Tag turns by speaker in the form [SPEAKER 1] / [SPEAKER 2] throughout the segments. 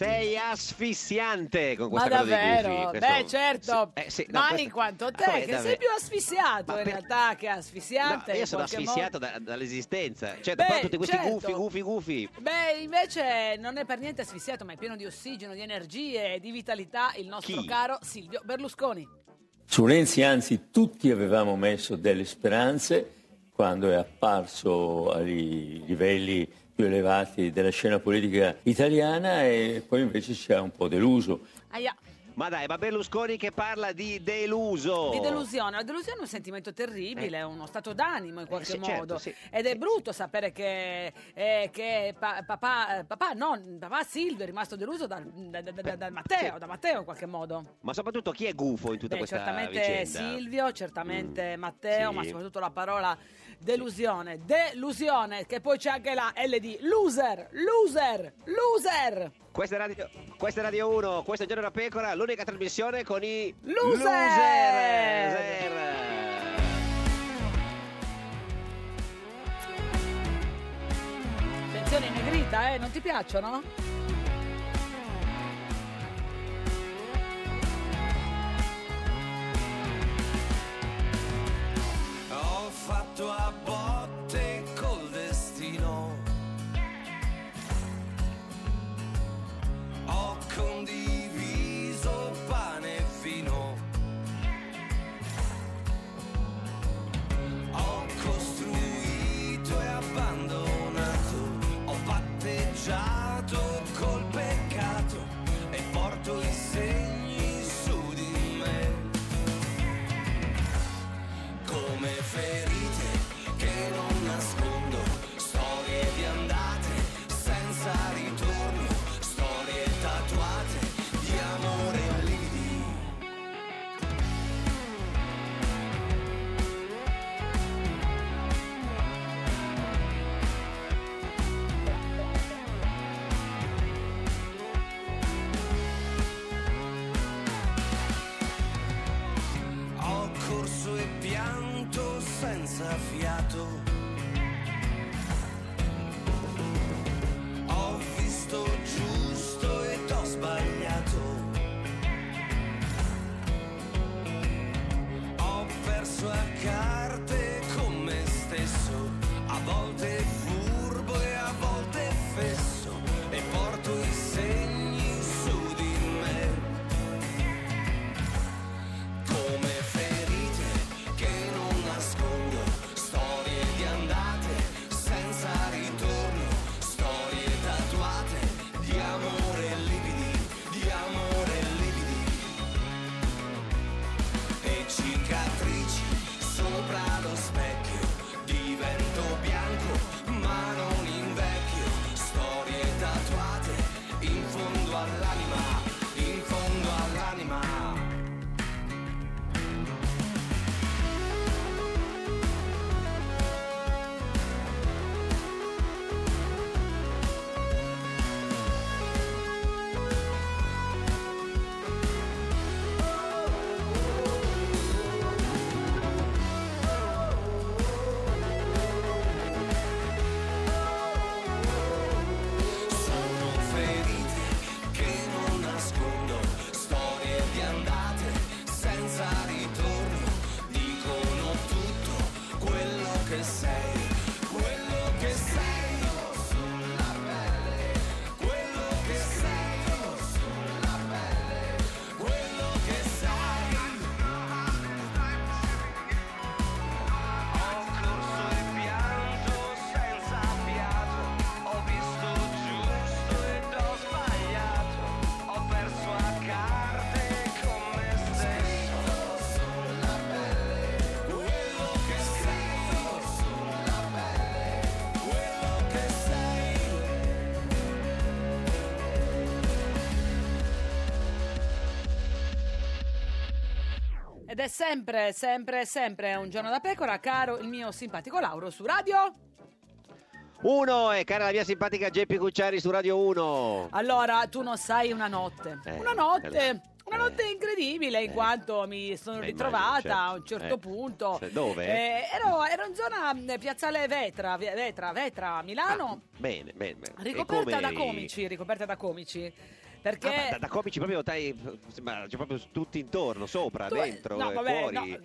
[SPEAKER 1] Sei asfissiante con
[SPEAKER 2] Ma
[SPEAKER 1] questa cosa di
[SPEAKER 2] davvero?
[SPEAKER 1] Gufi. Questo-
[SPEAKER 2] Beh, certo.
[SPEAKER 1] Sì, eh, sì, no,
[SPEAKER 2] Ma
[SPEAKER 1] questo-
[SPEAKER 2] in quanto
[SPEAKER 1] Ma
[SPEAKER 2] te,
[SPEAKER 1] come
[SPEAKER 2] che sei
[SPEAKER 1] davvero?
[SPEAKER 2] più asfissiato
[SPEAKER 1] Ma
[SPEAKER 2] in
[SPEAKER 1] per-
[SPEAKER 2] realtà che
[SPEAKER 1] No,
[SPEAKER 2] asfissiante.
[SPEAKER 1] io
[SPEAKER 2] in
[SPEAKER 1] sono asfissiato da- dall'esistenza. Cioè,
[SPEAKER 2] Beh,
[SPEAKER 1] tutti questi
[SPEAKER 2] certo.
[SPEAKER 1] gufi, gufi, gufi.
[SPEAKER 2] Beh, invece non è per niente asfissiato, ma è pieno di ossigeno, di energie e di vitalità il nostro
[SPEAKER 3] Chi?
[SPEAKER 2] caro Silvio Berlusconi.
[SPEAKER 3] Su Renzi anzi tutti avevamo messo delle speranze quando è apparso ai livelli più elevati della scena politica italiana e poi invece ci ha un po' deluso.
[SPEAKER 2] Aia,
[SPEAKER 1] Ma dai, ma Berlusconi che parla di deluso.
[SPEAKER 2] di delusione. La delusione è un sentimento terribile, è uno stato d'animo in qualche
[SPEAKER 1] Eh. sì, certo,
[SPEAKER 2] modo.
[SPEAKER 1] sì.
[SPEAKER 2] Ed è brutto sapere che, eh, che pa- papà, eh, papà, no, papà Silvio è rimasto deluso dal, da, da- da- da Matteo, da Matteo in qualche modo.
[SPEAKER 1] Ma soprattutto chi è gufo in tutta
[SPEAKER 2] Beh,
[SPEAKER 1] questa
[SPEAKER 2] certamente
[SPEAKER 1] vicenda? Mm.
[SPEAKER 2] Silvio, certamente Matteo,
[SPEAKER 1] sì.
[SPEAKER 2] ma soprattutto la parola delusione. Delusione, che poi c'è anche la L di loser, loser, loser.
[SPEAKER 1] Questa è, Radio, questa è Radio 1, questo è Giorno da Pecora, l'unica trasmissione con i
[SPEAKER 2] Loser!
[SPEAKER 1] Loser!
[SPEAKER 2] Attenzione in negrita, eh, non ti piacciono?
[SPEAKER 4] Ho fatto a botte senza Ed
[SPEAKER 2] è sempre, sempre, sempre un giorno da pecora, caro il mio simpatico Lauro su radio.
[SPEAKER 1] Uno e cara la mia simpatica Geppi Cucciari su Radio 1.
[SPEAKER 2] Allora, tu non sai una notte.
[SPEAKER 1] Eh,
[SPEAKER 2] una notte.
[SPEAKER 1] eh,
[SPEAKER 2] Una notte incredibile in quanto mi sono
[SPEAKER 1] eh,
[SPEAKER 2] ritrovata
[SPEAKER 1] immagino,
[SPEAKER 2] a un
[SPEAKER 1] certo.
[SPEAKER 2] certo
[SPEAKER 1] Eh,
[SPEAKER 2] punto.
[SPEAKER 1] se- dove?
[SPEAKER 2] Eh, ero, ero in zona eh, Piazzale Vetra, via- Vetra, Vetra, Milano,
[SPEAKER 1] Bene, bene. bene. E
[SPEAKER 2] ricoperta
[SPEAKER 1] come
[SPEAKER 2] da
[SPEAKER 1] eri?
[SPEAKER 2] comici, ricoperta da comici. Perché
[SPEAKER 1] Ah, ma da, da comici proprio dai, sembra, c'è proprio tutti intorno, sopra,
[SPEAKER 2] Tu-
[SPEAKER 1] dentro,
[SPEAKER 2] no,
[SPEAKER 1] e
[SPEAKER 2] vabbè,
[SPEAKER 1] fuori.
[SPEAKER 2] no,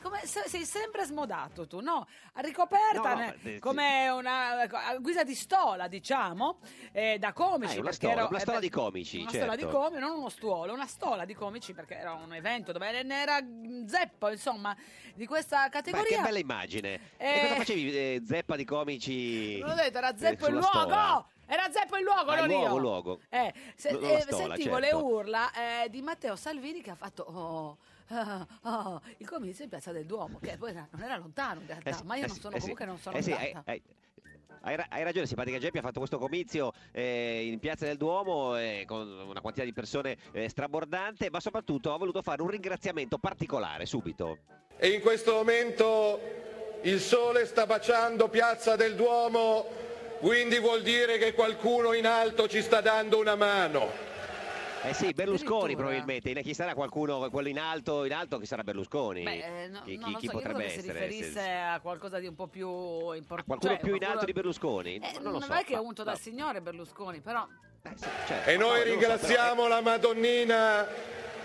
[SPEAKER 2] come- se- sei sempre smodato tu, no? Ricoperta
[SPEAKER 1] No,
[SPEAKER 2] ne-
[SPEAKER 1] ma, eh,
[SPEAKER 2] come una a guisa di stola, diciamo, eh, da comici.
[SPEAKER 1] Eh, una stola,
[SPEAKER 2] ero-
[SPEAKER 1] una
[SPEAKER 2] eh,
[SPEAKER 1] stola di comici,
[SPEAKER 2] Una
[SPEAKER 1] certo.
[SPEAKER 2] stola di comici, non uno stuolo, una stola di comici perché era un evento dove ne era zeppo, insomma, di questa
[SPEAKER 1] Ma
[SPEAKER 2] categoria.
[SPEAKER 1] che bella immagine!
[SPEAKER 2] Eh.
[SPEAKER 1] E cosa facevi? eh, zeppa di comici?
[SPEAKER 2] Non ho detto, era
[SPEAKER 1] eh,
[SPEAKER 2] zeppo il luogo! Era zeppo il luogo,
[SPEAKER 1] Ah, il
[SPEAKER 2] non
[SPEAKER 1] luogo,
[SPEAKER 2] io.
[SPEAKER 1] il luogo.
[SPEAKER 2] Eh, se-
[SPEAKER 1] Non la
[SPEAKER 2] eh,
[SPEAKER 1] stola,
[SPEAKER 2] sentivo le
[SPEAKER 1] certo.
[SPEAKER 2] urla eh, di Matteo Salvini che ha fatto oh, ah, ah, il comizio in Piazza del Duomo, che poi era- non era lontano in realtà,
[SPEAKER 1] Eh sì,
[SPEAKER 2] ma io
[SPEAKER 1] eh
[SPEAKER 2] non
[SPEAKER 1] sì,
[SPEAKER 2] sono
[SPEAKER 1] eh sì.
[SPEAKER 2] comunque non sono
[SPEAKER 1] Eh sì,
[SPEAKER 2] andata.
[SPEAKER 1] hai, hai- hai ra- hai ragione, simpatica Geppi ha fatto questo comizio eh, in Piazza del Duomo eh, con una quantità di persone eh, strabordante, ma soprattutto ha voluto fare un ringraziamento particolare subito.
[SPEAKER 5] E in questo momento il sole sta baciando Piazza del Duomo, quindi vuol dire che qualcuno in alto ci sta dando una mano.
[SPEAKER 1] Eh sì, Berlusconi probabilmente, chi sarà qualcuno, quello in alto, in alto chi sarà Berlusconi?
[SPEAKER 2] Beh, eh, no,
[SPEAKER 1] chi,
[SPEAKER 2] non
[SPEAKER 1] chi-
[SPEAKER 2] lo
[SPEAKER 1] chi
[SPEAKER 2] so, io credo
[SPEAKER 1] potrebbe
[SPEAKER 2] che si
[SPEAKER 1] essere?
[SPEAKER 2] riferisse
[SPEAKER 1] Se-
[SPEAKER 2] a qualcosa di un po' più importante.
[SPEAKER 1] qualcuno più in alto di Berlusconi?
[SPEAKER 2] Eh,
[SPEAKER 1] non lo so.
[SPEAKER 2] è che è unto
[SPEAKER 1] no.
[SPEAKER 2] dal signore Berlusconi, però
[SPEAKER 1] Eh, sì, certo.
[SPEAKER 5] E
[SPEAKER 1] No,
[SPEAKER 5] noi
[SPEAKER 1] non lo so,
[SPEAKER 5] ringraziamo la Madonnina
[SPEAKER 1] però-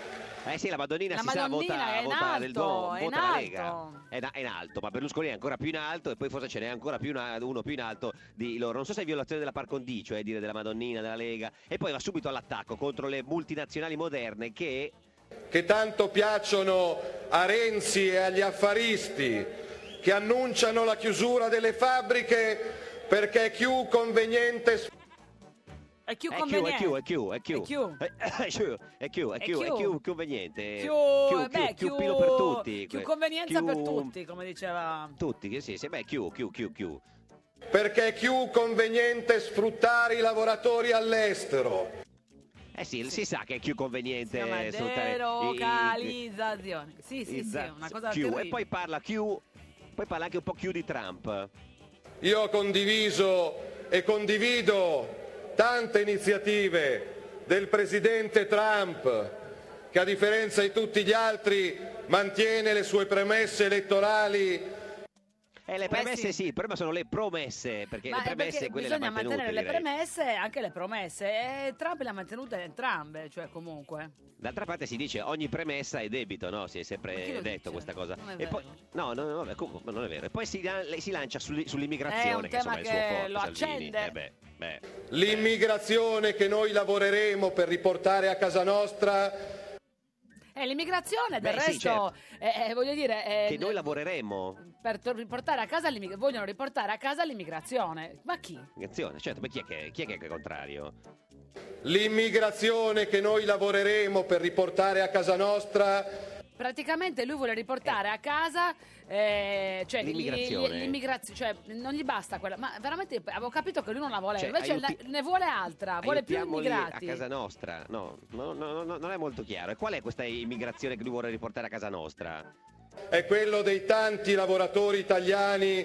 [SPEAKER 1] Eh sì, la Madonnina
[SPEAKER 2] La
[SPEAKER 1] si sa,
[SPEAKER 2] Madonnina
[SPEAKER 1] vota,
[SPEAKER 2] è
[SPEAKER 1] vota
[SPEAKER 2] alto,
[SPEAKER 1] del Duomo,
[SPEAKER 2] è
[SPEAKER 1] vota la Lega. È, na- è in alto, ma Berlusconi è ancora più in alto e poi forse ce n'è ancora più una- uno più in alto di loro. Non so se è violazione della par condicio, eh, dire della Madonnina, della Lega. E poi va subito all'attacco contro le multinazionali moderne che
[SPEAKER 5] che tanto piacciono a Renzi e agli affaristi, che annunciano la chiusura delle fabbriche perché è più conveniente
[SPEAKER 2] è più
[SPEAKER 1] è più, è
[SPEAKER 2] conveniente.
[SPEAKER 1] più, è più, è più,
[SPEAKER 2] È più.
[SPEAKER 1] è più, è più, è più, è più, è
[SPEAKER 2] più.
[SPEAKER 1] più conveniente,
[SPEAKER 2] Più,
[SPEAKER 1] più,
[SPEAKER 2] beh,
[SPEAKER 1] più,
[SPEAKER 2] più-
[SPEAKER 1] pilo per tutti,
[SPEAKER 2] più convenienza per
[SPEAKER 1] più-
[SPEAKER 2] tutti, come diceva.
[SPEAKER 1] Tutti, che sì, sì, beh, più, più, più, più.
[SPEAKER 5] perché è più conveniente sfruttare i lavoratori all'estero.
[SPEAKER 1] Eh sì, si sa che è più conveniente
[SPEAKER 2] Si
[SPEAKER 1] sfruttare
[SPEAKER 2] delocalizzazione. Sì, sì, sì,
[SPEAKER 1] Esatto,
[SPEAKER 2] una cosa
[SPEAKER 1] Q.
[SPEAKER 2] terribile.
[SPEAKER 1] E poi parla Q, poi parla anche un po' Q di Trump.
[SPEAKER 5] Io ho condiviso e condivido tante iniziative del presidente Trump che a differenza di tutti gli altri mantiene le sue premesse elettorali
[SPEAKER 1] E le premesse
[SPEAKER 2] sì.
[SPEAKER 1] sì. il problema sono le promesse, perché
[SPEAKER 2] Ma
[SPEAKER 1] le premesse
[SPEAKER 2] perché
[SPEAKER 1] quelle le ha
[SPEAKER 2] bisogna
[SPEAKER 1] mantenute,
[SPEAKER 2] mantenere le
[SPEAKER 1] direi.
[SPEAKER 2] premesse e anche le promesse. E Trump le ha mantenute entrambe, cioè comunque.
[SPEAKER 1] D'altra parte si dice ogni premessa è debito, no? Si è sempre detto
[SPEAKER 2] dice?
[SPEAKER 1] questa cosa.
[SPEAKER 2] Non è
[SPEAKER 1] e
[SPEAKER 2] vero.
[SPEAKER 1] poi no, no, no, vabbè, comunque, non è vero. E poi si, lei si lancia sull'immigrazione,
[SPEAKER 2] un
[SPEAKER 1] che insomma è il suo
[SPEAKER 2] che
[SPEAKER 1] forte,
[SPEAKER 2] lo
[SPEAKER 1] Salvini.
[SPEAKER 2] accende.
[SPEAKER 1] Eh beh, beh.
[SPEAKER 5] l'immigrazione che noi lavoreremo per riportare a casa nostra
[SPEAKER 2] E l'immigrazione, del
[SPEAKER 1] Beh, sì,
[SPEAKER 2] resto, eh, eh, voglio dire... eh,
[SPEAKER 1] Che noi lavoreremo.
[SPEAKER 2] per to- riportare a casa l'immigrazione, vogliono riportare a casa l'immigrazione. Ma chi?
[SPEAKER 1] Immigrazione, certo, ma chi è che, chi è, che è contrario?
[SPEAKER 5] l'immigrazione che noi lavoreremo per riportare a casa nostra
[SPEAKER 2] Praticamente lui vuole riportare a casa, eh, cioè, gli-
[SPEAKER 1] L'immigrazione.
[SPEAKER 2] gli- l'immigrazione, cioè non gli basta quella, ma veramente avevo capito che lui non la voleva,
[SPEAKER 1] Cioè,
[SPEAKER 2] invece
[SPEAKER 1] aiuti-
[SPEAKER 2] ne- ne vuole altra, vuole più
[SPEAKER 1] Aiutiamoli
[SPEAKER 2] immigrati.
[SPEAKER 1] a casa nostra. No, no, no, no, non è molto chiaro. E qual è questa immigrazione che lui vuole riportare a casa nostra?
[SPEAKER 5] è quello dei tanti lavoratori italiani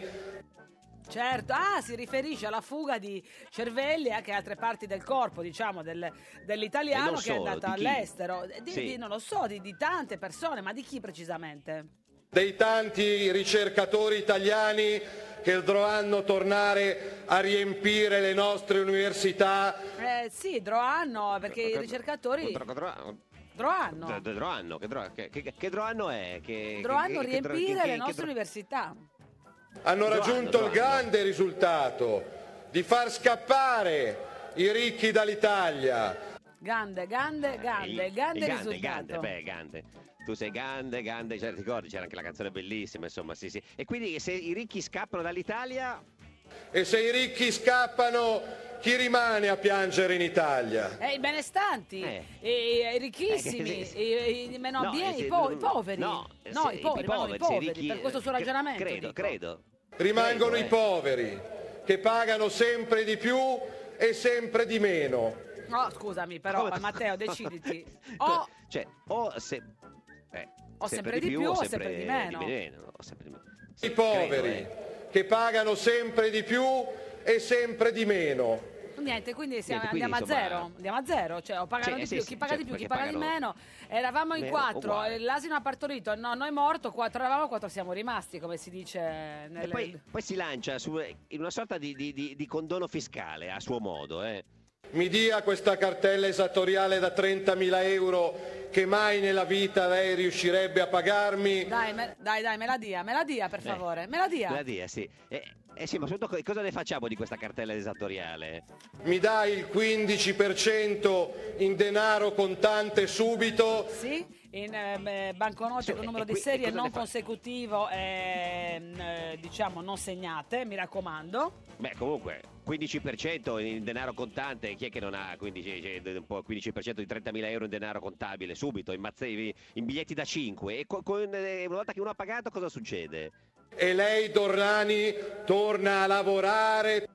[SPEAKER 2] Certo, ah, si riferisce alla fuga di cervelli e anche altre parti del corpo, diciamo, del-
[SPEAKER 1] E
[SPEAKER 2] dell'italiano
[SPEAKER 1] non
[SPEAKER 2] che è
[SPEAKER 1] solo,
[SPEAKER 2] andato
[SPEAKER 1] di chi?
[SPEAKER 2] all'estero. Di,
[SPEAKER 1] Sì.
[SPEAKER 2] di- non lo so, di, di tante persone, ma di chi precisamente?
[SPEAKER 5] dei tanti ricercatori italiani che dovranno tornare a riempire le nostre università
[SPEAKER 2] Eh, sì, Droanno, perché i ricercatori...
[SPEAKER 1] Dro- dro-
[SPEAKER 2] Droanno.
[SPEAKER 1] dro- Droanno, che, dro- che, che, che Droanno è? Che,
[SPEAKER 2] Droanno
[SPEAKER 1] che- che- che-
[SPEAKER 2] riempire
[SPEAKER 1] che-
[SPEAKER 2] le
[SPEAKER 1] che
[SPEAKER 2] nostre
[SPEAKER 1] dro-
[SPEAKER 2] università.
[SPEAKER 5] Hanno raggiunto il grande risultato di far scappare i ricchi dall'Italia.
[SPEAKER 2] Gande, gande, gande,
[SPEAKER 1] il-
[SPEAKER 2] gande
[SPEAKER 1] il
[SPEAKER 2] risultato.
[SPEAKER 1] Gande, beh, Gande. Tu sei Gande, Gande, cioè, ricordi c'era anche la canzone bellissima, insomma, sì, sì. E quindi se i ricchi scappano dall'Italia,
[SPEAKER 5] E se i ricchi scappano, chi rimane a piangere in Italia?
[SPEAKER 2] Eh, I benestanti,
[SPEAKER 1] Eh.
[SPEAKER 2] i, i ricchissimi,
[SPEAKER 1] Eh,
[SPEAKER 2] i, i meno
[SPEAKER 1] No,
[SPEAKER 2] abbieti,
[SPEAKER 1] eh,
[SPEAKER 2] i, po- i poveri.
[SPEAKER 1] No,
[SPEAKER 2] No,
[SPEAKER 1] se-
[SPEAKER 2] i poveri, rimangono i poveri,
[SPEAKER 1] ricchi-
[SPEAKER 2] per questo suo
[SPEAKER 1] cre-
[SPEAKER 2] ragionamento.
[SPEAKER 1] Credo,
[SPEAKER 2] dico.
[SPEAKER 1] credo.
[SPEAKER 5] Rimangono
[SPEAKER 1] Credo,
[SPEAKER 5] i
[SPEAKER 1] eh.
[SPEAKER 5] poveri che pagano sempre di più e sempre di meno.
[SPEAKER 2] No, scusami, però, Matteo, deciditi.
[SPEAKER 1] Tu-
[SPEAKER 2] O
[SPEAKER 1] Cioè, o se... eh,
[SPEAKER 2] O sempre di più o sempre di meno.
[SPEAKER 1] o sempre di meno.
[SPEAKER 5] I poveri
[SPEAKER 1] Credo, eh.
[SPEAKER 5] che pagano sempre di più e sempre di meno.
[SPEAKER 2] Niente, quindi, siamo-
[SPEAKER 1] Niente, quindi,
[SPEAKER 2] andiamo
[SPEAKER 1] insomma-
[SPEAKER 2] a zero. Andiamo a zero, cioè o pagano
[SPEAKER 1] Sì,
[SPEAKER 2] di
[SPEAKER 1] sì,
[SPEAKER 2] più,
[SPEAKER 1] sì,
[SPEAKER 2] chi paga
[SPEAKER 1] certo,
[SPEAKER 2] di più, chi
[SPEAKER 1] perché
[SPEAKER 2] paga di
[SPEAKER 1] pagano
[SPEAKER 2] meno. Eravamo in
[SPEAKER 1] meno,
[SPEAKER 2] quattro,
[SPEAKER 1] uguale.
[SPEAKER 2] eh, l'asino ha partorito, il nonno è morto, quattro eravamo, quattro siamo rimasti, come si dice nelle...
[SPEAKER 1] E poi, poi si lancia su- in una sorta di, di- di- di condono fiscale a suo modo. Eh.
[SPEAKER 5] Mi dia questa cartella esattoriale da 30.000 euro che mai nella vita lei riuscirebbe a pagarmi.
[SPEAKER 2] Dai, me, dai, dai, me la dia, me la dia per
[SPEAKER 1] Eh,
[SPEAKER 2] favore, me la dia.
[SPEAKER 1] La dia, sì. Eh, eh sì, ma soprattutto co- cosa ne facciamo di questa cartella esattoriale?
[SPEAKER 5] Mi dai il 15% in denaro contante subito.
[SPEAKER 2] Sì, in eh, banconote con
[SPEAKER 1] e-
[SPEAKER 2] numero di serie non consecutivo, ehm, eh, diciamo non segnate, mi raccomando.
[SPEAKER 1] Beh, comunque, 15% in denaro contante, chi è che non ha 15, cioè, un po' 15% di 30.000 euro in denaro contabile subito, in, mazze- in biglietti da 5? E co- con- eh, una volta che uno ha pagato cosa succede?
[SPEAKER 5] E lei, Dorrani, torna a lavorare.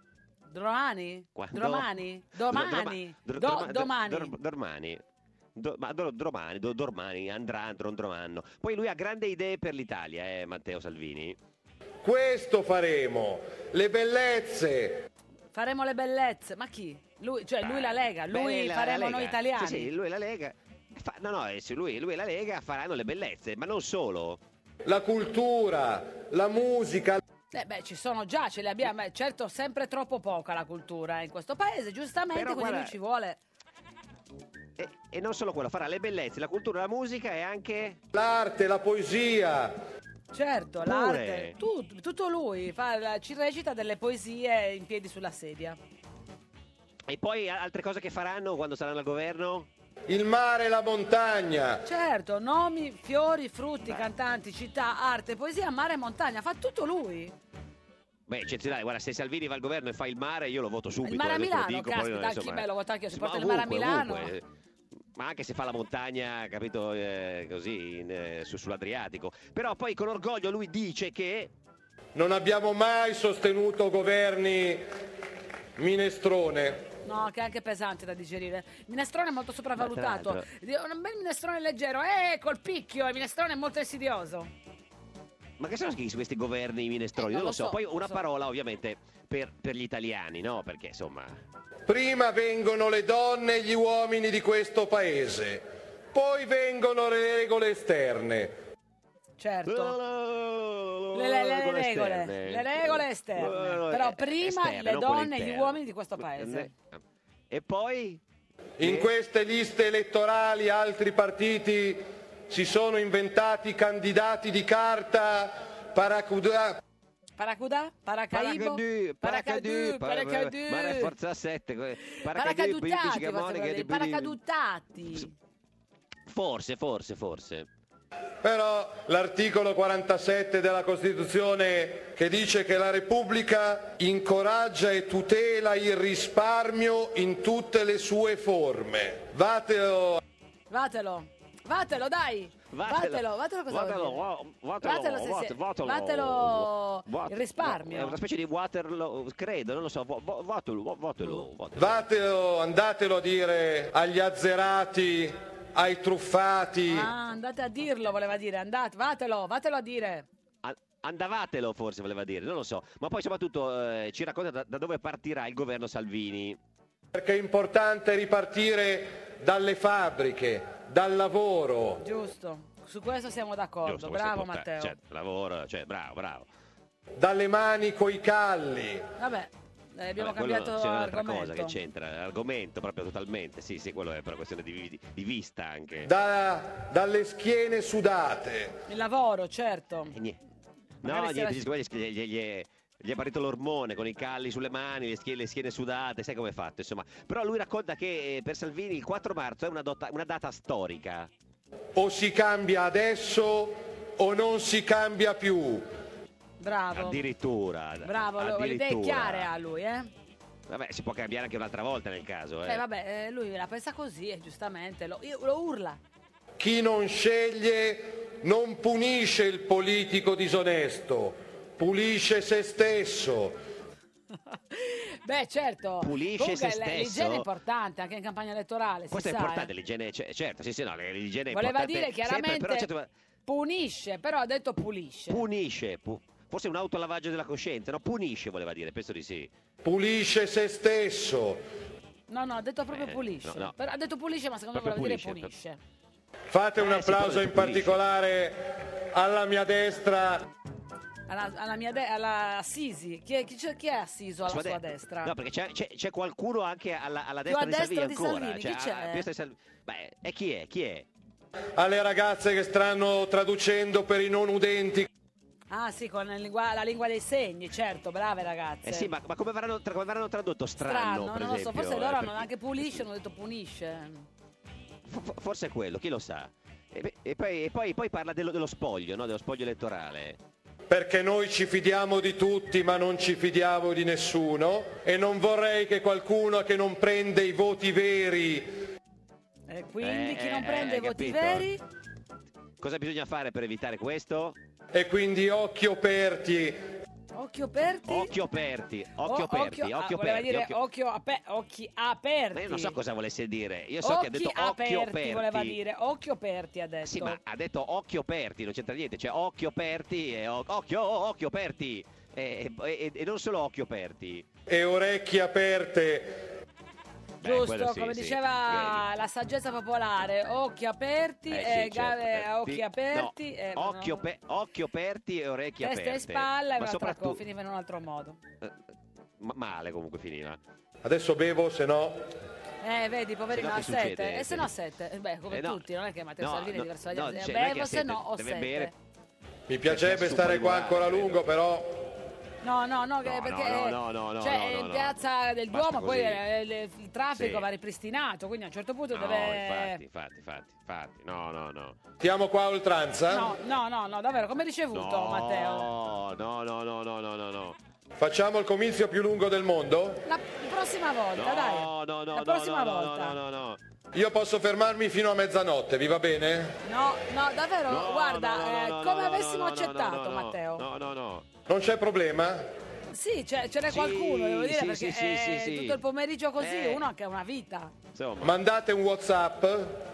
[SPEAKER 2] Domani? Domani? Domani? Do- domani?
[SPEAKER 1] Do- ma Dor- Dormani, Do- Dormani, andranno, andranno. Poi lui ha grandi idee per l'Italia, eh, Matteo Salvini.
[SPEAKER 5] Questo faremo. Le bellezze.
[SPEAKER 2] Faremo le bellezze, ma chi? Lui, cioè lui la Lega, lui
[SPEAKER 1] Beh, la-
[SPEAKER 2] faremo
[SPEAKER 1] la Lega.
[SPEAKER 2] noi italiani.
[SPEAKER 1] Sì, sì, lui la Lega. fa- no, no, eh, lui, lui e la Lega faranno le bellezze, ma non solo.
[SPEAKER 5] La cultura, la musica,
[SPEAKER 2] Eh beh, ci sono già, ce le abbiamo, eh, certo sempre troppo poca la cultura eh, in questo paese, giustamente,
[SPEAKER 1] Però
[SPEAKER 2] quindi
[SPEAKER 1] guarda-
[SPEAKER 2] lui ci vuole.
[SPEAKER 1] E, e non solo quello, farà le bellezze, la cultura, la musica e anche...
[SPEAKER 5] l'arte, la poesia.
[SPEAKER 2] Certo,
[SPEAKER 1] Pure.
[SPEAKER 2] l'arte, tu- tutto lui, fa, ci recita delle poesie in piedi sulla sedia.
[SPEAKER 1] E poi a- altre cose che faranno quando saranno al governo?
[SPEAKER 5] Il mare, la montagna.
[SPEAKER 2] Certo, nomi, fiori, frutti, cantanti, città, arte, poesia, mare e montagna, fa tutto lui.
[SPEAKER 1] Beh, eccezionale, guarda, se Salvini va al governo e fa il mare, io lo voto subito.
[SPEAKER 2] Il mare a
[SPEAKER 1] eh,
[SPEAKER 2] Milano,
[SPEAKER 1] dico, poi,
[SPEAKER 2] caspita,
[SPEAKER 1] insomma,
[SPEAKER 2] chi bello vota anche io, si porta il mare a Milano.
[SPEAKER 1] ovunque. Ma anche se fa la montagna, capito, eh, così, in, eh, su- sull'Adriatico. Però poi con orgoglio lui dice che...
[SPEAKER 5] Non abbiamo mai sostenuto governi minestrone.
[SPEAKER 2] No, che è anche pesante da digerire. Il minestrone è molto sopravvalutato.
[SPEAKER 1] Tra
[SPEAKER 2] Un bel minestrone leggero, eh, col picchio, il minestrone è molto insidioso.
[SPEAKER 1] Ma che sono questi governi minestroni?
[SPEAKER 2] Eh,
[SPEAKER 1] non
[SPEAKER 2] non
[SPEAKER 1] lo so.
[SPEAKER 2] so,
[SPEAKER 1] Poi una
[SPEAKER 2] so.
[SPEAKER 1] parola ovviamente per, per gli italiani, no? Perché insomma...
[SPEAKER 5] Prima vengono le donne e gli uomini di questo paese, poi vengono le regole esterne.
[SPEAKER 2] Certo. Le, le- le regole, le regole esterne. Però prima
[SPEAKER 1] Esterne,
[SPEAKER 2] le donne e gli uomini di questo paese.
[SPEAKER 1] E poi...
[SPEAKER 5] In queste liste elettorali altri partiti si sono inventati candidati di carta, paracuda,
[SPEAKER 2] Paracudà? Paracaibo?
[SPEAKER 1] Paracadù,
[SPEAKER 2] Paracadù,
[SPEAKER 1] Paracadù,
[SPEAKER 2] Paracadù.
[SPEAKER 1] Mare Forza 7, Paracadù,
[SPEAKER 2] Paracaduttati,
[SPEAKER 1] Bici Gamone,
[SPEAKER 2] forse
[SPEAKER 1] che
[SPEAKER 2] volevo dire,
[SPEAKER 1] di-
[SPEAKER 2] paracaduttati.
[SPEAKER 1] Forse, forse, forse.
[SPEAKER 5] Però l'articolo 47 della Costituzione che dice che la Repubblica incoraggia e tutela il risparmio in tutte le sue forme. Vatelo
[SPEAKER 2] Vatelo, vatelo, dai. Vatelo, vatelo cosa
[SPEAKER 1] Vatelo,
[SPEAKER 2] vuol dire?
[SPEAKER 1] va- vatelo,
[SPEAKER 2] Vatelo se
[SPEAKER 1] vatelo.
[SPEAKER 2] vatelo
[SPEAKER 1] Vat-
[SPEAKER 2] il risparmio.
[SPEAKER 1] È una specie di Waterloo, credo, non lo so. va- va- Vatelo, va- vatelo, vatelo.
[SPEAKER 5] Vatelo, andatelo a dire agli azzerati, ai truffati.
[SPEAKER 2] Ah, andate a dirlo, voleva dire, andate, vatelo, vatelo a dire.
[SPEAKER 1] Andavatelo, forse voleva dire, non lo so. Ma poi soprattutto eh, ci racconta da, da dove partirà il governo Salvini.
[SPEAKER 5] Perché è importante ripartire dalle fabbriche, dal lavoro.
[SPEAKER 2] Giusto, su questo siamo d'accordo.
[SPEAKER 1] Giusto, questo è
[SPEAKER 2] Bravo
[SPEAKER 1] importante.
[SPEAKER 2] Matteo.
[SPEAKER 1] Cioè, lavoro, cioè, bravo, bravo.
[SPEAKER 5] dalle mani coi calli.
[SPEAKER 2] Vabbè, eh, abbiamo
[SPEAKER 1] Vabbè,
[SPEAKER 2] cambiato
[SPEAKER 1] sì, è un'altra cosa che c'entra, argomento proprio totalmente, sì, sì, quello è per una questione di, di- di vista anche.
[SPEAKER 5] da- dalle schiene sudate.
[SPEAKER 2] Il lavoro, certo.
[SPEAKER 1] E
[SPEAKER 2] Magari
[SPEAKER 1] No, niente, gli, gli, gli, gli- gli è partito l'ormone con i calli sulle mani, le schiene, le schiene sudate, sai come è fatto, insomma. Però lui racconta che eh, per Salvini il 4 marzo è una, dota- una data storica.
[SPEAKER 5] O si cambia adesso o non si cambia più.
[SPEAKER 2] Bravo.
[SPEAKER 1] Addirittura.
[SPEAKER 2] Bravo, lo- le idee
[SPEAKER 1] addirittura.
[SPEAKER 2] chiare ha lui, eh?
[SPEAKER 1] Vabbè, si può cambiare anche un'altra volta nel caso, eh.
[SPEAKER 2] Eh, vabbè, eh, lui la pensa così, e giustamente, lo, io- lo urla.
[SPEAKER 5] Chi non sceglie non punisce il politico disonesto, pulisce se stesso.
[SPEAKER 2] Beh, certo.
[SPEAKER 1] Pulisce
[SPEAKER 2] Comunque,
[SPEAKER 1] se
[SPEAKER 2] l-
[SPEAKER 1] stesso.
[SPEAKER 2] L'igiene è importante anche in campagna elettorale, si
[SPEAKER 1] Questo è
[SPEAKER 2] sa,
[SPEAKER 1] importante,
[SPEAKER 2] eh.
[SPEAKER 1] l'igiene, cioè, certo, sì, sì, no, l'igiene è
[SPEAKER 2] Voleva
[SPEAKER 1] importante.
[SPEAKER 2] dire
[SPEAKER 1] sempre,
[SPEAKER 2] chiaramente
[SPEAKER 1] però certo,
[SPEAKER 2] Punisce, però ha detto pulisce.
[SPEAKER 1] Punisce, pu- forse un autolavaggio della coscienza, no? Punisce voleva dire, penso di sì.
[SPEAKER 5] Pulisce se stesso.
[SPEAKER 2] No, no, ha detto proprio
[SPEAKER 1] Eh,
[SPEAKER 2] pulisce.
[SPEAKER 1] no, no.
[SPEAKER 2] Però ha detto pulisce, ma secondo me
[SPEAKER 1] Proprio
[SPEAKER 2] voleva dire
[SPEAKER 1] pulisce,
[SPEAKER 2] punisce.
[SPEAKER 5] Fate un
[SPEAKER 1] Eh,
[SPEAKER 5] applauso in
[SPEAKER 1] pulisce.
[SPEAKER 5] particolare alla mia destra.
[SPEAKER 2] Alla, alla mia de- alla Assisi. Chi è, chi, c'è- chi è assiso alla
[SPEAKER 1] Sua
[SPEAKER 2] sua
[SPEAKER 1] de-
[SPEAKER 2] destra?
[SPEAKER 1] No, perché c'è, c'è- c'è qualcuno anche alla, alla destra
[SPEAKER 2] a
[SPEAKER 1] di
[SPEAKER 2] destra
[SPEAKER 1] Salvini
[SPEAKER 2] di
[SPEAKER 1] ancora.
[SPEAKER 2] Salvini, chi
[SPEAKER 1] cioè,
[SPEAKER 2] c'è?
[SPEAKER 1] a destra di Salvini. Beh, e chi è? Chi è?
[SPEAKER 5] alle ragazze che stanno traducendo per i non udenti.
[SPEAKER 2] Ah sì, con la lingua, la lingua dei segni, certo, brave ragazze.
[SPEAKER 1] Eh sì, ma, ma come, verranno, tra- come verranno tradotto? Strano,
[SPEAKER 2] Strano,
[SPEAKER 1] per
[SPEAKER 2] non lo so,
[SPEAKER 1] esempio,
[SPEAKER 2] forse
[SPEAKER 1] eh,
[SPEAKER 2] loro hanno
[SPEAKER 1] perché-
[SPEAKER 2] anche pulisce, hanno detto punisce.
[SPEAKER 1] fo- Forse è quello, chi lo sa. E, beh, e poi, e poi- poi parla dello, dello spoglio, no? dello spoglio elettorale.
[SPEAKER 5] Perché noi ci fidiamo di tutti ma non ci fidiamo di nessuno e non vorrei che qualcuno che non prende i voti veri
[SPEAKER 2] E quindi
[SPEAKER 1] Eh,
[SPEAKER 2] chi non
[SPEAKER 1] eh,
[SPEAKER 2] prende
[SPEAKER 1] hai
[SPEAKER 2] i voti
[SPEAKER 1] capito?
[SPEAKER 2] veri?
[SPEAKER 1] Cosa bisogna fare per evitare questo?
[SPEAKER 5] e quindi occhi aperti
[SPEAKER 2] Occhi aperti?
[SPEAKER 1] Occhio aperti, occhio aperti,
[SPEAKER 2] occhio- ah,
[SPEAKER 1] occhio
[SPEAKER 2] voleva
[SPEAKER 1] aperti.
[SPEAKER 2] dire
[SPEAKER 1] occhio-
[SPEAKER 2] occhio ape- occhi aperti.
[SPEAKER 1] Ma io non so cosa volesse dire. Io so che ha
[SPEAKER 2] occhi
[SPEAKER 1] detto occhio
[SPEAKER 2] aperti,
[SPEAKER 1] aperti.
[SPEAKER 2] voleva dire, occhio aperti ha detto.
[SPEAKER 1] Sì, ma ha detto occhio aperti, non c'entra niente, cioè occhio aperti e occhio, oh, occhio aperti. E, e- e non solo occhio aperti.
[SPEAKER 5] e orecchie aperte.
[SPEAKER 1] Beh,
[SPEAKER 2] Giusto,
[SPEAKER 1] sì,
[SPEAKER 2] come
[SPEAKER 1] sì,
[SPEAKER 2] diceva la saggezza popolare, occhi aperti,
[SPEAKER 1] Eh,
[SPEAKER 2] e
[SPEAKER 1] sì,
[SPEAKER 2] gave-
[SPEAKER 1] certo,
[SPEAKER 2] occhi
[SPEAKER 1] eh,
[SPEAKER 2] aperti,
[SPEAKER 1] no,
[SPEAKER 2] e-
[SPEAKER 1] occhio,
[SPEAKER 2] no,
[SPEAKER 1] pe- occhio aperti e orecchie
[SPEAKER 2] testa
[SPEAKER 1] aperte.
[SPEAKER 2] e spalla e
[SPEAKER 1] Ma soprattutto
[SPEAKER 2] finiva in un altro modo.
[SPEAKER 1] eh, ma- male comunque finiva.
[SPEAKER 5] Adesso bevo, se no
[SPEAKER 2] Eh, vedi, poverino,
[SPEAKER 1] che
[SPEAKER 2] sette. E se no ha sette. Eh, Beh, come
[SPEAKER 1] Eh, no.
[SPEAKER 2] tutti, non è che Matteo
[SPEAKER 1] No,
[SPEAKER 2] Salvini è
[SPEAKER 1] no,
[SPEAKER 2] diverso dagli
[SPEAKER 1] no,
[SPEAKER 2] altri.
[SPEAKER 1] cioè, è
[SPEAKER 2] Bevo se no ho
[SPEAKER 1] deve
[SPEAKER 2] sette.
[SPEAKER 1] bere.
[SPEAKER 5] mi piacerebbe
[SPEAKER 1] è
[SPEAKER 5] stare qua ancora a lungo, però
[SPEAKER 2] No, no, no, che-
[SPEAKER 1] No, no,
[SPEAKER 2] perché
[SPEAKER 1] no, no, no, no,
[SPEAKER 2] cioè,
[SPEAKER 1] no,
[SPEAKER 2] in
[SPEAKER 1] no.
[SPEAKER 2] piazza del
[SPEAKER 1] Basta
[SPEAKER 2] Duomo poi
[SPEAKER 1] così.
[SPEAKER 2] eh, le- il traffico
[SPEAKER 1] Sì.
[SPEAKER 2] va ripristinato, quindi a un certo punto
[SPEAKER 1] No,
[SPEAKER 2] deve...
[SPEAKER 1] infatti, infatti, infatti, infatti. No, no, no.
[SPEAKER 5] stiamo qua a oltranza.
[SPEAKER 2] No, no, no, no, davvero, come ricevuto
[SPEAKER 1] No,
[SPEAKER 2] Matteo?
[SPEAKER 1] no, no, no, no, no, no, no.
[SPEAKER 5] Facciamo il comizio più lungo del mondo?
[SPEAKER 2] La prossima volta,
[SPEAKER 1] No,
[SPEAKER 2] dai.
[SPEAKER 1] no, no,
[SPEAKER 2] La
[SPEAKER 1] no,
[SPEAKER 2] prossima
[SPEAKER 1] no, no,
[SPEAKER 2] volta.
[SPEAKER 1] no, no, no.
[SPEAKER 5] Io posso fermarmi fino a mezzanotte, vi va bene?
[SPEAKER 2] No, no, davvero,
[SPEAKER 1] No,
[SPEAKER 2] guarda,
[SPEAKER 1] no, no,
[SPEAKER 2] eh,
[SPEAKER 1] no, no,
[SPEAKER 2] come
[SPEAKER 1] no,
[SPEAKER 2] avessimo
[SPEAKER 1] no, no,
[SPEAKER 2] accettato,
[SPEAKER 1] no, no,
[SPEAKER 2] Matteo.
[SPEAKER 1] No, no, no.
[SPEAKER 5] Non c'è problema?
[SPEAKER 2] Sì, c'è, ce n'è
[SPEAKER 1] Sì,
[SPEAKER 2] qualcuno, devo dire,
[SPEAKER 1] sì,
[SPEAKER 2] perché
[SPEAKER 1] sì, sì,
[SPEAKER 2] eh,
[SPEAKER 1] sì, sì.
[SPEAKER 2] tutto il pomeriggio così,
[SPEAKER 1] Eh.
[SPEAKER 2] uno ha anche una vita.
[SPEAKER 1] Insomma,
[SPEAKER 5] Mandate un Whatsapp,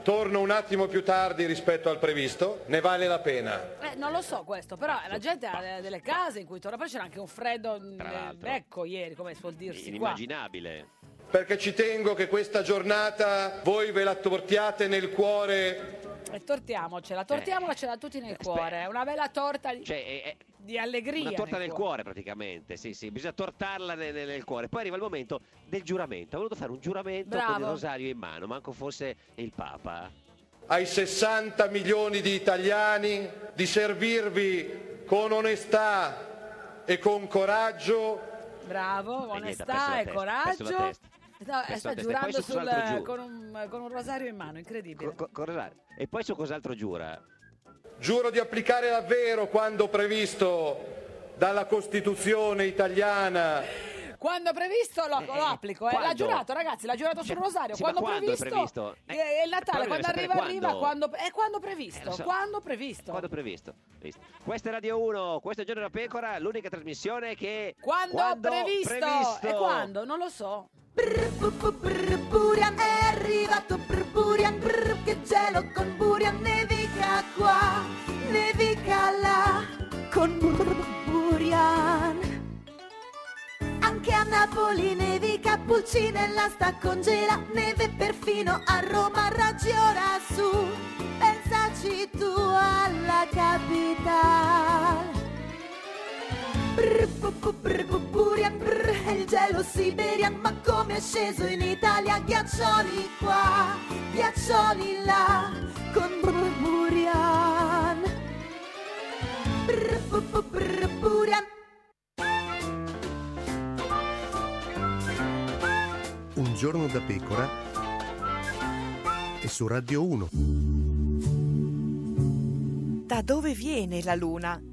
[SPEAKER 5] torno un attimo più tardi rispetto al previsto, ne vale la pena.
[SPEAKER 2] Eh, non lo so questo, però la gente ha eh, delle case in cui torna, poi c'era anche un freddo nel
[SPEAKER 1] l'altro.
[SPEAKER 2] becco ieri, come suol dirsi qua.
[SPEAKER 1] inimmaginabile.
[SPEAKER 5] Perché ci tengo che questa giornata voi ve la tortiate nel cuore
[SPEAKER 2] E tortiamocela, tortiamocela tutti nel
[SPEAKER 1] Eh,
[SPEAKER 2] cuore, una bella torta di,
[SPEAKER 1] Cioè, è, è
[SPEAKER 2] di allegria.
[SPEAKER 1] una torta nel cuore praticamente, sì, sì, bisogna tortarla nel, nel- nel cuore. Poi arriva il momento del giuramento. Ha voluto fare un giuramento con il rosario in mano, manco fosse il Papa.
[SPEAKER 5] ai 60 milioni di italiani di servirvi con onestà e con coraggio
[SPEAKER 2] Bravo,
[SPEAKER 1] E
[SPEAKER 2] onestà e coraggio. No, eh, sta giurando sul- con, un, con un rosario in mano, incredibile.
[SPEAKER 1] Co- co-. E poi su cos'altro giura?
[SPEAKER 5] Giuro di applicare davvero quanto previsto dalla Costituzione italiana
[SPEAKER 2] Quando previsto lo,
[SPEAKER 1] Eh,
[SPEAKER 2] lo
[SPEAKER 1] eh,
[SPEAKER 2] applico, eh. l'ha
[SPEAKER 1] quando?
[SPEAKER 2] giurato ragazzi, l'ha giurato sul rosario,
[SPEAKER 1] sì,
[SPEAKER 2] quando,
[SPEAKER 1] quando è
[SPEAKER 2] previsto,
[SPEAKER 1] previsto? Eh,
[SPEAKER 2] eh, è il Natale, quando arriva arriva,
[SPEAKER 1] quando.
[SPEAKER 2] quando, è quando
[SPEAKER 1] Eh,
[SPEAKER 2] previsto,
[SPEAKER 1] lo so.
[SPEAKER 2] quando previsto.
[SPEAKER 1] Quando previsto? Visto. Questa è Radio 1, questo è Giorno da Pecora, l'unica trasmissione che...
[SPEAKER 2] Quando, previsto. E quando? Non lo so.
[SPEAKER 6] Brr, bu, bu, brr, Burian è arrivato brr, Burian brr, che gelo con Burian nevica qua nevica là con brr, Burian anche a Napoli nevica Pulcinella sta congela neve perfino a Roma ragiona su pensaci tu alla capitale il gelo siberian, ma come è sceso in Italia? Ghiaccioli qua, ghiaccioli là, con Burian. Burian.
[SPEAKER 7] Un giorno da pecora e su Radio 1.
[SPEAKER 8] Da dove viene la Luna?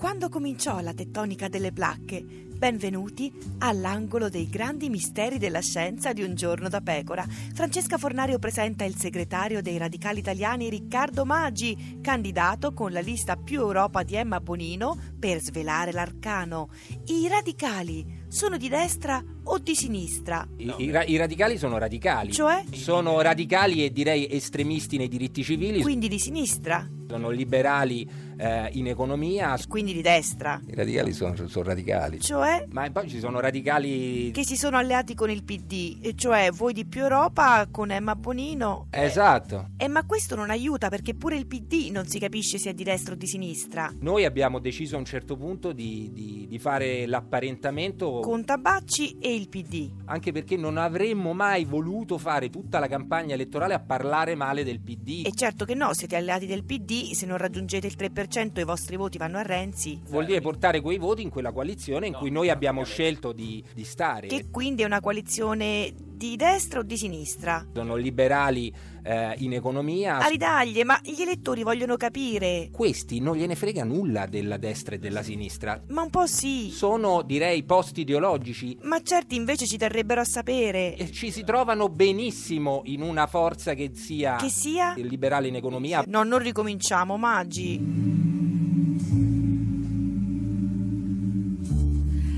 [SPEAKER 8] Quando cominciò la tettonica delle placche? Benvenuti all'angolo dei grandi misteri della scienza di un giorno da pecora. Francesca Fornario presenta il segretario dei radicali italiani Riccardo Maggi, candidato con la lista più Europa di Emma Bonino per svelare l'arcano. I radicali sono di destra o di sinistra?
[SPEAKER 9] I, i ra- i radicali sono radicali.
[SPEAKER 8] Cioè?
[SPEAKER 9] Sono radicali e direi estremisti nei diritti civili.
[SPEAKER 8] Quindi di sinistra?
[SPEAKER 9] Sono liberali eh, in economia.
[SPEAKER 8] Quindi di destra.
[SPEAKER 9] I radicali sono, sono radicali.
[SPEAKER 8] Cioè?
[SPEAKER 9] Ma poi ci sono radicali...
[SPEAKER 8] Che si sono alleati con il PD, e cioè voi di più Europa con Emma Bonino.
[SPEAKER 9] Esatto.
[SPEAKER 8] Eh, ma questo non aiuta perché pure il PD non si capisce se è di destra o di sinistra.
[SPEAKER 9] Noi abbiamo deciso a un certo punto di, di- di fare l'apparentamento
[SPEAKER 8] Con Tabacci e il PD.
[SPEAKER 9] anche perché non avremmo mai voluto fare tutta la campagna elettorale a parlare male del PD.
[SPEAKER 8] E certo che no, siete alleati del PD, se non raggiungete il 3% i vostri voti vanno a Renzi.
[SPEAKER 9] Vuol dire portare quei voti in quella coalizione in cui noi abbiamo scelto di, di stare.
[SPEAKER 8] Che quindi è una coalizione di destra o di sinistra?
[SPEAKER 9] Sono liberali eh, in economia.
[SPEAKER 8] Alidaglie, ma gli elettori vogliono capire.
[SPEAKER 9] Questi non gliene frega nulla della destra e della sinistra.
[SPEAKER 8] Ma un po' sì.
[SPEAKER 9] Sono, direi, post ideologici.
[SPEAKER 8] Ma certi invece ci terrebbero a sapere.
[SPEAKER 9] E ci si trovano benissimo in una forza che sia,
[SPEAKER 8] Che sia?
[SPEAKER 9] liberale in economia.
[SPEAKER 8] No, non ricominciamo, Maggi.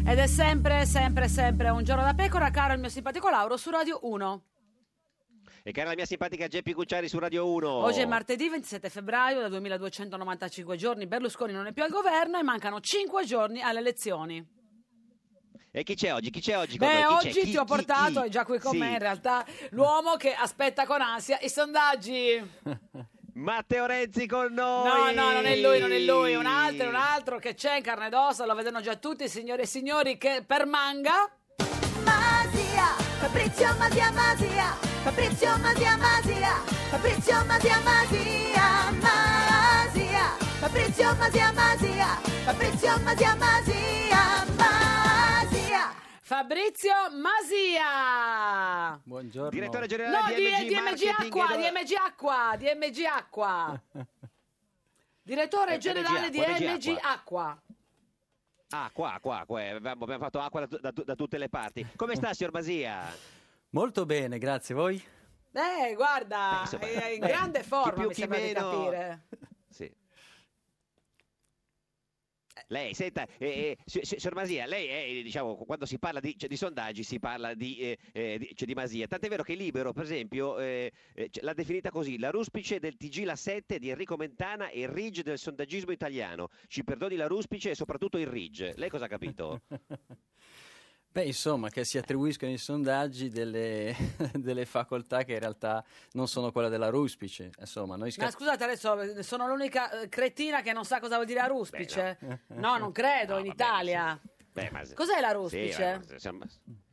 [SPEAKER 2] Ed è sempre, sempre, sempre un giorno da pecora, caro il mio simpatico Lauro su Radio 1.
[SPEAKER 1] E cara la mia simpatica Geppi Cucciari su Radio 1.
[SPEAKER 2] Oggi è martedì 27 febbraio, da 2295 giorni Berlusconi non è più al governo e mancano 5 giorni alle elezioni.
[SPEAKER 1] E chi c'è oggi? Chi c'è oggi?
[SPEAKER 2] Beh?
[SPEAKER 1] Chi c'è?
[SPEAKER 2] oggi
[SPEAKER 1] Chi-
[SPEAKER 2] ti ho
[SPEAKER 1] chi-
[SPEAKER 2] portato,
[SPEAKER 1] chi?
[SPEAKER 2] è già qui con
[SPEAKER 1] Sì.
[SPEAKER 2] me in realtà, l'uomo che aspetta con ansia i sondaggi.
[SPEAKER 1] Matteo Renzi con noi.
[SPEAKER 2] No, no, non è lui, non è lui, un altro, un altro che c'è in carne ed ossa, lo vedono già tutti, signore e signori, che per manga...
[SPEAKER 6] Masia, Fabrizio Masia Masia, Fabrizio Masia Masia, Fabrizio Masia Masia, Masia, Fabrizio Masia Masia, Fabrizio Masia Masia, Masia.
[SPEAKER 2] Fabrizio Masia!
[SPEAKER 10] Buongiorno.
[SPEAKER 1] Direttore generale
[SPEAKER 2] No,
[SPEAKER 1] di
[SPEAKER 2] di,
[SPEAKER 1] DMG
[SPEAKER 2] DMG
[SPEAKER 1] Marketing
[SPEAKER 2] Acqua,
[SPEAKER 1] e-
[SPEAKER 2] DMG Acqua, DMG Acqua. Direttore
[SPEAKER 1] Eh,
[SPEAKER 2] generale di
[SPEAKER 1] DMG
[SPEAKER 2] DMG Acqua.
[SPEAKER 1] Ah, qua, qua, qua. eh, Abbiamo fatto acqua da, da- da tutte le parti. Come sta, signor Masia?
[SPEAKER 10] Molto bene, grazie. Voi?
[SPEAKER 2] Eh, guarda,
[SPEAKER 1] insomma,
[SPEAKER 2] è in grande
[SPEAKER 1] chi
[SPEAKER 2] forma,
[SPEAKER 1] più,
[SPEAKER 2] mi
[SPEAKER 1] chi
[SPEAKER 2] sembra di
[SPEAKER 1] meno.
[SPEAKER 2] capire.
[SPEAKER 1] Sì. Lei, senta, eh, eh, si- si- signor Masia, lei è, diciamo, quando si parla di, cioè, di sondaggi si parla di, eh, eh, di, cioè, di Masia. Tant'è vero che Libero, per esempio, eh, eh, cioè, l'ha definita così, la ruspice del TG La 7 di Enrico Mentana e il Ridge del sondaggismo italiano. Ci perdoni la ruspice e soprattutto il Ridge. Lei cosa ha capito?
[SPEAKER 10] Beh, insomma, che si attribuiscono i sondaggi delle, delle facoltà che in realtà non sono quelle della ruspice. Insomma, noi
[SPEAKER 2] Ma
[SPEAKER 10] sca-
[SPEAKER 2] scusate, adesso sono l'unica eh, cretina che non sa cosa vuol dire aruspice.
[SPEAKER 10] Beh,
[SPEAKER 2] no. non credo, in Italia.
[SPEAKER 1] Beh, ma-
[SPEAKER 2] Cos'è la
[SPEAKER 1] Sì,
[SPEAKER 2] ruspice?
[SPEAKER 1] ma- insomma,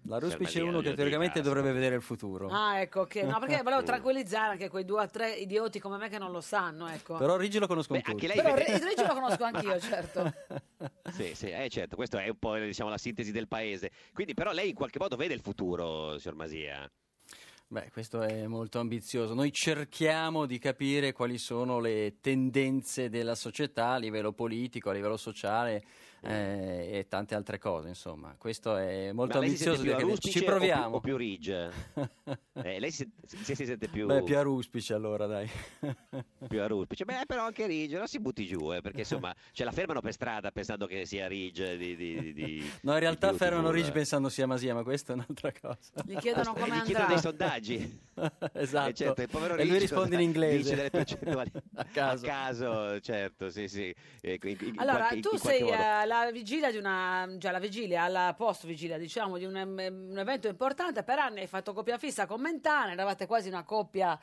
[SPEAKER 10] la ruspice è uno che teoricamente dovrebbe vedere il futuro.
[SPEAKER 2] Ah, ecco, ok. No, perché volevo tranquillizzare anche quei due o tre idioti come me che non lo sanno, ecco.
[SPEAKER 10] Però Rigi lo conosco
[SPEAKER 1] Beh,
[SPEAKER 10] tutti.
[SPEAKER 1] anche lei
[SPEAKER 2] Però lo conosco anch'io, certo.
[SPEAKER 1] Sì, sì, eh, certo, questo è un po' diciamo, la sintesi del paese. Quindi, però, lei in qualche modo vede il futuro, signor Masia.
[SPEAKER 10] Beh, questo è molto ambizioso. Noi cerchiamo di capire quali sono le tendenze della società a livello politico, a livello sociale eh, e tante altre cose, insomma. Questo è molto
[SPEAKER 1] Ma lei si sente
[SPEAKER 10] ambizioso.
[SPEAKER 1] più
[SPEAKER 10] che ci
[SPEAKER 1] o più-
[SPEAKER 10] proviamo.
[SPEAKER 1] O più, Ridge? Eh, lei si, si- si sente più,
[SPEAKER 10] Beh, più aruspice allora, dai.
[SPEAKER 1] più aruspice. Beh, però anche Ridge, non si butti giù, eh, perché insomma ce la fermano per strada pensando che sia Ridge di... di, di-
[SPEAKER 10] No, in realtà
[SPEAKER 1] di
[SPEAKER 10] fermano. Rigi pensando sia Masia, ma questa è un'altra cosa.
[SPEAKER 2] Gli chiedono come
[SPEAKER 1] Gli chiedono
[SPEAKER 2] andrà.
[SPEAKER 1] dei sondaggi.
[SPEAKER 10] esatto.
[SPEAKER 1] Eh, certo, il povero
[SPEAKER 10] e lui risponde in inglese.
[SPEAKER 1] Dice delle percentuali
[SPEAKER 10] a caso.
[SPEAKER 1] caso, certo, sì, sì. Eh, in- in- in
[SPEAKER 2] Allora,
[SPEAKER 1] qualche-
[SPEAKER 2] tu sei
[SPEAKER 1] modo.
[SPEAKER 2] Eh, alla vigilia di una, già alla vigilia, alla post vigilia, diciamo, di un, un evento importante. Per anni hai fatto coppia fissa con Mentana, eravate quasi una coppia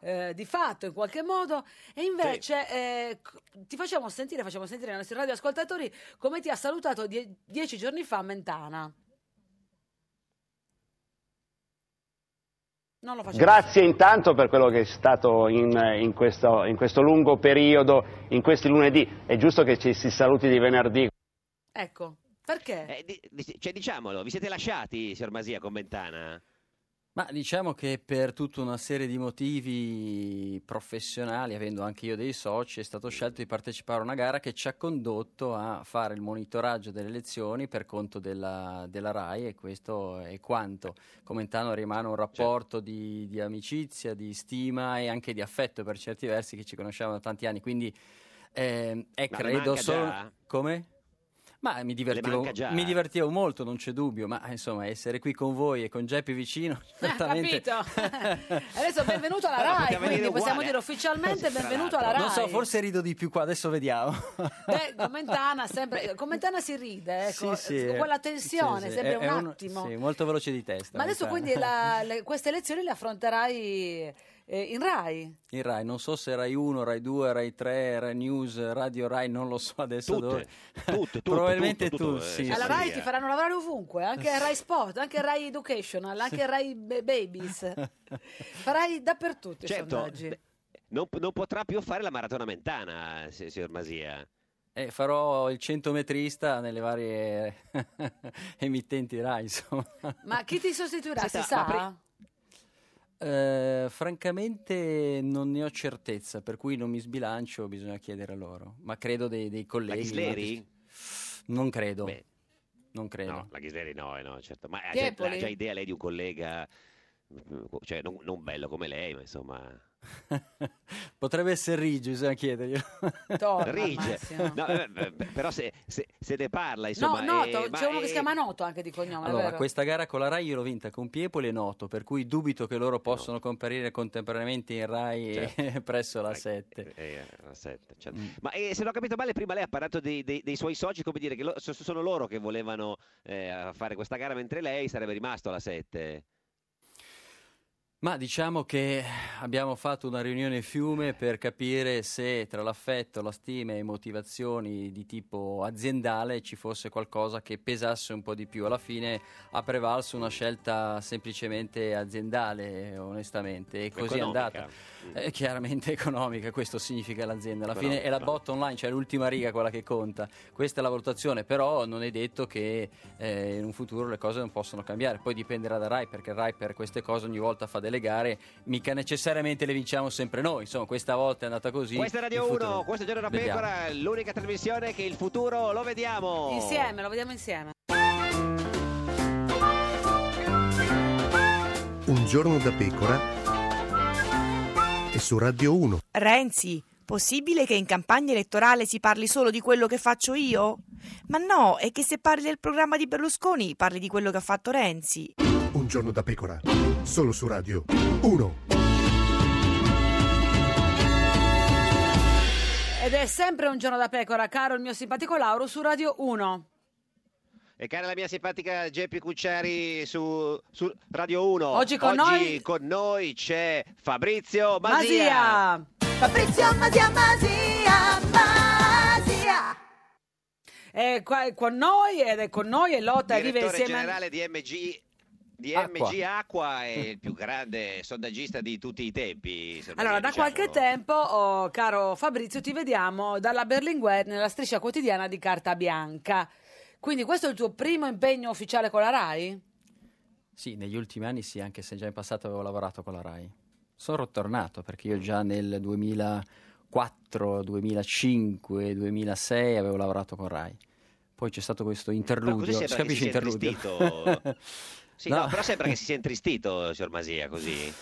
[SPEAKER 2] eh, di fatto in qualche modo. E invece eh, c- ti facciamo sentire, facciamo sentire ai nostri radioascoltatori come ti ha salutato die- dieci giorni fa Mentana. Non lo facciamo.
[SPEAKER 11] Grazie intanto per quello che è stato in, in questo, in questo lungo periodo, in questi lunedì. È giusto che ci si saluti di venerdì.
[SPEAKER 2] Ecco, perché?
[SPEAKER 1] Eh, di- di- cioè, diciamolo, vi siete lasciati, signor Masia, con Mentana?
[SPEAKER 10] Ma diciamo che per tutta una serie di motivi professionali, avendo anche io dei soci, è stato scelto di partecipare a una gara che ci ha condotto a fare il monitoraggio delle elezioni per conto della, della RAI e questo è quanto. Commentano rimane un rapporto di, di amicizia, di stima e anche di affetto per certi versi che ci conosciamo da tanti anni, quindi eh, è
[SPEAKER 1] Ma
[SPEAKER 10] credo solo...
[SPEAKER 1] già?
[SPEAKER 10] Come? Ma mi divertivo, mi divertivo molto, non c'è dubbio, ma insomma essere qui con voi e con Geppi vicino, certamente...
[SPEAKER 2] Capito? Adesso benvenuto alla RAI, quindi possiamo
[SPEAKER 10] uguale.
[SPEAKER 2] dire ufficialmente benvenuto alla RAI.
[SPEAKER 10] Non so, forse rido di più qua, adesso vediamo.
[SPEAKER 2] Beh, Commentana sempre Commentana si ride, ecco,
[SPEAKER 10] Sì, sì,
[SPEAKER 2] quella tensione,
[SPEAKER 10] sì,
[SPEAKER 2] sempre
[SPEAKER 10] è
[SPEAKER 2] un attimo.
[SPEAKER 10] Sì, molto veloce di testa.
[SPEAKER 2] Ma adesso quindi la- le- queste elezioni le affronterai eh, in RAI?
[SPEAKER 10] In Rai, non so se Rai 1, Rai 2, Rai 3, Rai News, Radio Rai, non lo so adesso
[SPEAKER 1] Tutte,
[SPEAKER 10] dove.
[SPEAKER 1] tutte, tutto,
[SPEAKER 10] Probabilmente
[SPEAKER 1] tutto,
[SPEAKER 10] tu,
[SPEAKER 1] tutto,
[SPEAKER 10] sì.
[SPEAKER 1] eh,
[SPEAKER 2] Alla
[SPEAKER 1] sì,
[SPEAKER 2] RAI
[SPEAKER 1] sì,
[SPEAKER 2] ti
[SPEAKER 1] eh.
[SPEAKER 2] faranno lavorare ovunque, anche Rai Sport, anche Rai Educational, anche Rai Ba- Babies. Farai dappertutto i
[SPEAKER 1] Certo,
[SPEAKER 2] sondaggi.
[SPEAKER 1] beh, non, non potrà più fare la maratona mentana, si- signor Masia.
[SPEAKER 10] Eh, farò il centometrista nelle varie emittenti Rai, insomma.
[SPEAKER 2] Ma chi ti sostituirà,
[SPEAKER 10] Senta,
[SPEAKER 2] si sa?
[SPEAKER 10] Eh, francamente non ne ho certezza, per cui non mi sbilancio, bisogna chiedere a loro. Ma credo dei, dei
[SPEAKER 1] La
[SPEAKER 10] colleghi.
[SPEAKER 1] Ghisleri?
[SPEAKER 10] Non credo. Non credo.
[SPEAKER 1] No, la Ghisleri no, eh, no, certo. Ma ha già, ha già idea lei di un collega, cioè non, non bello come lei, ma insomma...
[SPEAKER 10] Potrebbe essere Rigi, bisogna chiederglielo.
[SPEAKER 1] Rige. No, eh, però se, se- se ne parla, insomma...
[SPEAKER 2] no,
[SPEAKER 1] eh,
[SPEAKER 2] Noto,
[SPEAKER 1] ma,
[SPEAKER 2] c'è uno che
[SPEAKER 1] eh,
[SPEAKER 2] si chiama Noto anche di cognome, è
[SPEAKER 10] Allora,
[SPEAKER 2] vero?
[SPEAKER 10] questa gara con la Rai io l'ho vinta con Piepoli e Noto, per cui dubito che loro possano comparire contemporaneamente in Rai e
[SPEAKER 1] Certo.
[SPEAKER 10] presso la 7.
[SPEAKER 1] eh, la sette, certo. Ma eh, se non ho capito male, prima lei ha parlato dei, dei- dei suoi soci, come dire che lo- so- sono loro che volevano eh, fare questa gara, mentre lei sarebbe rimasto alla 7.
[SPEAKER 10] Ma diciamo che abbiamo fatto una riunione fiume per capire se tra l'affetto, la stima e motivazioni di tipo aziendale ci fosse qualcosa che pesasse un po' di più. Alla fine ha prevalso una scelta semplicemente aziendale, onestamente, e così è
[SPEAKER 1] Economica.
[SPEAKER 10] andata. Eh, chiaramente economica, questo significa l'azienda. Alla fine
[SPEAKER 1] Economica,
[SPEAKER 10] è la
[SPEAKER 1] no.
[SPEAKER 10] bottom line, cioè l'ultima riga quella che conta. Questa è la valutazione, però non è detto che eh, in un futuro le cose non possono cambiare. Poi dipenderà da Rai, perché Rai per queste cose ogni volta fa delle gare, mica necessariamente le vinciamo sempre noi. Insomma, questa volta è andata così.
[SPEAKER 1] Questa è Radio
[SPEAKER 10] in futuro-
[SPEAKER 1] 1, questo è Giorno da. Pecora, l'unica trasmissione che il futuro lo vediamo.
[SPEAKER 2] Insieme, lo vediamo insieme.
[SPEAKER 7] Un giorno da pecora e su Radio 1.
[SPEAKER 8] Renzi, possibile che in campagna elettorale si parli solo di quello che faccio io? Ma no, è che se parli del programma di Berlusconi parli di quello che ha fatto Renzi.
[SPEAKER 7] Un giorno da pecora, solo su Radio 1.
[SPEAKER 2] Ed è sempre un giorno da pecora, caro il mio simpatico Lauro su Radio 1.
[SPEAKER 1] E cara la mia simpatica Geppi Cucciari su, su Radio 1.
[SPEAKER 2] Oggi con noi-
[SPEAKER 1] con noi c'è Fabrizio Masia.
[SPEAKER 2] Masia!
[SPEAKER 6] Fabrizio Masia Masia Masia
[SPEAKER 2] È qua con noi ed è con noi e lotta e vive
[SPEAKER 1] Direttore
[SPEAKER 2] insieme.
[SPEAKER 1] generale di MG di
[SPEAKER 2] Acqua.
[SPEAKER 1] MG Acqua è il più grande sondaggista di tutti i tempi. se
[SPEAKER 2] Allora, da
[SPEAKER 1] vogliamo,
[SPEAKER 2] qualche
[SPEAKER 1] diciamolo.
[SPEAKER 2] tempo, oh, caro Fabrizio, ti vediamo dalla Berlinguer nella striscia quotidiana di carta bianca. Quindi questo è il tuo primo impegno ufficiale con la RAI?
[SPEAKER 10] Sì, negli ultimi anni sì, anche se già in passato avevo lavorato con la RAI. Sono ritornato perché io già nel 2004, 2005, 2006 avevo lavorato con RAI. Poi c'è stato questo interludio, si capisce interludio?
[SPEAKER 1] Sì, no.
[SPEAKER 10] No.
[SPEAKER 1] però sembra che si sia intristito, signor Masia, così.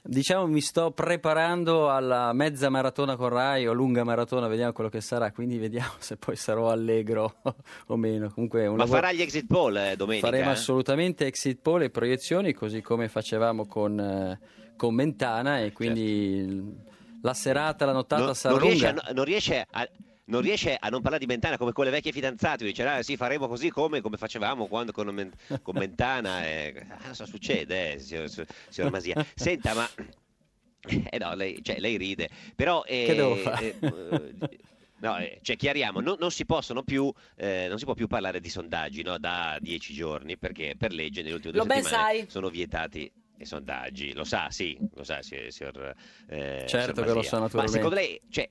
[SPEAKER 10] Diciamo mi sto preparando alla mezza maratona con Rai o lunga maratona, vediamo quello che sarà, quindi vediamo se poi sarò allegro o meno. Comunque un
[SPEAKER 1] Ma
[SPEAKER 10] lavoro-
[SPEAKER 1] farà gli exit poll eh, domenica?
[SPEAKER 10] faremo assolutamente exit poll e proiezioni, così come facevamo con, eh, con Mentana e quindi il- la serata, la nottata
[SPEAKER 1] non,
[SPEAKER 10] sarà
[SPEAKER 1] non riesce
[SPEAKER 10] lunga.
[SPEAKER 1] a, non riesce a- non riesce a non parlare di Mentana come con le vecchie fidanzate, dice ah, sì faremo così come, come facevamo quando con, Men- con Mentana, eh, ah, cosa succede eh, signor, signor Masia? Senta ma, eh no, lei, cioè, lei ride, però... eh,
[SPEAKER 10] Che devo fare?
[SPEAKER 1] eh, eh, No, eh, cioè chiariamo, non, non si possono più, eh, non si può più parlare di sondaggi no, da dieci giorni perché per legge nelle ultime due
[SPEAKER 2] Lo ben
[SPEAKER 1] settimane
[SPEAKER 2] sai.
[SPEAKER 1] sono vietati i sondaggi. Lo sa, sì, lo sa, signor, eh,
[SPEAKER 10] Certo
[SPEAKER 1] signor
[SPEAKER 10] che lo
[SPEAKER 1] Masia.
[SPEAKER 10] so,
[SPEAKER 1] Ma
[SPEAKER 10] naturalmente.
[SPEAKER 1] secondo lei, cioè,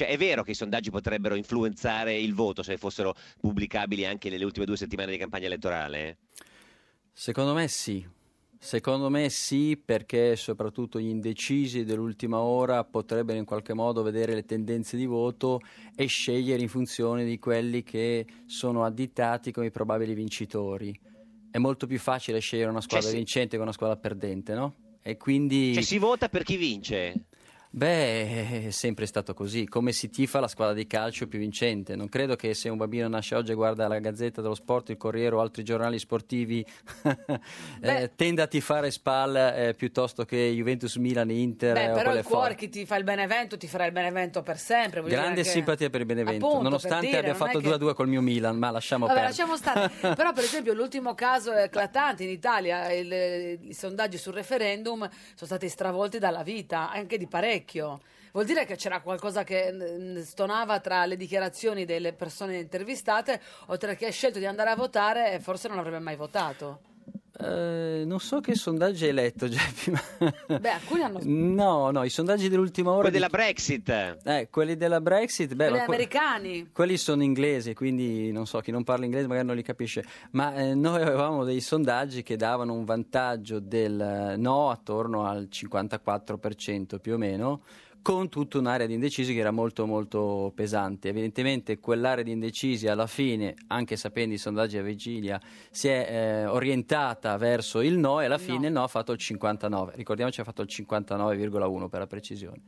[SPEAKER 1] cioè, è vero che i sondaggi potrebbero influenzare il voto se fossero pubblicabili anche nelle ultime due settimane di campagna elettorale?
[SPEAKER 10] Secondo me sì. Secondo me sì, perché soprattutto gli indecisi dell'ultima ora potrebbero in qualche modo vedere le tendenze di voto e scegliere in funzione di quelli che sono additati come i probabili vincitori. È molto più facile scegliere una squadra
[SPEAKER 1] Cioè,
[SPEAKER 10] vincente che una squadra perdente, no? E quindi
[SPEAKER 1] Cioè si vota per chi vince?
[SPEAKER 10] Beh, è sempre stato così, come si tifa la squadra di calcio più vincente. Non credo che se un bambino nasce oggi e guarda la Gazzetta dello Sport, il Corriere o altri giornali sportivi eh, tenda a tifare Spal eh, piuttosto che Juventus, Milan, Inter
[SPEAKER 2] Beh,
[SPEAKER 10] eh, o
[SPEAKER 2] però il cuore, chi ti fa il Benevento, ti farà il Benevento per sempre.
[SPEAKER 10] Grande
[SPEAKER 2] che-
[SPEAKER 10] simpatia per il Benevento,
[SPEAKER 2] Appunto,
[SPEAKER 10] nonostante
[SPEAKER 2] dire,
[SPEAKER 10] abbia
[SPEAKER 2] non
[SPEAKER 10] fatto
[SPEAKER 2] che-
[SPEAKER 10] 2-2 col mio Milan, ma lasciamo
[SPEAKER 2] Vabbè,
[SPEAKER 10] perdere.
[SPEAKER 2] lasciamo stare. Però, per esempio, l'ultimo caso eclatante in Italia, il- i sondaggi sul referendum sono stati stravolti dalla vita, anche di parecchio. Vuol dire che c'era qualcosa che mm, stonava tra le dichiarazioni delle persone intervistate o tra chi ha scelto di andare a votare e forse non avrebbe mai votato.
[SPEAKER 10] Eh, non so che sondaggi hai letto, Geppi. ma-
[SPEAKER 2] Beh, alcuni hanno
[SPEAKER 10] No, no, i sondaggi dell'ultima ora.
[SPEAKER 1] Quelli
[SPEAKER 10] di-
[SPEAKER 1] della Brexit.
[SPEAKER 10] Eh, quelli della Brexit, beh,
[SPEAKER 2] quelli
[SPEAKER 10] que-
[SPEAKER 2] americani.
[SPEAKER 10] quelli sono inglesi, quindi non so, chi non parla inglese magari non li capisce. Ma eh, noi avevamo dei sondaggi che davano un vantaggio del eh, no attorno al 54% più o meno, con tutta un'area di indecisi che era molto molto pesante. Evidentemente quell'area di indecisi alla fine, anche sapendo i sondaggi a vigilia, si è eh, orientata verso il no e alla fine il no ha fatto il 59. Ricordiamoci ha fatto il 59,1 per la precisione.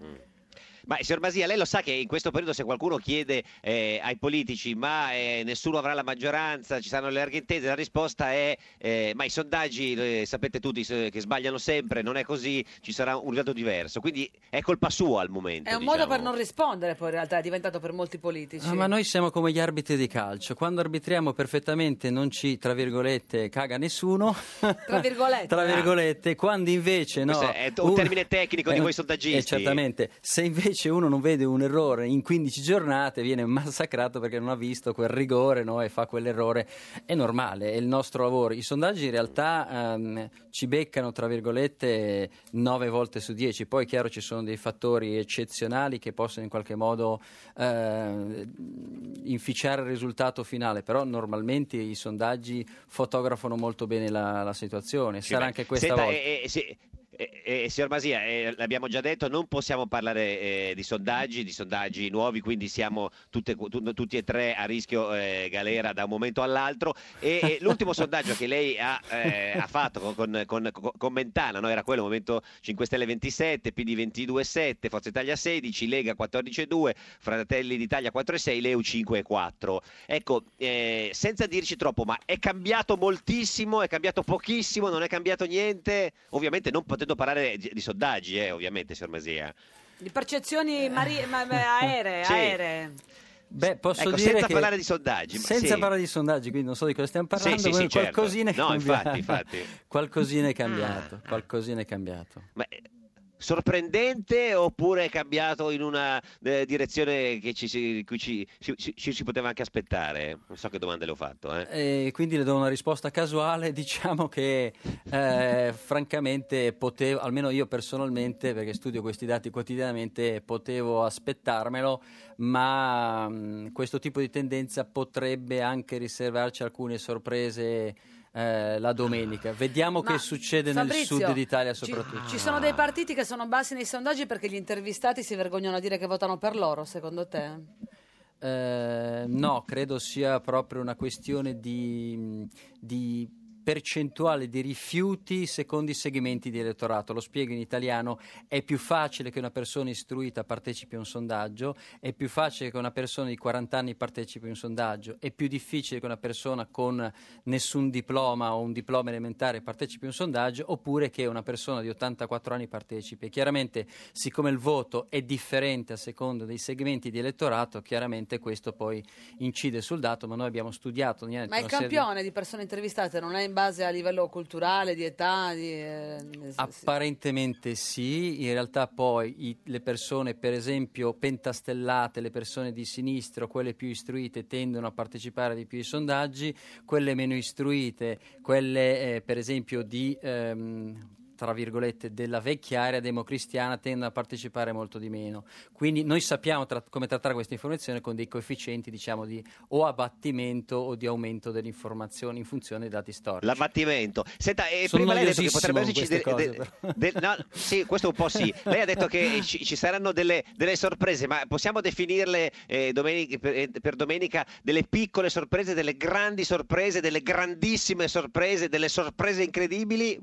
[SPEAKER 1] Ma signor Masia, lei lo sa che in questo periodo se qualcuno chiede eh, ai politici ma eh, nessuno avrà la maggioranza, ci saranno le larghe intese, la risposta è eh, ma i sondaggi eh, sapete tutti se- che sbagliano sempre, non è così, ci sarà un risultato diverso. Quindi è colpa sua al momento.
[SPEAKER 2] È un
[SPEAKER 1] diciamo.
[SPEAKER 2] modo per non rispondere, poi in realtà è diventato per molti politici.
[SPEAKER 10] Ah, ma noi siamo come gli arbitri di calcio, quando arbitriamo perfettamente non ci, tra virgolette, caga nessuno,
[SPEAKER 2] Tra virgolette.
[SPEAKER 10] tra virgolette, quando invece no...
[SPEAKER 1] Questo è un termine tecnico di voi sondaggisti.
[SPEAKER 10] Eh, certamente, se invece uno non vede un errore in 15 giornate viene massacrato perché non ha visto quel rigore no, e fa quell'errore, è normale, è il nostro lavoro. I sondaggi in realtà ehm, ci beccano, tra virgolette, 9 volte su 10, poi è chiaro ci sono dei fattori eccezionali che possono in qualche modo eh, inficiare il risultato finale, però normalmente i sondaggi fotografano molto bene la, la situazione, sarà anche questa
[SPEAKER 1] senta,
[SPEAKER 10] volta.
[SPEAKER 1] eh, eh, sì, eh, eh, signor Masia, eh, l'abbiamo già detto, non possiamo parlare eh, di sondaggi, di sondaggi nuovi, quindi siamo tutte- tu- tutti e tre a rischio eh, galera da un momento all'altro. E, l'ultimo sondaggio che lei ha, eh, ha fatto con, con- con- con Mentana no? era quello Movimento 5 Stelle 27, PD 22,7, Forza Italia 16, Lega 14,2, Fratelli d'Italia 4,6, Leu 5,4. Ecco, eh, senza dirci troppo, ma è cambiato moltissimo, è cambiato pochissimo, non è cambiato niente? Ovviamente non potendo parlare di, sondaggi, eh, ovviamente, signor Masia.
[SPEAKER 2] Di percezioni mari- ma- ma- aeree,
[SPEAKER 1] Sì.
[SPEAKER 2] aeree.
[SPEAKER 10] Beh, posso
[SPEAKER 1] Ecco,
[SPEAKER 10] dire
[SPEAKER 1] senza
[SPEAKER 10] che
[SPEAKER 1] parlare di sondaggi. ma
[SPEAKER 10] senza
[SPEAKER 1] sì.
[SPEAKER 10] parlare di sondaggi, quindi non so di cosa stiamo
[SPEAKER 1] Sì,
[SPEAKER 10] parlando,
[SPEAKER 1] sì, sì, certo.
[SPEAKER 10] qualcosina è
[SPEAKER 1] No,
[SPEAKER 10] cambiato.
[SPEAKER 1] infatti, infatti.
[SPEAKER 10] qualcosina è cambiato, qualcosina è cambiato.
[SPEAKER 1] Ma, eh, sorprendente oppure è cambiato in una eh, direzione che ci ci, ci- ci- si poteva anche aspettare? Non so che domande le ho fatto. Eh.
[SPEAKER 10] Quindi le do una risposta casuale, diciamo che eh, francamente potevo, almeno io personalmente, perché studio questi dati quotidianamente, potevo aspettarmelo, ma mh, questo tipo di tendenza potrebbe anche riservarci alcune sorprese eh, la domenica. Vediamo
[SPEAKER 2] Ma,
[SPEAKER 10] che succede nel
[SPEAKER 2] Fabrizio,
[SPEAKER 10] sud d'Italia
[SPEAKER 2] ci-
[SPEAKER 10] soprattutto.
[SPEAKER 2] Ci, sono dei partiti che sono bassi nei sondaggi perché gli intervistati si vergognano a dire che votano per loro, secondo te?
[SPEAKER 10] Eh, no, credo sia proprio una questione di, di percentuale di rifiuti secondo i segmenti di elettorato. Lo spiego in italiano, è più facile che una persona istruita partecipi a un sondaggio, è più facile che una persona di 40 anni partecipi a un sondaggio, è più difficile che una persona con nessun diploma o un diploma elementare partecipi a un sondaggio, oppure che una persona di 84 anni partecipi. E chiaramente, siccome il voto è differente a seconda dei segmenti di elettorato, chiaramente questo poi incide sul dato, ma noi abbiamo studiato niente,
[SPEAKER 2] Ma il
[SPEAKER 10] una serie
[SPEAKER 2] campione di persone intervistate non è in base a livello culturale, di età, di... eh,
[SPEAKER 10] Apparentemente sì, in realtà poi i- le persone, per esempio pentastellate, le persone di sinistra, quelle più istruite tendono a partecipare di più ai sondaggi, quelle meno istruite, quelle eh, per esempio di... ehm, tra virgolette, della vecchia area democristiana tendono a partecipare molto di meno. Quindi noi sappiamo tra- come trattare questa informazione con dei coefficienti, diciamo, di o abbattimento o di aumento dell'informazione in funzione dei dati storici.
[SPEAKER 1] L'abbattimento. Senta, e
[SPEAKER 10] Sono
[SPEAKER 1] prima lei ha detto che potrebbero esserci de-
[SPEAKER 10] cose,
[SPEAKER 1] de- de- no, sì, questo un po' sì. Lei ha detto che ci, ci saranno delle, delle sorprese, ma possiamo definirle eh, domenica- per, eh, per domenica delle piccole sorprese, delle grandi sorprese, delle grandissime sorprese, delle sorprese incredibili?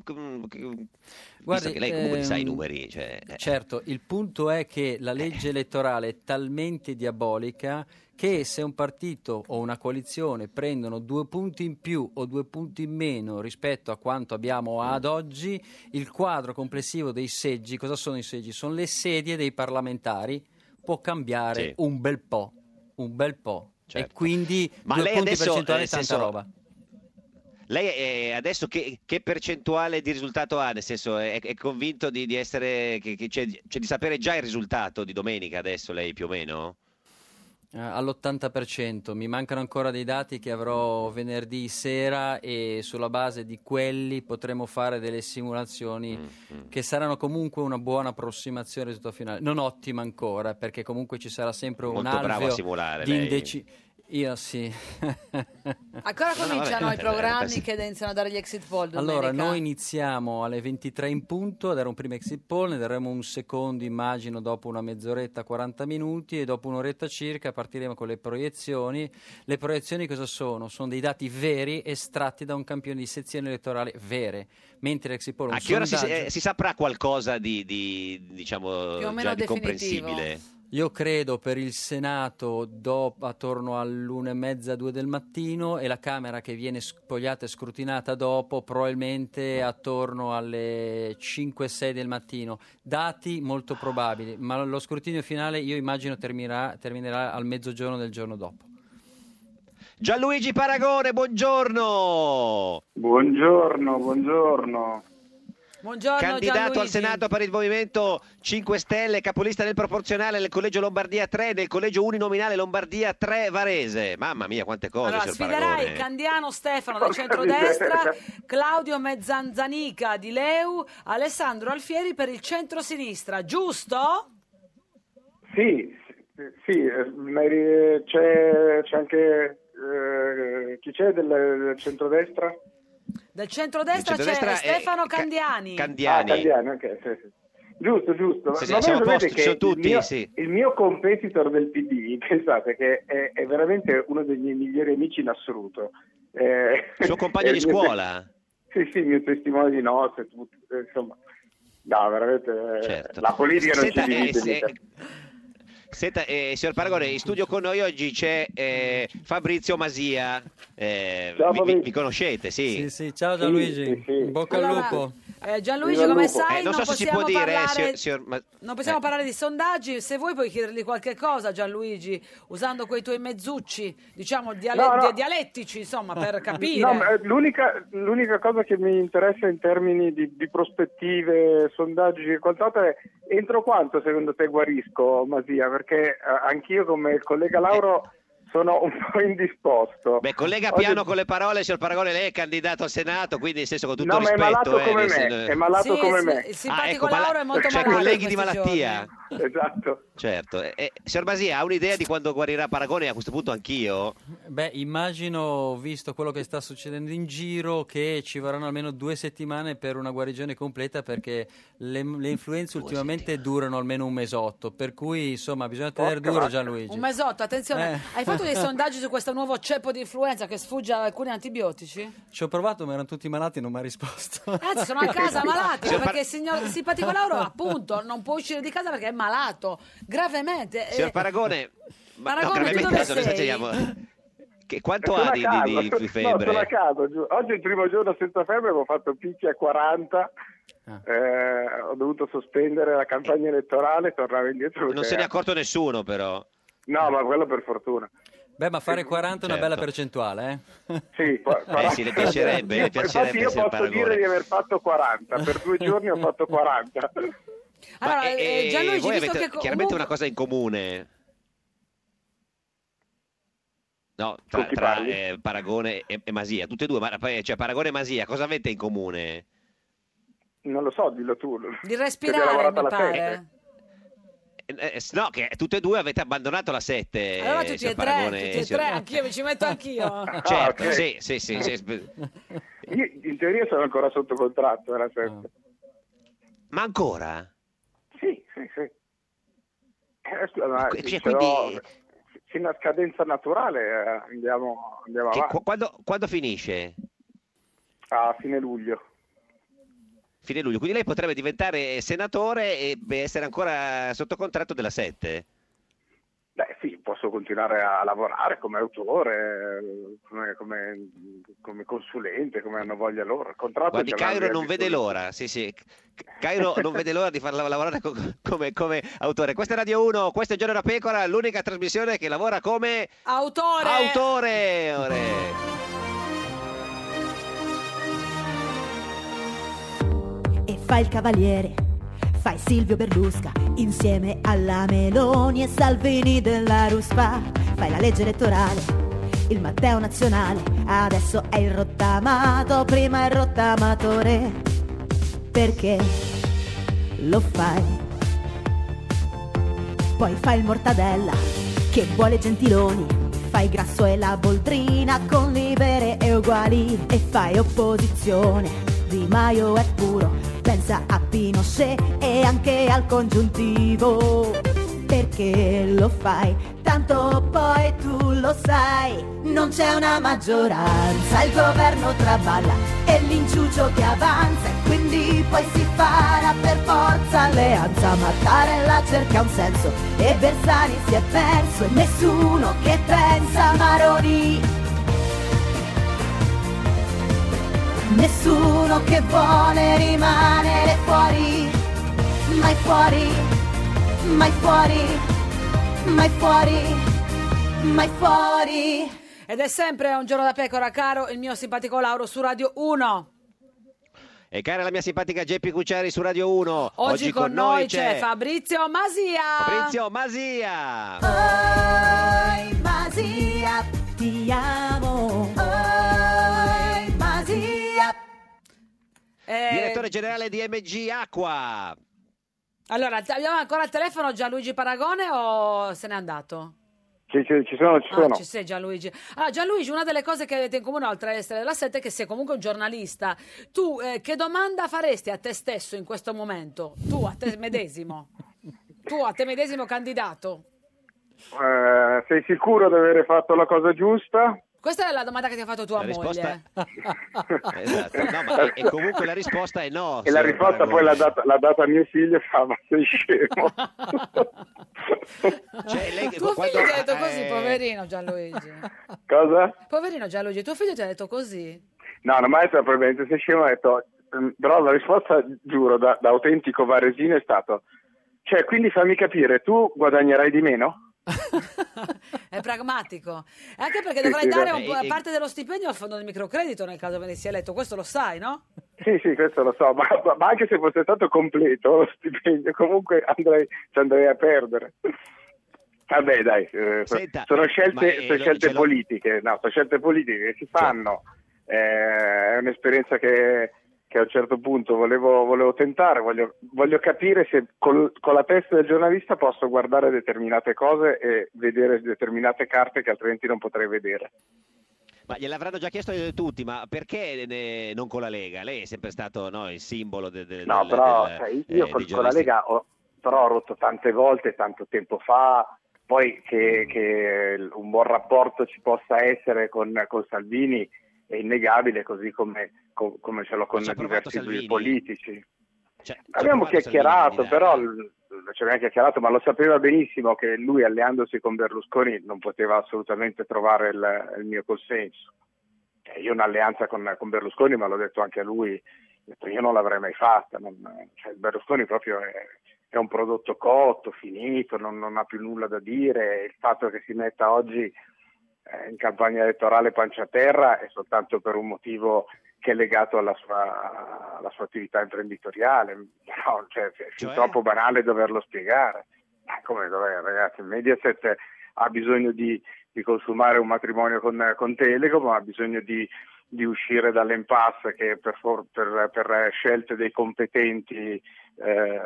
[SPEAKER 1] Mm, che lei comunque li sa i
[SPEAKER 10] ehm,
[SPEAKER 1] numeri. Cioè, eh.
[SPEAKER 10] Certo, il punto è che la legge elettorale è talmente diabolica che se un partito o una coalizione prendono due punti in più o due punti in meno rispetto a quanto abbiamo ad oggi, il quadro complessivo dei seggi, cosa sono i seggi? Sono le sedie dei parlamentari, può cambiare
[SPEAKER 1] Sì.
[SPEAKER 10] un bel po', un bel po'.
[SPEAKER 1] Certo.
[SPEAKER 10] E quindi
[SPEAKER 1] Ma
[SPEAKER 10] due
[SPEAKER 1] lei
[SPEAKER 10] punti
[SPEAKER 1] adesso,
[SPEAKER 10] percentuali
[SPEAKER 1] eh,
[SPEAKER 10] è tanta
[SPEAKER 1] senso-
[SPEAKER 10] roba.
[SPEAKER 1] Lei eh, adesso che, che percentuale di risultato ha? Nel senso, è, è convinto di, di essere, che, che c'è- cioè di sapere già il risultato di domenica adesso, lei più o meno?
[SPEAKER 10] Eh, all'80%, mi mancano ancora dei dati che avrò venerdì sera e sulla base di quelli potremo fare delle simulazioni
[SPEAKER 1] Mm,
[SPEAKER 10] che saranno comunque una buona approssimazione al risultato finale. Non ottima ancora, perché comunque ci sarà sempre un
[SPEAKER 1] Molto bravo a
[SPEAKER 10] alveo
[SPEAKER 1] simulare,
[SPEAKER 10] di
[SPEAKER 1] lei.
[SPEAKER 10] Io sì.
[SPEAKER 2] Ancora
[SPEAKER 1] No, no,
[SPEAKER 2] cominciano
[SPEAKER 1] vabbè,
[SPEAKER 2] i programmi
[SPEAKER 1] pensi-
[SPEAKER 2] che iniziano a dare gli exit poll
[SPEAKER 10] Allora,
[SPEAKER 2] domenica?
[SPEAKER 10] noi iniziamo alle 23 in punto a dare un primo exit poll, ne daremo un secondo, immagino, dopo una mezz'oretta, 40 minuti e dopo un'oretta circa partiremo con le proiezioni. Le proiezioni cosa sono? Sono dei dati veri estratti da un campione di sezione elettorale vere, mentre l'exit poll
[SPEAKER 1] A che ora si,
[SPEAKER 10] sondaggio-
[SPEAKER 1] eh, si saprà qualcosa di, di, diciamo,
[SPEAKER 2] Più o meno
[SPEAKER 1] già di comprensibile?
[SPEAKER 10] Io credo per il Senato do- attorno all'una e mezza, due del mattino e la Camera che viene spogliata e scrutinata dopo probabilmente attorno alle 5-6 del mattino. Dati molto probabili, ma lo scrutinio finale io immagino terminerà, terminerà al mezzogiorno del giorno dopo.
[SPEAKER 1] Gianluigi Paragone, buongiorno!
[SPEAKER 12] Buongiorno, buongiorno.
[SPEAKER 2] Buongiorno
[SPEAKER 1] Candidato
[SPEAKER 2] Gianluigi.
[SPEAKER 1] al Senato per il Movimento 5 Stelle, capolista nel proporzionale nel collegio Lombardia 3, nel collegio uninominale Lombardia 3 Varese. Mamma mia, quante cose,
[SPEAKER 2] Allora, sfiderai
[SPEAKER 1] Paragone.
[SPEAKER 2] Candiano Stefano del centrodestra. Claudio Mezzanzanica di Leu, Alessandro Alfieri per il centrosinistra, giusto?
[SPEAKER 12] Sì, sì, sì, eh, eri- c'è, c'è anche eh, chi c'è del, del centrodestra?
[SPEAKER 2] Del centrodestra,
[SPEAKER 1] Del centrodestra
[SPEAKER 2] c'è Stefano
[SPEAKER 1] Ca-
[SPEAKER 2] Candiani.
[SPEAKER 1] Candiani.
[SPEAKER 12] Ah, Candiani, ok, sì, sì. Giusto, giusto.
[SPEAKER 1] Sì, sì,
[SPEAKER 12] Ma
[SPEAKER 1] siamo sono
[SPEAKER 12] che
[SPEAKER 1] tutti,
[SPEAKER 12] il mio,
[SPEAKER 1] sì.
[SPEAKER 12] il mio competitor del PD, pensate che è, è veramente uno dei miei migliori amici in assoluto. Eh,
[SPEAKER 1] Suo compagno di
[SPEAKER 12] il te-
[SPEAKER 1] scuola?
[SPEAKER 12] Sì, sì, il mio testimone di nozze, tutto, eh, insomma. No, veramente, eh,
[SPEAKER 1] Certo.
[SPEAKER 12] la politica non
[SPEAKER 1] Senta,
[SPEAKER 12] ci
[SPEAKER 1] eh,
[SPEAKER 12] divide.
[SPEAKER 1] se-
[SPEAKER 12] mica.
[SPEAKER 1] Senta, eh, signor Paragone, in studio con noi oggi c'è eh, Fabrizio Masia. Eh,
[SPEAKER 12] Ciao,
[SPEAKER 1] mi,
[SPEAKER 12] Fabrizio.
[SPEAKER 1] mi conoscete, sì?
[SPEAKER 10] Sì, sì, ciao Gianluigi,
[SPEAKER 12] sì, sì.
[SPEAKER 10] bocca al
[SPEAKER 2] Allora,
[SPEAKER 10] lupo.
[SPEAKER 2] eh, Gianluigi,
[SPEAKER 12] Viva il
[SPEAKER 2] come
[SPEAKER 12] lupo.
[SPEAKER 2] sai,
[SPEAKER 1] Eh, non
[SPEAKER 2] non,
[SPEAKER 1] so se si
[SPEAKER 2] possiamo
[SPEAKER 1] può dire, eh,
[SPEAKER 2] parlare...
[SPEAKER 1] signor- signor Ma-
[SPEAKER 2] Non possiamo
[SPEAKER 1] eh.
[SPEAKER 2] parlare di sondaggi, se vuoi puoi chiedergli qualche cosa Gianluigi, usando quei tuoi mezzucci, diciamo diale-
[SPEAKER 12] No, no.
[SPEAKER 2] di- dialettici, insomma, per capire.
[SPEAKER 12] No, ma, l'unica, l'unica cosa che mi interessa in termini di, di prospettive, sondaggi e quant'altro è entro quanto secondo te guarisco, Masia? Perché eh, anch'io come il collega Lauro sono un po' indisposto.
[SPEAKER 1] Beh, collega
[SPEAKER 12] Oggi-
[SPEAKER 1] piano con le parole, signor Paragone, lei è candidato al Senato, quindi nel senso con tutto
[SPEAKER 12] No, ma è
[SPEAKER 1] rispetto...
[SPEAKER 12] malato
[SPEAKER 1] eh,
[SPEAKER 12] come me,
[SPEAKER 1] sen-
[SPEAKER 12] è malato
[SPEAKER 2] Sì,
[SPEAKER 12] come
[SPEAKER 2] il-
[SPEAKER 12] me.
[SPEAKER 2] il simpatico
[SPEAKER 1] ecco,
[SPEAKER 2] Lauro è molto
[SPEAKER 1] cioè,
[SPEAKER 2] malato
[SPEAKER 1] colleghi
[SPEAKER 2] in
[SPEAKER 1] di malattia.
[SPEAKER 12] Esatto.
[SPEAKER 1] Certo. Eh, eh, signor Masia, ha un'idea di quando guarirà Paragone? A questo punto anch'io?
[SPEAKER 10] Beh, immagino, visto quello che sta succedendo in giro, che ci vorranno almeno due settimane per una guarigione completa perché le, le influenze ultimamente durano almeno un mesotto, per cui insomma bisogna tenere
[SPEAKER 12] Porca
[SPEAKER 10] duro
[SPEAKER 12] vacca.
[SPEAKER 10] Gianluigi.
[SPEAKER 2] Un mesotto, attenzione,
[SPEAKER 10] Eh.
[SPEAKER 2] hai fatto dei sondaggi su questo nuovo ceppo di influenza che sfugge a alcuni antibiotici?
[SPEAKER 10] Ci ho provato ma erano tutti malati e non mi ha risposto.
[SPEAKER 2] Anzi, sono a casa malati, perché il signor il simpatico Lauro, appunto, non può uscire di casa perché è malato, gravemente.
[SPEAKER 1] Signor
[SPEAKER 2] Eh,
[SPEAKER 1] Paragone... Ma, no,
[SPEAKER 2] Paragone,
[SPEAKER 1] adesso ne
[SPEAKER 2] sei?
[SPEAKER 1] esageriamo. Che, quanto
[SPEAKER 12] Sono
[SPEAKER 1] ha di,
[SPEAKER 12] casa,
[SPEAKER 1] di- di- di
[SPEAKER 12] No, sono a
[SPEAKER 1] febbre?
[SPEAKER 12] casa. Oggi è il primo giorno senza febbre, avevo fatto picchi a 40.
[SPEAKER 10] Ah.
[SPEAKER 12] eh, ho dovuto sospendere la campagna elettorale, tornare indietro.
[SPEAKER 1] Non se ne è accorto nessuno, però.
[SPEAKER 12] No, ma quello per fortuna.
[SPEAKER 10] Beh, ma fare 40 è una
[SPEAKER 1] Certo.
[SPEAKER 10] bella percentuale, eh?
[SPEAKER 12] Sì, qua-
[SPEAKER 1] Eh sì, le piacerebbe, le
[SPEAKER 12] Io-
[SPEAKER 1] piacerebbe
[SPEAKER 12] Infatti io posso
[SPEAKER 1] Paragone.
[SPEAKER 12] dire di aver fatto 40, per due giorni ho fatto 40.
[SPEAKER 2] Allora,
[SPEAKER 1] Ma,
[SPEAKER 2] eh,
[SPEAKER 1] eh,
[SPEAKER 2] Gianluigi,
[SPEAKER 1] voi
[SPEAKER 2] visto
[SPEAKER 1] avete
[SPEAKER 2] che co-
[SPEAKER 1] chiaramente
[SPEAKER 2] comunque-
[SPEAKER 1] una cosa in comune. No, tra, tra, eh, Paragone e, e Masia, tutte e due, ma, cioè Paragone e Masia, cosa avete in comune?
[SPEAKER 12] Non lo so, dillo tu.
[SPEAKER 2] di respirare, mi pare.
[SPEAKER 1] Eh, eh, no, che tutte e due avete abbandonato la 7.
[SPEAKER 2] Allora tutti e tre, tutti e tre, anch'io mi ci metto anch'io.
[SPEAKER 1] Certo,
[SPEAKER 12] Ah, ok.
[SPEAKER 1] sì, sì, sì, sì.
[SPEAKER 12] Io in teoria sono ancora sotto contratto, era sempre.
[SPEAKER 1] Ma ancora?
[SPEAKER 12] Sì, sì, sì. Eh, ma
[SPEAKER 1] Cioè, quindi-
[SPEAKER 12] però fino a scadenza naturale eh, andiamo, andiamo avanti.
[SPEAKER 1] qu- quando, quando finisce?
[SPEAKER 12] A fine luglio.
[SPEAKER 1] fine luglio. Quindi lei potrebbe diventare senatore e essere ancora sotto contratto della Sette.
[SPEAKER 12] Beh sì, posso continuare a lavorare come autore, come, come- come consulente, come hanno voglia loro. Il contratto
[SPEAKER 1] Guardi, Cairo non vede l'ora, sì, sì. Cairo non vede l'ora di farla lavorare co- come, come autore. Questa è Radio 1, questo è Giorno da Pecora, l'unica trasmissione che lavora come
[SPEAKER 2] Autore!
[SPEAKER 1] autore. Ore.
[SPEAKER 6] e fai il cavaliere, fai Silvio Berlusca insieme alla Meloni e Salvini della Ruspa, fai la legge elettorale, il Matteo nazionale, adesso è il rottamato, prima il rottamatore, perché lo fai. Poi fai il mortadella, che vuole Gentiloni, fai grasso e la boldrina con libere e uguali. E fai opposizione. Di Maio è puro, pensa a Pinochet e anche al congiuntivo. Perché lo fai? Tanto poi tu lo sai, non c'è una maggioranza, il governo traballa e l'inciuccio che avanza e quindi poi si farà per forza alleanza. Mattarella cerca un senso e Bersani si è perso e nessuno che pensa Maroni. Nessuno che vuole rimanere fuori, mai fuori, mai fuori, mai fuori, mai fuori.
[SPEAKER 2] Ed è sempre un giorno da pecora, caro il mio simpatico Lauro su Radio 1.
[SPEAKER 1] E cara la mia simpatica Geppi Cucciari su Radio 1.
[SPEAKER 2] Oggi, con, noi c'è Fabrizio Masia.
[SPEAKER 1] Fabrizio Masia.
[SPEAKER 6] Oi Masia, ti amo.
[SPEAKER 2] Eh,
[SPEAKER 1] Direttore generale di MG Acqua.
[SPEAKER 2] Allora, abbiamo ancora al telefono Gianluigi Paragone o se n'è andato?
[SPEAKER 12] Ci, ci- ci sono, ci
[SPEAKER 2] Ah,
[SPEAKER 12] sono.
[SPEAKER 2] ci sei Gianluigi. Allora, Gianluigi, una delle cose che avete in comune, oltre ad essere della Sette, è che sei comunque un giornalista. Tu eh, che domanda faresti a te stesso in questo momento? Tu, a te medesimo? tu, a te medesimo candidato?
[SPEAKER 12] Eh, sei sicuro di aver fatto la cosa giusta?
[SPEAKER 2] Questa è la domanda che ti ha fatto tua
[SPEAKER 1] La risposta-
[SPEAKER 2] moglie.
[SPEAKER 1] Esatto. No, ma- e, e comunque la risposta è no.
[SPEAKER 12] E la risposta poi l'ha data, l'ha data a mio figlio e fa, ma sei scemo.
[SPEAKER 1] Cioè, lei,
[SPEAKER 2] Tuo
[SPEAKER 1] quando-
[SPEAKER 2] figlio ti ha detto così, poverino Gianluigi.
[SPEAKER 12] Cosa?
[SPEAKER 2] Poverino Gianluigi, tuo figlio ti ha detto così?
[SPEAKER 12] No, non mi ha detto probabilmente sei scemo, ha detto, "Mm, però la risposta, giuro, da, da autentico varesino è stato, cioè, quindi fammi capire, tu guadagnerai di meno?
[SPEAKER 2] È pragmatico. E Anche perché
[SPEAKER 12] Sì,
[SPEAKER 2] dovrai
[SPEAKER 12] sì,
[SPEAKER 2] dare un po' parte dello stipendio al fondo del microcredito nel caso venissi eletto. Questo lo sai, no?
[SPEAKER 12] Sì, sì, questo lo so, ma, ma- anche se fosse stato completo lo stipendio, comunque andrei, ci andrei a perdere. Vabbè, dai, eh,
[SPEAKER 1] Senta,
[SPEAKER 12] sono scelte,
[SPEAKER 1] eh,
[SPEAKER 12] sono scelte politiche, no, sono scelte politiche che si fanno. Eh, è un'esperienza che, che a un certo punto volevo, volevo tentare, voglio, voglio capire se col- con la testa del giornalista posso guardare determinate cose e vedere determinate carte che altrimenti non potrei vedere.
[SPEAKER 1] Ma gliel'avranno già chiesto tutti, ma perché ne- non con la Lega? Lei è sempre stato no, il simbolo de- de-
[SPEAKER 12] No,
[SPEAKER 1] del,
[SPEAKER 12] però
[SPEAKER 1] del- eh,
[SPEAKER 12] io
[SPEAKER 1] dei
[SPEAKER 12] con, con la. Lega ho, però ho rotto tante volte, tanto tempo fa, poi che, che un buon rapporto ci possa essere con, con Salvini è innegabile, così come, co- come ce l'ho con diversi
[SPEAKER 1] Salvini?
[SPEAKER 12] politici.
[SPEAKER 1] Cioè,
[SPEAKER 12] Abbiamo
[SPEAKER 1] Salvini
[SPEAKER 12] chiacchierato, però ci abbiamo chiacchierato, ma lo sapeva benissimo che lui alleandosi con Berlusconi non poteva assolutamente trovare il, il mio consenso. Eh, Io un'alleanza con, con Berlusconi, ma l'ho detto anche a lui, io non l'avrei mai fatta. non- cioè, Berlusconi proprio è, è un prodotto cotto, finito, non, non ha più nulla da dire. Il fatto che si metta oggi in campagna elettorale pancia a terra è soltanto per un motivo che è legato alla sua, alla sua attività imprenditoriale. No, cioè, è fin
[SPEAKER 1] Cioè?
[SPEAKER 12] troppo banale doverlo spiegare. Come dov'è, ragazzi? Mediaset ha bisogno di, di consumare un matrimonio con, con Telecom, ha bisogno di, di uscire dall'impasse che per, for- per- per scelte dei competenti eh,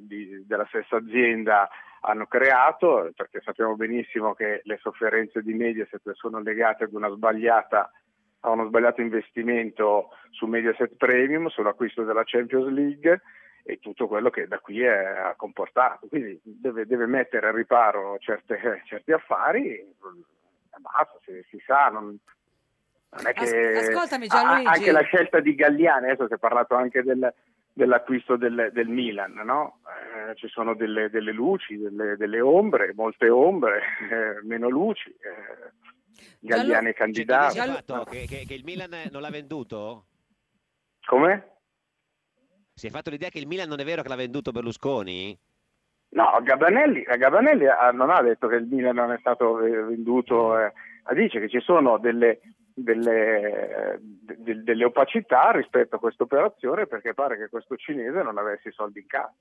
[SPEAKER 12] di- della stessa azienda hanno creato, perché sappiamo benissimo che le sofferenze di Mediaset sono legate ad una sbagliata a uno sbagliato investimento su Mediaset Premium, sull'acquisto della Champions League e tutto quello che da qui è, ha comportato. Quindi deve, deve mettere a riparo certe- certi affari basta, si, si sa. non- Non è che-
[SPEAKER 2] ascoltami, Gianluigi.
[SPEAKER 12] Anche la scelta di Galliani, adesso si è parlato anche del- dell'acquisto del, del Milan, no? Eh, ci sono delle, delle luci, delle, delle ombre, molte ombre, eh, meno luci. eh, Galliani è candidato.
[SPEAKER 1] il fatto che, che- che il Milan non l'ha venduto?
[SPEAKER 12] Come?
[SPEAKER 1] Si è fatto l'idea che il Milan non è vero che l'ha venduto Berlusconi?
[SPEAKER 12] No, Gabanelli, eh, Gabanelli ha- non ha detto che il Milan non è stato eh, venduto, eh, dice che ci sono delle, delle, de- delle opacità rispetto a questa operazione perché pare che questo cinese non avesse i soldi in casa.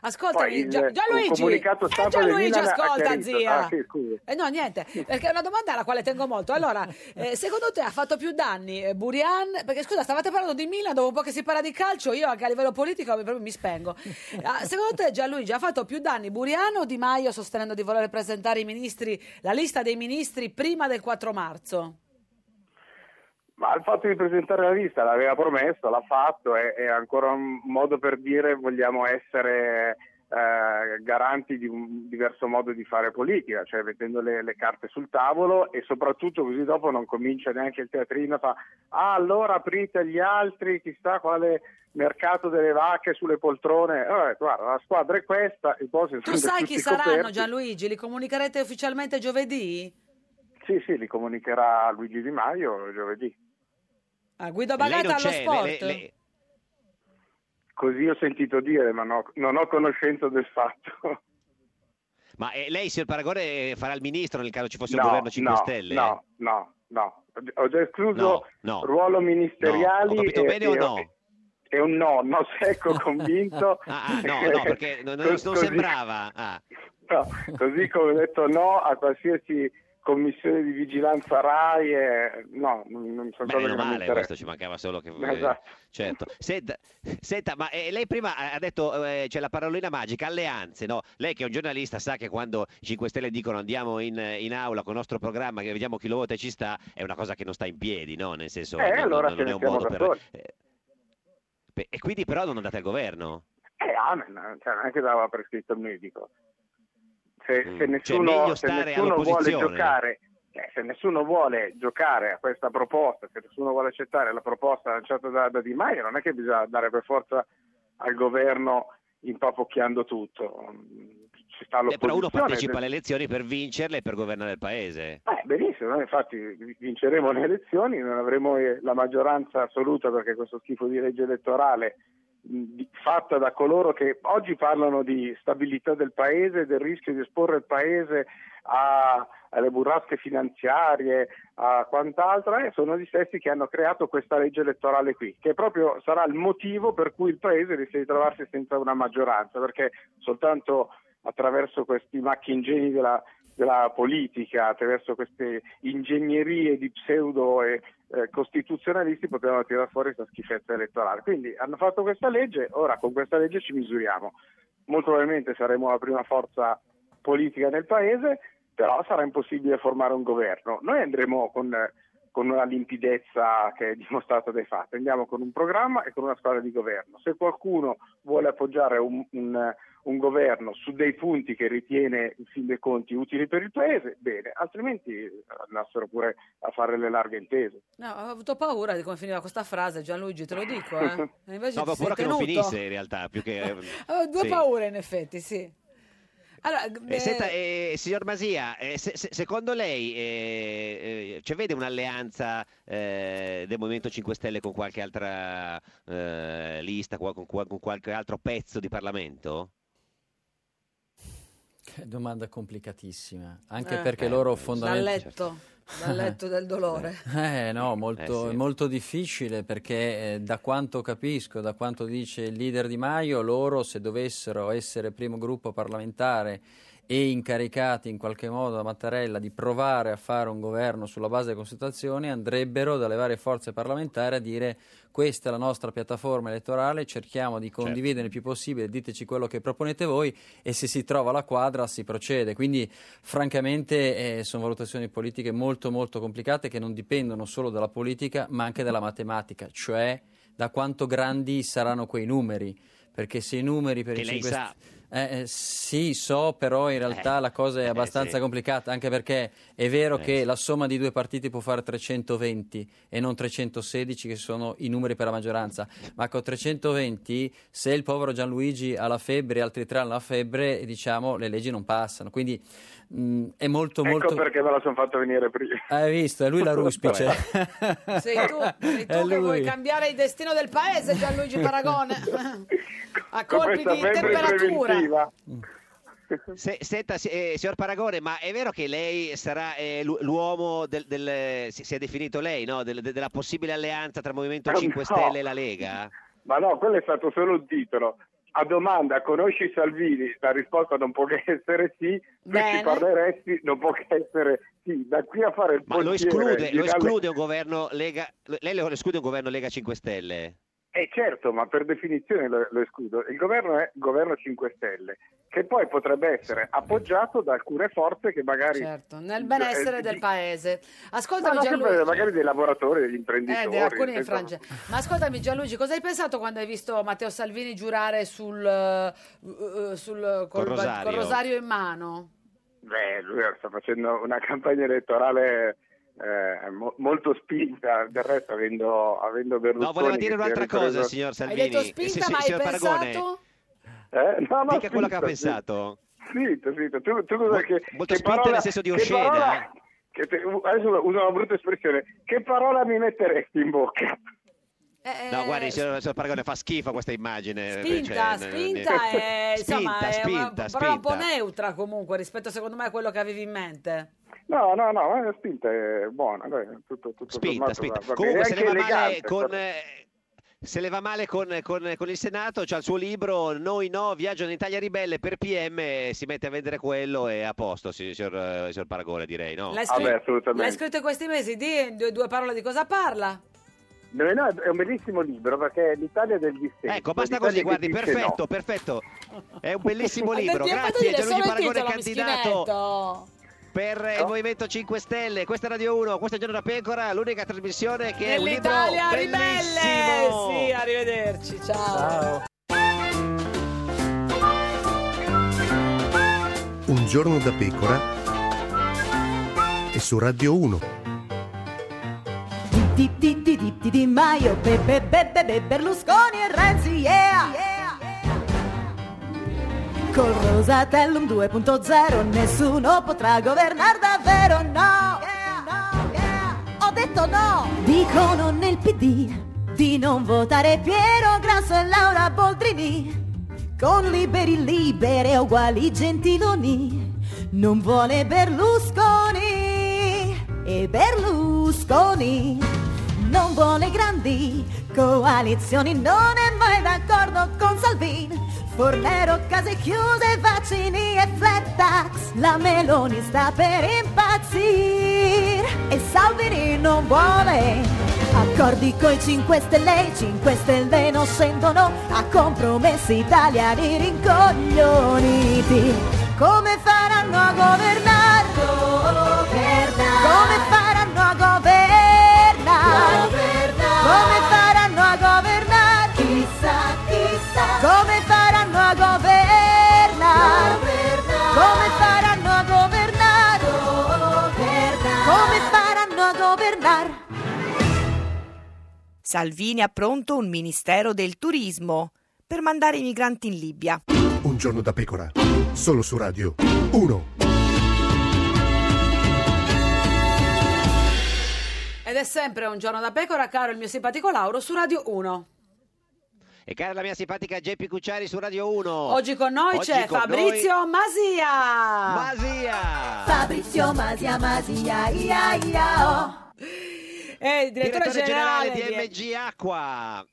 [SPEAKER 2] Ascoltami,
[SPEAKER 12] Poi
[SPEAKER 2] Gianluigi.
[SPEAKER 12] comunicato
[SPEAKER 2] Eh, Gianluigi, ascolta, zia.
[SPEAKER 12] Ah, sì.
[SPEAKER 2] Eh, no, niente, perché è una domanda alla quale tengo molto. Allora, eh, secondo te ha fatto più danni eh, Burian? Perché scusa, stavate parlando di Milan, dopo un po' che si parla di calcio, io anche a livello politico mi- proprio mi spengo. Ah, secondo te Gianluigi ha fatto più danni Burian o Di Maio sostenendo di voler presentare i ministri, la lista dei ministri prima del 4 marzo?
[SPEAKER 12] Ma il fatto di presentare la lista l'aveva promesso, l'ha fatto, è, è ancora un modo per dire vogliamo essere eh, garanti di un diverso modo di fare politica, cioè mettendo le, le carte sul tavolo e soprattutto così dopo non comincia neanche il teatrino, fa ah allora aprite gli altri, chissà quale mercato delle vacche sulle poltrone, Vabbè, guarda la squadra è questa, i
[SPEAKER 2] Tu
[SPEAKER 12] sono
[SPEAKER 2] sai
[SPEAKER 12] tutti
[SPEAKER 2] chi saranno
[SPEAKER 12] coperti.
[SPEAKER 2] Gianluigi? Li comunicherete ufficialmente giovedì?
[SPEAKER 12] Sì, sì, li comunicherà Luigi Di Maio giovedì.
[SPEAKER 2] Ah, Guido Bagata allo sport?
[SPEAKER 1] lei- lei-
[SPEAKER 12] Così ho sentito dire, ma no- non ho conoscenza del fatto.
[SPEAKER 1] Ma eh, lei, signor Paragone, farà il ministro nel caso ci fosse un
[SPEAKER 12] No,
[SPEAKER 1] governo 5
[SPEAKER 12] no,
[SPEAKER 1] Stelle?
[SPEAKER 12] No, no, no. Ho già escluso
[SPEAKER 1] No, no.
[SPEAKER 12] ruolo ministeriali.
[SPEAKER 1] No, ho capito
[SPEAKER 12] e-
[SPEAKER 1] bene o
[SPEAKER 12] e-
[SPEAKER 1] no?
[SPEAKER 12] È un no, no secco, convinto.
[SPEAKER 1] Ah, ah, no, no, perché non, non- non
[SPEAKER 12] Così-
[SPEAKER 1] sembrava. Ah.
[SPEAKER 12] no, così come ho detto no a qualsiasi commissione di vigilanza RAI, e- no, non, sono
[SPEAKER 1] Beh, meno male, questo ci mancava solo che...
[SPEAKER 12] Esatto.
[SPEAKER 1] Certo. Senta, senta, ma eh, lei prima ha detto, eh, c'è la parolina magica, alleanze, no? Lei che è un giornalista sa che quando i 5 Stelle dicono andiamo in, in aula con il nostro programma, che vediamo chi lo vota e ci sta, è una cosa che non sta in piedi, no? Nel senso,
[SPEAKER 12] Eh,
[SPEAKER 1] non,
[SPEAKER 12] allora
[SPEAKER 1] non- non è un modo per... eh, e quindi però non andate al governo?
[SPEAKER 12] Eh, amen, cioè, non è che dava prescritto il medico. Se,
[SPEAKER 1] Mm.
[SPEAKER 12] se
[SPEAKER 1] Cioè,
[SPEAKER 12] nessuno,
[SPEAKER 1] meglio
[SPEAKER 12] se nessuno vuole giocare, eh, se nessuno vuole giocare a questa proposta, se nessuno vuole accettare la proposta lanciata da, da Di Maio, non è che bisogna dare per forza al governo impapocchiando tutto. Ci sta
[SPEAKER 1] Eh, però uno partecipa alle elezioni per vincerle e per governare il paese.
[SPEAKER 12] Eh, benissimo, noi infatti vinceremo le elezioni, non avremo eh, la maggioranza assoluta perché questo schifo di legge elettorale fatta da coloro che oggi parlano di stabilità del paese, del rischio di esporre il paese a- alle burrasche finanziarie, a quant'altro, eh, sono gli stessi che hanno creato questa legge elettorale qui, che proprio sarà il motivo per cui il paese rischia di trovarsi senza una maggioranza, perché soltanto attraverso questi macchi ingegni della, della politica, attraverso queste ingegnerie di pseudo e eh, costituzionalisti potevano tirare fuori questa schifezza elettorale. Quindi hanno fatto questa legge, ora con questa legge ci misuriamo. Molto probabilmente saremo la prima forza politica nel paese, però sarà impossibile formare un governo. Noi andremo con, con una limpidezza che è dimostrata dai fatti, andiamo con un programma e con una squadra di governo. Se qualcuno vuole appoggiare un, un- un governo su dei punti che ritiene in fin dei conti utili per il paese, bene, altrimenti andassero pure a fare le larghe intese.
[SPEAKER 2] No, ho avuto paura di come finiva questa frase, Gianluigi, te lo dico. Eh. Invece
[SPEAKER 1] No, avevo paura che non finisse in realtà, più che...
[SPEAKER 2] Avevo due
[SPEAKER 1] sì.
[SPEAKER 2] paure, in effetti, sì. Allora,
[SPEAKER 1] Eh,
[SPEAKER 2] eh,
[SPEAKER 1] senta, eh, signor Masia, eh, se- se- secondo lei eh, eh, ci vede un'alleanza eh, del Movimento 5 Stelle con qualche altra eh, lista, con, con qualche altro pezzo di Parlamento?
[SPEAKER 10] Che domanda complicatissima, anche
[SPEAKER 2] Eh.
[SPEAKER 10] perché
[SPEAKER 1] Eh,
[SPEAKER 10] loro
[SPEAKER 2] dal
[SPEAKER 10] fondamentalmente...
[SPEAKER 2] letto, dal letto del dolore.
[SPEAKER 10] Eh no, molto,
[SPEAKER 1] Eh, sì.
[SPEAKER 10] molto difficile perché eh, da quanto capisco, da quanto dice il leader Di Maio, loro se dovessero essere primo gruppo parlamentare e incaricati in qualche modo da Mattarella di provare a fare un governo sulla base delle consultazioni, andrebbero dalle varie forze parlamentari a dire questa è la nostra piattaforma elettorale, cerchiamo di condividere il più possibile, diteci quello che proponete voi e se si trova la quadra si procede. Quindi francamente eh, sono valutazioni politiche molto molto complicate che non dipendono solo dalla politica ma anche dalla matematica, cioè da quanto grandi saranno quei numeri. Perché se i numeri per
[SPEAKER 1] Che
[SPEAKER 10] i
[SPEAKER 1] lei
[SPEAKER 10] 5
[SPEAKER 1] sa.
[SPEAKER 10] Eh, eh, sì, so, però in realtà la cosa è abbastanza
[SPEAKER 1] sì.
[SPEAKER 10] complicata, anche perché è vero
[SPEAKER 1] Eh,
[SPEAKER 10] che
[SPEAKER 1] sì.
[SPEAKER 10] la somma di due partiti può fare 320 e non 316, che sono i numeri per la maggioranza, ma con 320, se il povero Gianluigi ha la febbre e altri tre hanno la febbre, diciamo, le leggi non passano. Quindi mh, è molto,
[SPEAKER 12] Ecco
[SPEAKER 10] molto...
[SPEAKER 12] perché me la sono fatto venire prima.
[SPEAKER 10] Hai visto, è lui la ruspice.
[SPEAKER 2] Sei tu, sei tu che vuoi cambiare il destino del paese, Gianluigi Paragone. A colpi di temperatura.
[SPEAKER 1] Se- senta, eh, signor Paragone, ma è vero che lei sarà eh, l'u- l'uomo del, del- si, si è definito lei, no? Del- de- della possibile alleanza tra Movimento
[SPEAKER 12] Eh,
[SPEAKER 1] 5
[SPEAKER 12] no.
[SPEAKER 1] Stelle e la Lega?
[SPEAKER 12] Ma no, quello è stato solo un titolo. A domanda, conosci Salvini? La risposta non può che essere sì, se ci parleresti non può che essere sì. Da qui a fare il
[SPEAKER 1] Ma lo esclude, lo esclude un governo Lega, lei lo esclude un governo Lega 5 Stelle?
[SPEAKER 12] Eh certo, ma per definizione lo, lo escludo. Il governo è governo 5 Stelle, che poi potrebbe essere appoggiato da alcune forze che magari...
[SPEAKER 2] Certo, nel benessere
[SPEAKER 12] Eh,
[SPEAKER 2] del paese. Ascoltami
[SPEAKER 12] no, sempre
[SPEAKER 2] Gianluigi.
[SPEAKER 12] magari dei lavoratori, degli
[SPEAKER 2] Eh,
[SPEAKER 12] imprenditori.
[SPEAKER 2] di alcuni
[SPEAKER 12] senza-
[SPEAKER 2] infrange. Ma ascoltami Gianluigi, cosa hai pensato quando hai visto Matteo Salvini giurare sul, eh, eh, sul col,
[SPEAKER 1] Rosario.
[SPEAKER 2] col rosario in mano?
[SPEAKER 12] Beh, lui sta facendo una campagna elettorale eh, mo- molto spinta, del resto avendo, avendo Berlusconi...
[SPEAKER 1] No, voleva dire un'altra
[SPEAKER 12] ripreso-
[SPEAKER 1] cosa, signor
[SPEAKER 2] Hai
[SPEAKER 1] Salvini.
[SPEAKER 2] detto
[SPEAKER 1] Eh,
[SPEAKER 2] spinta,
[SPEAKER 1] sì, sì,
[SPEAKER 2] ma hai
[SPEAKER 1] signor Paragone,
[SPEAKER 2] pensato?
[SPEAKER 12] Eh? No, no,
[SPEAKER 1] Dica quello che ha
[SPEAKER 12] spinta,
[SPEAKER 1] pensato.
[SPEAKER 12] Zitto, zitto. Tu, tu cosa che,
[SPEAKER 1] molto
[SPEAKER 12] che
[SPEAKER 1] spinta
[SPEAKER 12] parola,
[SPEAKER 1] nel senso di oscena,
[SPEAKER 12] parola- te- adesso uso una brutta espressione. Che parola mi metteresti in bocca?
[SPEAKER 2] Eh,
[SPEAKER 1] No, guardi, signor, signor Paragone, fa schifo questa immagine.
[SPEAKER 2] Spinta,
[SPEAKER 1] cioè,
[SPEAKER 2] spinta è, insomma,
[SPEAKER 1] Spinta,
[SPEAKER 2] è una
[SPEAKER 1] spinta,
[SPEAKER 2] parola un po' neutra comunque rispetto secondo me a quello che avevi in mente.
[SPEAKER 12] No, no, no, la spinta è buona. Dai, tutto, tutto
[SPEAKER 1] Spinta, spinta.
[SPEAKER 12] va- va
[SPEAKER 1] Comunque, se le va male con... eh, Se le va male con, con- con il Senato, c'ha il suo libro Noi no, viaggio in Italia ribelle per PM, si mette a vendere quello e è a posto, si- signor, eh, signor Paragone, direi, no?
[SPEAKER 2] L'hai,
[SPEAKER 12] Ah, beh, assolutamente.
[SPEAKER 2] l'hai scritto in questi mesi? Di due parole di cosa parla?
[SPEAKER 12] No, no, è un bellissimo libro perché è l'Italia del dissenso.
[SPEAKER 1] Ecco, basta
[SPEAKER 12] l'Italia
[SPEAKER 1] così, guardi, perfetto,
[SPEAKER 12] no.
[SPEAKER 1] perfetto. È un bellissimo libro. Grazie, Gianluigi Paragone, candidato per il Movimento 5 Stelle. Questa è Radio 1, questo è Giorno da Pecora, l'unica trasmissione che è un libro
[SPEAKER 2] Nell'Italia ribelle!
[SPEAKER 1] bellissimo.
[SPEAKER 2] Sì, arrivederci, ciao.
[SPEAKER 7] Un giorno da pecora e su Radio 1.
[SPEAKER 6] Di di di di di Di Maio, Pepe Bebe Be, Berlusconi e Renzi, yeah! Col Rosatellum 2.0 nessuno potrà governare davvero, no! Ho detto no! Dicono nel PD di non votare Piero Grasso e Laura Boldrini con liberi libere uguali gentiloni non vuole Berlusconi e Berlusconi non vuole grandi coalizioni non è mai d'accordo con Salvini. Fornero, case chiuse, vaccini e flat tax. La Meloni sta per impazzire. E Salvini non vuole Accordi coi 5 Stelle, i 5 Stelle non scendono A compromessi italiani rincoglioniti. Come faranno a governare? Come faranno
[SPEAKER 8] Salvini ha pronto un ministero del turismo per mandare i migranti in Libia.
[SPEAKER 7] Un giorno da pecora, solo su Radio 1.
[SPEAKER 2] Ed è sempre un giorno da pecora, caro il mio simpatico Lauro, su Radio 1.
[SPEAKER 1] E cara la mia simpatica Geppi Cucciari su Radio 1.
[SPEAKER 2] Oggi con noi
[SPEAKER 1] Oggi
[SPEAKER 2] c'è
[SPEAKER 1] con
[SPEAKER 2] Fabrizio Masia.
[SPEAKER 1] Masia.
[SPEAKER 6] Fabrizio Masia Masia ia ia oh.
[SPEAKER 2] E il direttore,
[SPEAKER 1] Direttore generale
[SPEAKER 2] di
[SPEAKER 1] di MG Acqua.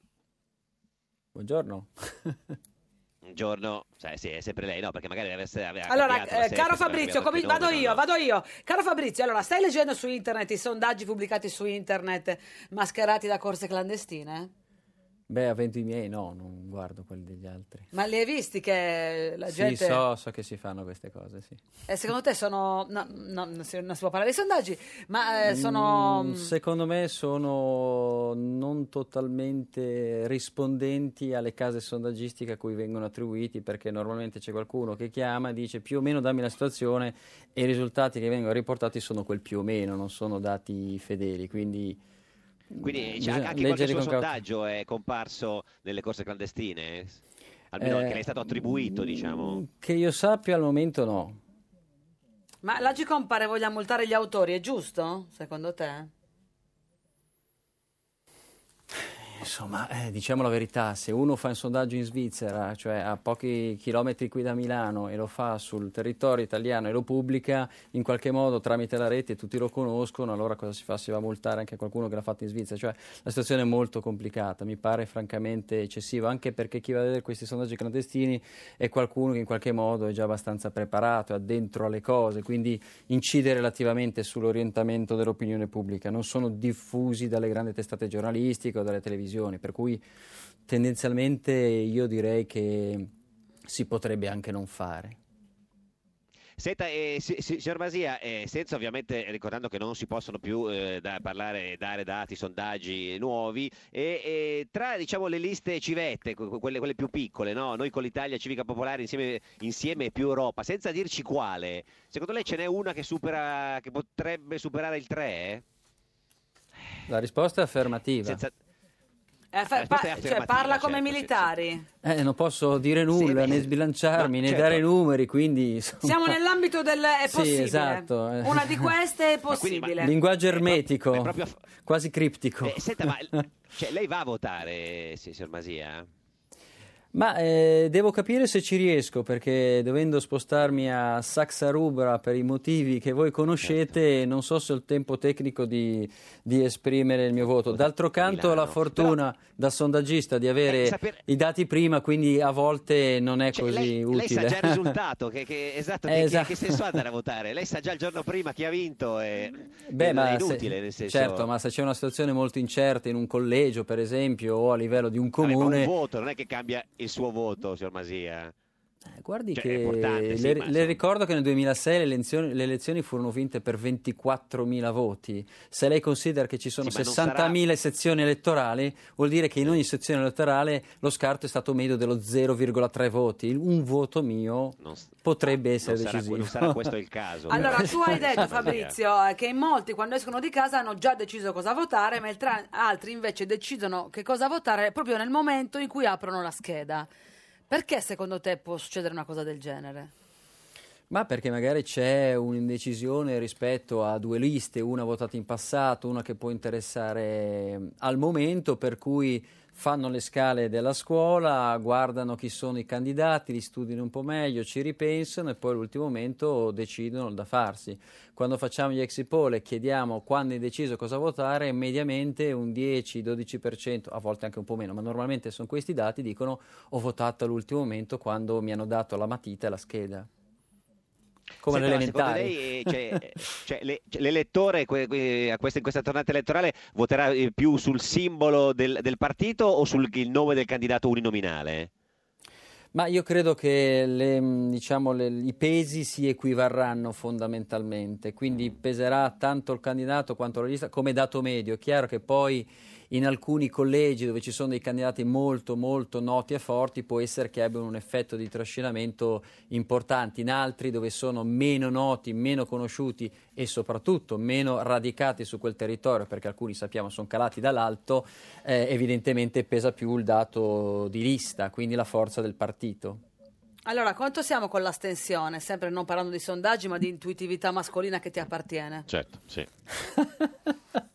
[SPEAKER 10] Buongiorno.
[SPEAKER 1] Buongiorno, cioè, sì, è sempre lei, no? Perché magari deve essere. aveva
[SPEAKER 2] Allora, eh, caro Fabrizio,
[SPEAKER 1] il nome,
[SPEAKER 2] vado
[SPEAKER 1] no,
[SPEAKER 2] io,
[SPEAKER 1] no.
[SPEAKER 2] vado io. Caro Fabrizio, allora, stai leggendo su internet i sondaggi pubblicati su internet mascherati da corse clandestine?
[SPEAKER 10] Beh, avendo i miei no, non guardo quelli degli altri.
[SPEAKER 2] Ma li hai visti che la gente...
[SPEAKER 10] Sì, so, so che si fanno queste cose, sì.
[SPEAKER 2] E secondo te sono... No, no, non si non si può parlare di sondaggi, ma eh, sono...
[SPEAKER 10] Mm, secondo me sono non totalmente rispondenti alle case sondaggistiche a cui vengono attribuiti perché normalmente c'è qualcuno che chiama e dice più o meno dammi la situazione e i risultati che vengono riportati sono quel più o meno, non sono dati fedeli, quindi
[SPEAKER 1] Quindi c'è
[SPEAKER 10] bisogna
[SPEAKER 1] anche qualche suo
[SPEAKER 10] cautela.
[SPEAKER 1] sondaggio è comparso nelle corse clandestine? Almeno
[SPEAKER 10] Eh,
[SPEAKER 1] che le è stato attribuito, diciamo.
[SPEAKER 10] Che io sappia al momento no.
[SPEAKER 2] Ma l'Agicom pare voglia multare gli autori, è giusto? Secondo te?
[SPEAKER 10] Insomma, eh, diciamo la verità, se uno fa un sondaggio in Svizzera, cioè a pochi chilometri qui da Milano, e lo fa sul territorio italiano e lo pubblica, in qualche modo tramite la rete tutti lo conoscono, allora cosa si fa? Si va a multare anche qualcuno che l'ha fatto in Svizzera. Cioè, la situazione è molto complicata, mi pare francamente eccessiva, anche perché chi va a vedere questi sondaggi clandestini è qualcuno che in qualche modo è già abbastanza preparato, è addentro alle cose, quindi incide relativamente sull'orientamento dell'opinione pubblica, non sono diffusi dalle grandi testate giornalistiche o dalle televisioni, per cui tendenzialmente io direi che si potrebbe anche non fare.
[SPEAKER 1] Senta, eh, si- si- signor Masia, eh, senza ovviamente ricordando che non si possono più eh, da- parlare, dare dati, sondaggi nuovi, tra diciamo, le liste civette, que- quelle, quelle più piccole, no? noi con l'Italia Civica Popolare insieme, insieme più Europa, senza dirci quale, secondo lei ce n'è una che, supera, che potrebbe superare il 3?
[SPEAKER 10] La risposta è affermativa.
[SPEAKER 1] Senza-
[SPEAKER 2] Eh, fa-
[SPEAKER 1] risposta
[SPEAKER 2] pa- cioè, parla come
[SPEAKER 1] certo, sì,
[SPEAKER 2] militari.
[SPEAKER 10] Eh, non posso dire nulla,
[SPEAKER 1] beh,
[SPEAKER 10] né sbilanciarmi,
[SPEAKER 1] no,
[SPEAKER 10] né
[SPEAKER 1] certo.
[SPEAKER 10] dare numeri, quindi... insomma-
[SPEAKER 2] Siamo nell'ambito del è
[SPEAKER 10] Sì,
[SPEAKER 2] possibile.
[SPEAKER 10] esatto, eh.
[SPEAKER 2] Una di queste è possibile.
[SPEAKER 10] Linguaggio ermetico,
[SPEAKER 1] è proprio-
[SPEAKER 10] quasi criptico.
[SPEAKER 1] Eh, senta, ma cioè, lei va a votare, sì, signor Masia?
[SPEAKER 10] Ma eh, devo capire se ci riesco, perché dovendo spostarmi a Saxa-Rubra per i motivi che voi conoscete, non so se ho il tempo tecnico di, di esprimere il mio voto. D'altro canto, ho la fortuna da sondaggista di avere
[SPEAKER 1] Eh, saper-
[SPEAKER 10] i dati prima, quindi a volte non è
[SPEAKER 1] Cioè,
[SPEAKER 10] così
[SPEAKER 1] lei,
[SPEAKER 10] utile.
[SPEAKER 1] lei sa già il risultato, che, che- esatto,
[SPEAKER 10] Eh,
[SPEAKER 1] che, che-
[SPEAKER 10] esatto.
[SPEAKER 1] che senso ha andare a votare? Lei sa già il giorno prima chi ha vinto e
[SPEAKER 10] Beh,
[SPEAKER 1] è
[SPEAKER 10] ma se-
[SPEAKER 1] inutile, nel senso...
[SPEAKER 10] certo, ma se c'è una situazione molto incerta in un collegio, per esempio, o a livello di un
[SPEAKER 1] Vabbè,
[SPEAKER 10] comune,
[SPEAKER 1] un voto, non è che cambia il suo voto, signor Masia.
[SPEAKER 10] Guardi
[SPEAKER 1] Cioè,
[SPEAKER 10] che
[SPEAKER 1] sì,
[SPEAKER 10] le,
[SPEAKER 1] ma
[SPEAKER 10] le ricordo che nel 2006 le elezioni, le elezioni furono vinte per 24.000 voti. Se lei considera che ci sono
[SPEAKER 1] Sì, ma non
[SPEAKER 10] 60.000 sezioni elettorali, vuol dire che in ogni sezione elettorale lo scarto è stato medio dello 0,3 voti. Un voto mio potrebbe essere
[SPEAKER 1] non sarà,
[SPEAKER 10] decisivo.
[SPEAKER 1] non sarà questo il caso.
[SPEAKER 2] Allora, tu hai detto. Fabrizio, eh, che in molti quando escono di casa hanno già deciso cosa votare, mentre altri invece decidono che cosa votare proprio nel momento in cui aprono la scheda. Perché secondo te può succedere una cosa del genere?
[SPEAKER 10] Ma perché magari c'è un'indecisione rispetto a due liste, una votata in passato, una che può interessare al momento, per cui fanno le scale della scuola, guardano chi sono i candidati, li studiano un po' meglio, ci ripensano e poi all'ultimo momento decidono da farsi. Quando facciamo gli exit poll e chiediamo quando hai deciso cosa votare, mediamente un 10-12%, a volte anche un po' meno, ma normalmente sono questi dati, dicono ho votato all'ultimo momento quando mi hanno dato la matita e la scheda. Come
[SPEAKER 1] secondo
[SPEAKER 10] all'elementare.
[SPEAKER 1] lei, cioè, cioè, le- cioè, l'elettore que- questa- in questa tornata elettorale voterà eh, più sul simbolo del, del partito o sul il nome del candidato uninominale?
[SPEAKER 10] Ma io credo che le, mh, diciamo, le- i pesi si equivarranno fondamentalmente, quindi peserà tanto il candidato quanto la lista come dato medio. È chiaro che poi in alcuni collegi dove ci sono dei candidati molto molto noti e forti può essere che abbiano un effetto di trascinamento importante, in altri dove sono meno noti, meno conosciuti e soprattutto meno radicati su quel territorio, perché alcuni sappiamo sono calati dall'alto, eh, evidentemente pesa più il dato di lista, quindi la forza del partito.
[SPEAKER 2] Allora, quanto siamo con l'astensione? Sempre non parlando di sondaggi, ma di intuitività mascolina che ti appartiene.
[SPEAKER 1] Certo, sì.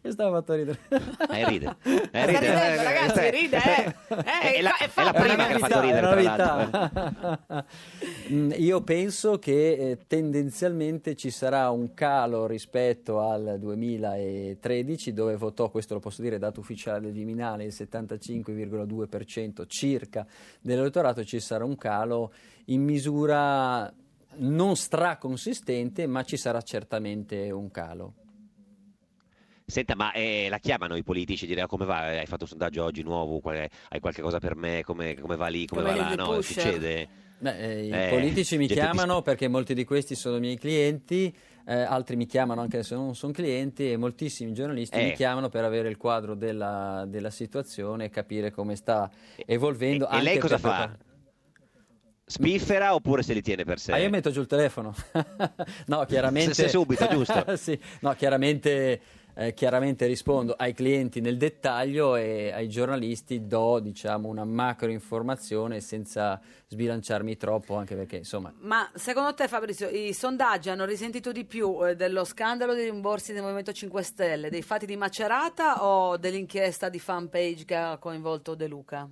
[SPEAKER 10] Che stava fatto ridere.
[SPEAKER 1] Eh, ride. Eh,
[SPEAKER 2] Sta
[SPEAKER 1] ride.
[SPEAKER 2] ridendo,
[SPEAKER 1] Eh,
[SPEAKER 2] ragazzi,
[SPEAKER 1] eh,
[SPEAKER 2] ride,
[SPEAKER 1] eh,
[SPEAKER 2] eh. Eh,
[SPEAKER 1] è, la,
[SPEAKER 2] è
[SPEAKER 1] è la prima che ha fatto ridere,
[SPEAKER 10] È. Mm, Io penso che eh, tendenzialmente ci sarà un calo rispetto al 2013 dove votò, questo lo posso dire, dato ufficiale del Viminale, il 75,2% circa dell'elettorato, ci sarà un calo in misura non straconsistente, ma ci sarà certamente un calo.
[SPEAKER 1] Senta, ma eh, la chiamano i politici, dire "Ah, come va? Hai fatto un sondaggio oggi nuovo? Qual è- hai qualche cosa per me? Come, come va lì? Come,
[SPEAKER 2] Come
[SPEAKER 1] va là? No,
[SPEAKER 2] pusher.
[SPEAKER 1] succede?
[SPEAKER 10] Beh, eh, I
[SPEAKER 1] Eh,
[SPEAKER 10] politici mi chiamano perché molti di questi sono miei clienti, eh, altri mi chiamano anche se non sono clienti e moltissimi giornalisti
[SPEAKER 1] Eh.
[SPEAKER 10] mi chiamano per avere il quadro della, della situazione e capire come sta evolvendo.
[SPEAKER 1] E
[SPEAKER 10] anche
[SPEAKER 1] lei cosa
[SPEAKER 10] per
[SPEAKER 1] fa?
[SPEAKER 10] preparare-
[SPEAKER 1] Spiffera oppure se li tiene per sé?
[SPEAKER 10] Ah, io metto giù il telefono. no, chiaramente.
[SPEAKER 1] Se- se subito, giusto?
[SPEAKER 10] sì, no, chiaramente, eh, chiaramente rispondo ai clienti nel dettaglio e ai giornalisti do, diciamo, una macro informazione senza sbilanciarmi troppo, anche perché, insomma,
[SPEAKER 2] Ma secondo te Fabrizio i sondaggi hanno risentito di più eh, dello scandalo dei rimborsi del Movimento 5 Stelle, dei fatti di Macerata o dell'inchiesta di fanpage che ha coinvolto De Luca?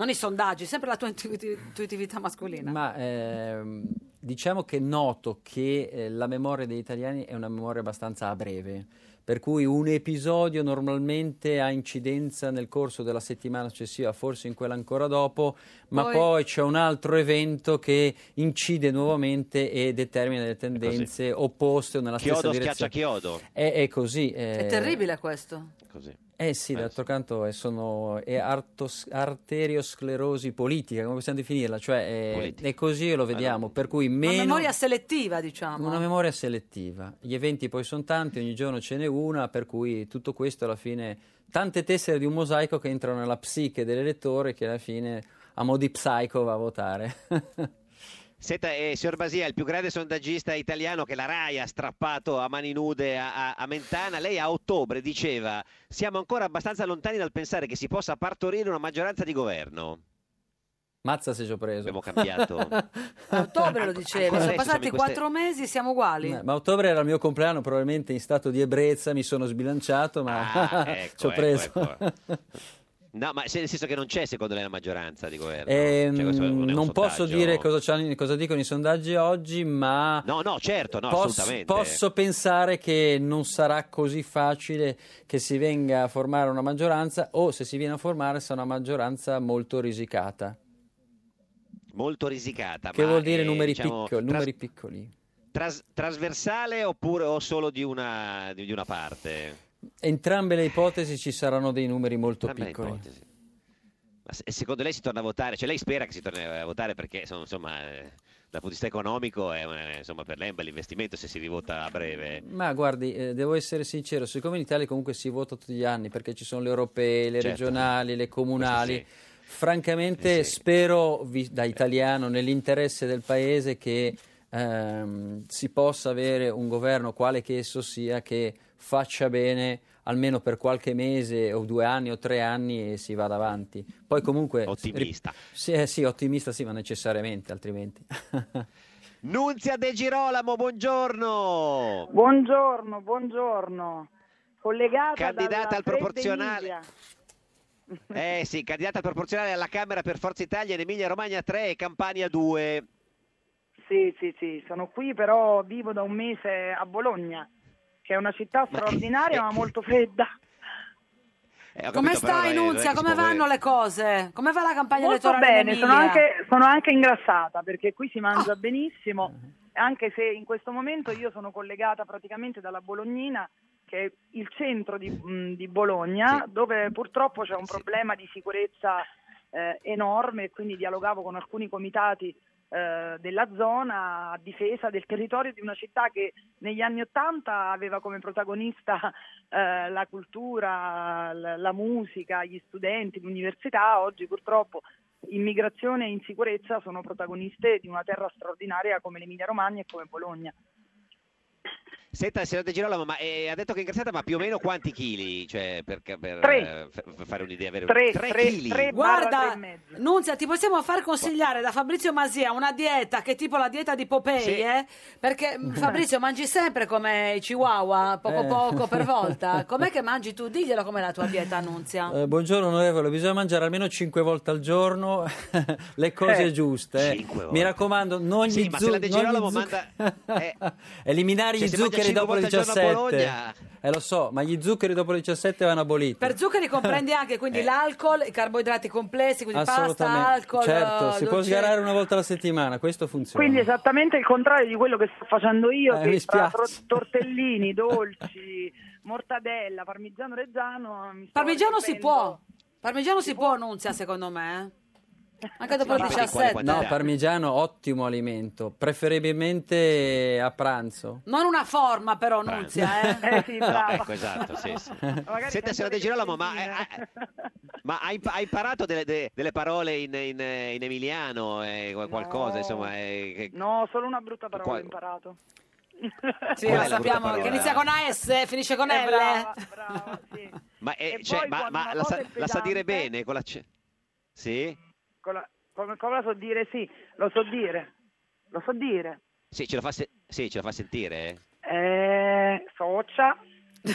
[SPEAKER 2] Non i sondaggi, sempre la tua intuiti- intuitività mascolina.
[SPEAKER 10] Ma ehm, diciamo che noto che eh, la memoria degli italiani è una memoria abbastanza a breve, per cui un episodio normalmente ha incidenza nel corso della settimana successiva, forse in quella ancora dopo, ma
[SPEAKER 2] Poi-
[SPEAKER 10] poi, c'è un altro evento che incide nuovamente e determina delle tendenze opposte nella stessa
[SPEAKER 1] Chiodo
[SPEAKER 10] direzione.
[SPEAKER 1] schiaccia chiodo.
[SPEAKER 10] È, è così.
[SPEAKER 2] È terribile questo.
[SPEAKER 1] Così.
[SPEAKER 10] Eh sì, d'altro canto è, sono, è artos- arteriosclerosi politica, come possiamo definirla? Cioè è, è così e lo vediamo, per cui
[SPEAKER 2] Una
[SPEAKER 10] meno...
[SPEAKER 2] memoria selettiva, diciamo.
[SPEAKER 10] Una memoria selettiva. Gli eventi poi sono tanti, ogni giorno ce n'è una, per cui tutto questo alla fine tante tessere di un mosaico che entrano nella psiche dell'elettore che alla fine a mo' di psycho va a votare.
[SPEAKER 1] Senta, eh, signor Basia, il più grande sondaggista italiano che la RAI ha strappato a mani nude a, a- a Mentana, lei a ottobre diceva siamo ancora abbastanza lontani dal pensare che si possa partorire una maggioranza di governo.
[SPEAKER 10] Mazza se ci ho preso.
[SPEAKER 1] Abbiamo cambiato.
[SPEAKER 2] A ottobre lo dicevi,
[SPEAKER 1] Ancora
[SPEAKER 2] sono passati
[SPEAKER 1] in queste-
[SPEAKER 2] quattro mesi, siamo uguali.
[SPEAKER 10] Eh, Ma ottobre era il mio compleanno, probabilmente in stato di ebbrezza, mi sono sbilanciato, ma
[SPEAKER 1] Ah, ecco,
[SPEAKER 10] ci ho
[SPEAKER 1] ecco,
[SPEAKER 10] preso.
[SPEAKER 1] ecco. No, ma nel senso che non c'è secondo lei la maggioranza di governo?
[SPEAKER 10] Ehm,
[SPEAKER 1] Cioè, non è
[SPEAKER 10] non posso dire cosa, cosa dicono i sondaggi oggi, ma
[SPEAKER 1] No, no, certo, no,
[SPEAKER 10] posso,
[SPEAKER 1] assolutamente.
[SPEAKER 10] posso pensare che non sarà così facile che si venga a formare una maggioranza o se si viene a formare sarà una maggioranza molto risicata.
[SPEAKER 1] Molto risicata.
[SPEAKER 10] Che vuol dire
[SPEAKER 1] eh,
[SPEAKER 10] numeri,
[SPEAKER 1] diciamo,
[SPEAKER 10] piccoli,
[SPEAKER 1] tras-
[SPEAKER 10] numeri piccoli.
[SPEAKER 1] tras- trasversale oppure o solo di una, di una parte?
[SPEAKER 10] Entrambe le ipotesi ci saranno dei numeri molto
[SPEAKER 1] Entrambe
[SPEAKER 10] piccoli.
[SPEAKER 1] ipotesi. Ma se- secondo lei si torna a votare? Cioè lei spera che si torni a votare perché insomma, insomma, eh, dal punto di vista economico è, insomma, per lei è un bel investimento se si rivota a breve.
[SPEAKER 10] Ma guardi, eh, devo essere sincero, siccome in Italia comunque si vota tutti gli anni perché ci sono le europee, le
[SPEAKER 1] Certo.
[SPEAKER 10] regionali, le comunali,
[SPEAKER 1] Questo
[SPEAKER 10] francamente spero vi- da italiano nell'interesse del paese che ehm, si possa avere un governo quale che esso sia che faccia bene almeno per qualche mese o due anni o tre anni e si vada avanti. Poi comunque...
[SPEAKER 1] Ottimista.
[SPEAKER 10] Sì, eh, sì, ottimista sì, ma necessariamente, altrimenti.
[SPEAKER 1] Nunzia De Girolamo, buongiorno!
[SPEAKER 13] Buongiorno, buongiorno. Collegata
[SPEAKER 1] Candidata al proporzionale. Eh sì, candidata al proporzionale alla Camera per Forza Italia in Emilia Romagna 3 e Campania 2.
[SPEAKER 13] Sì, sì, sì, sono qui però vivo da un mese a Bologna, che è una città straordinaria ma molto fredda.
[SPEAKER 1] Eh,
[SPEAKER 2] Come
[SPEAKER 1] capito, però,
[SPEAKER 2] stai Nunzia? Come vanno le cose? Come va la campagna
[SPEAKER 13] Molto
[SPEAKER 2] elettorale
[SPEAKER 13] bene, sono anche, sono anche ingrassata perché qui si
[SPEAKER 1] Ah.
[SPEAKER 13] mangia benissimo, anche se in questo momento io sono collegata praticamente dalla Bolognina, che è il centro di, mh, di Bologna, dove purtroppo c'è un problema di sicurezza eh, enorme e quindi dialogavo con alcuni comitati eh, della zona a difesa del territorio di una città che negli anni Ottanta aveva come protagonista eh, la cultura, la, la musica, gli studenti, l'università, oggi purtroppo immigrazione e insicurezza sono protagoniste di una terra straordinaria come l'Emilia Romagna e come Bologna.
[SPEAKER 1] Senta, signor De Girolamo, ma eh, ha detto che è ingrassata, ma più o meno quanti chili? Cioè, per, per,
[SPEAKER 13] Tre.
[SPEAKER 1] eh, per fare un'idea. Avere
[SPEAKER 13] Tre,
[SPEAKER 1] tre
[SPEAKER 13] tre,
[SPEAKER 1] chili?
[SPEAKER 13] tre
[SPEAKER 2] Guarda. Nunzia, ti possiamo far consigliare da Fabrizio Masia una dieta che è tipo la dieta di Popei,
[SPEAKER 1] Sì.
[SPEAKER 2] eh? Perché mm, Fabrizio mangi sempre come i chihuahua, poco
[SPEAKER 10] Eh.
[SPEAKER 2] poco per volta. Com'è che mangi tu? Diglielo com'è la tua dieta, Nunzia.
[SPEAKER 10] Eh, buongiorno onorevole, bisogna mangiare almeno 5 volte al giorno le cose
[SPEAKER 1] Eh,
[SPEAKER 10] giuste. eh.
[SPEAKER 1] cinque volte.
[SPEAKER 10] Mi raccomando, non
[SPEAKER 1] Sì,
[SPEAKER 10] gli
[SPEAKER 1] ma se la De
[SPEAKER 10] zuccheri.
[SPEAKER 1] Girolamo manda... eh,
[SPEAKER 10] Eliminare gli
[SPEAKER 1] se
[SPEAKER 10] zuccheri dopo
[SPEAKER 1] a
[SPEAKER 10] 17.
[SPEAKER 1] Bologna.
[SPEAKER 10] Eh lo so, ma gli zuccheri dopo le 17 vanno aboliti.
[SPEAKER 2] Per zuccheri comprendi anche quindi
[SPEAKER 1] Eh.
[SPEAKER 2] l'alcol, i carboidrati complessi, quindi pasta, alcol,
[SPEAKER 10] certo, si può
[SPEAKER 2] dolce-
[SPEAKER 10] sgarare una volta alla settimana, questo funziona.
[SPEAKER 13] Quindi esattamente il contrario di quello che sto facendo io,
[SPEAKER 10] Eh,
[SPEAKER 13] che
[SPEAKER 10] mi
[SPEAKER 13] tra tortellini, dolci, mortadella, parmigiano reggiano.
[SPEAKER 2] Parmigiano si può. Parmigiano si può, Nunzia, secondo me. Eh. Anche dopo il
[SPEAKER 10] No,
[SPEAKER 2] 17.
[SPEAKER 10] No, parmigiano, ottimo alimento. Preferibilmente a pranzo.
[SPEAKER 2] Non una forma, però, Nunzia, eh.
[SPEAKER 13] Eh sì,
[SPEAKER 1] No,
[SPEAKER 13] brava.
[SPEAKER 1] ecco, esatto, sì, sì. Senta, signora De Girolamo, ma, eh, eh, ma hai, hai imparato delle, de- delle parole in, in- in emiliano, eh, qualcosa,
[SPEAKER 13] No.
[SPEAKER 1] insomma? eh, che-
[SPEAKER 13] No, solo una brutta parola
[SPEAKER 1] Qua-
[SPEAKER 13] ho imparato.
[SPEAKER 2] Sì,
[SPEAKER 1] Qual
[SPEAKER 2] lo sappiamo, che inizia con AS e finisce con
[SPEAKER 13] Eh,
[SPEAKER 2] L.
[SPEAKER 13] brava, brava, sì.
[SPEAKER 1] Ma, eh, cioè, ma- ma la, sa, la sa dire bene? Con la c- Sì?
[SPEAKER 13] Con la- come, come la so dire? Sì, lo so dire. Lo so dire.
[SPEAKER 1] Sì, ce la fa, se- sì, ce la fa sentire?
[SPEAKER 13] Eh, socia.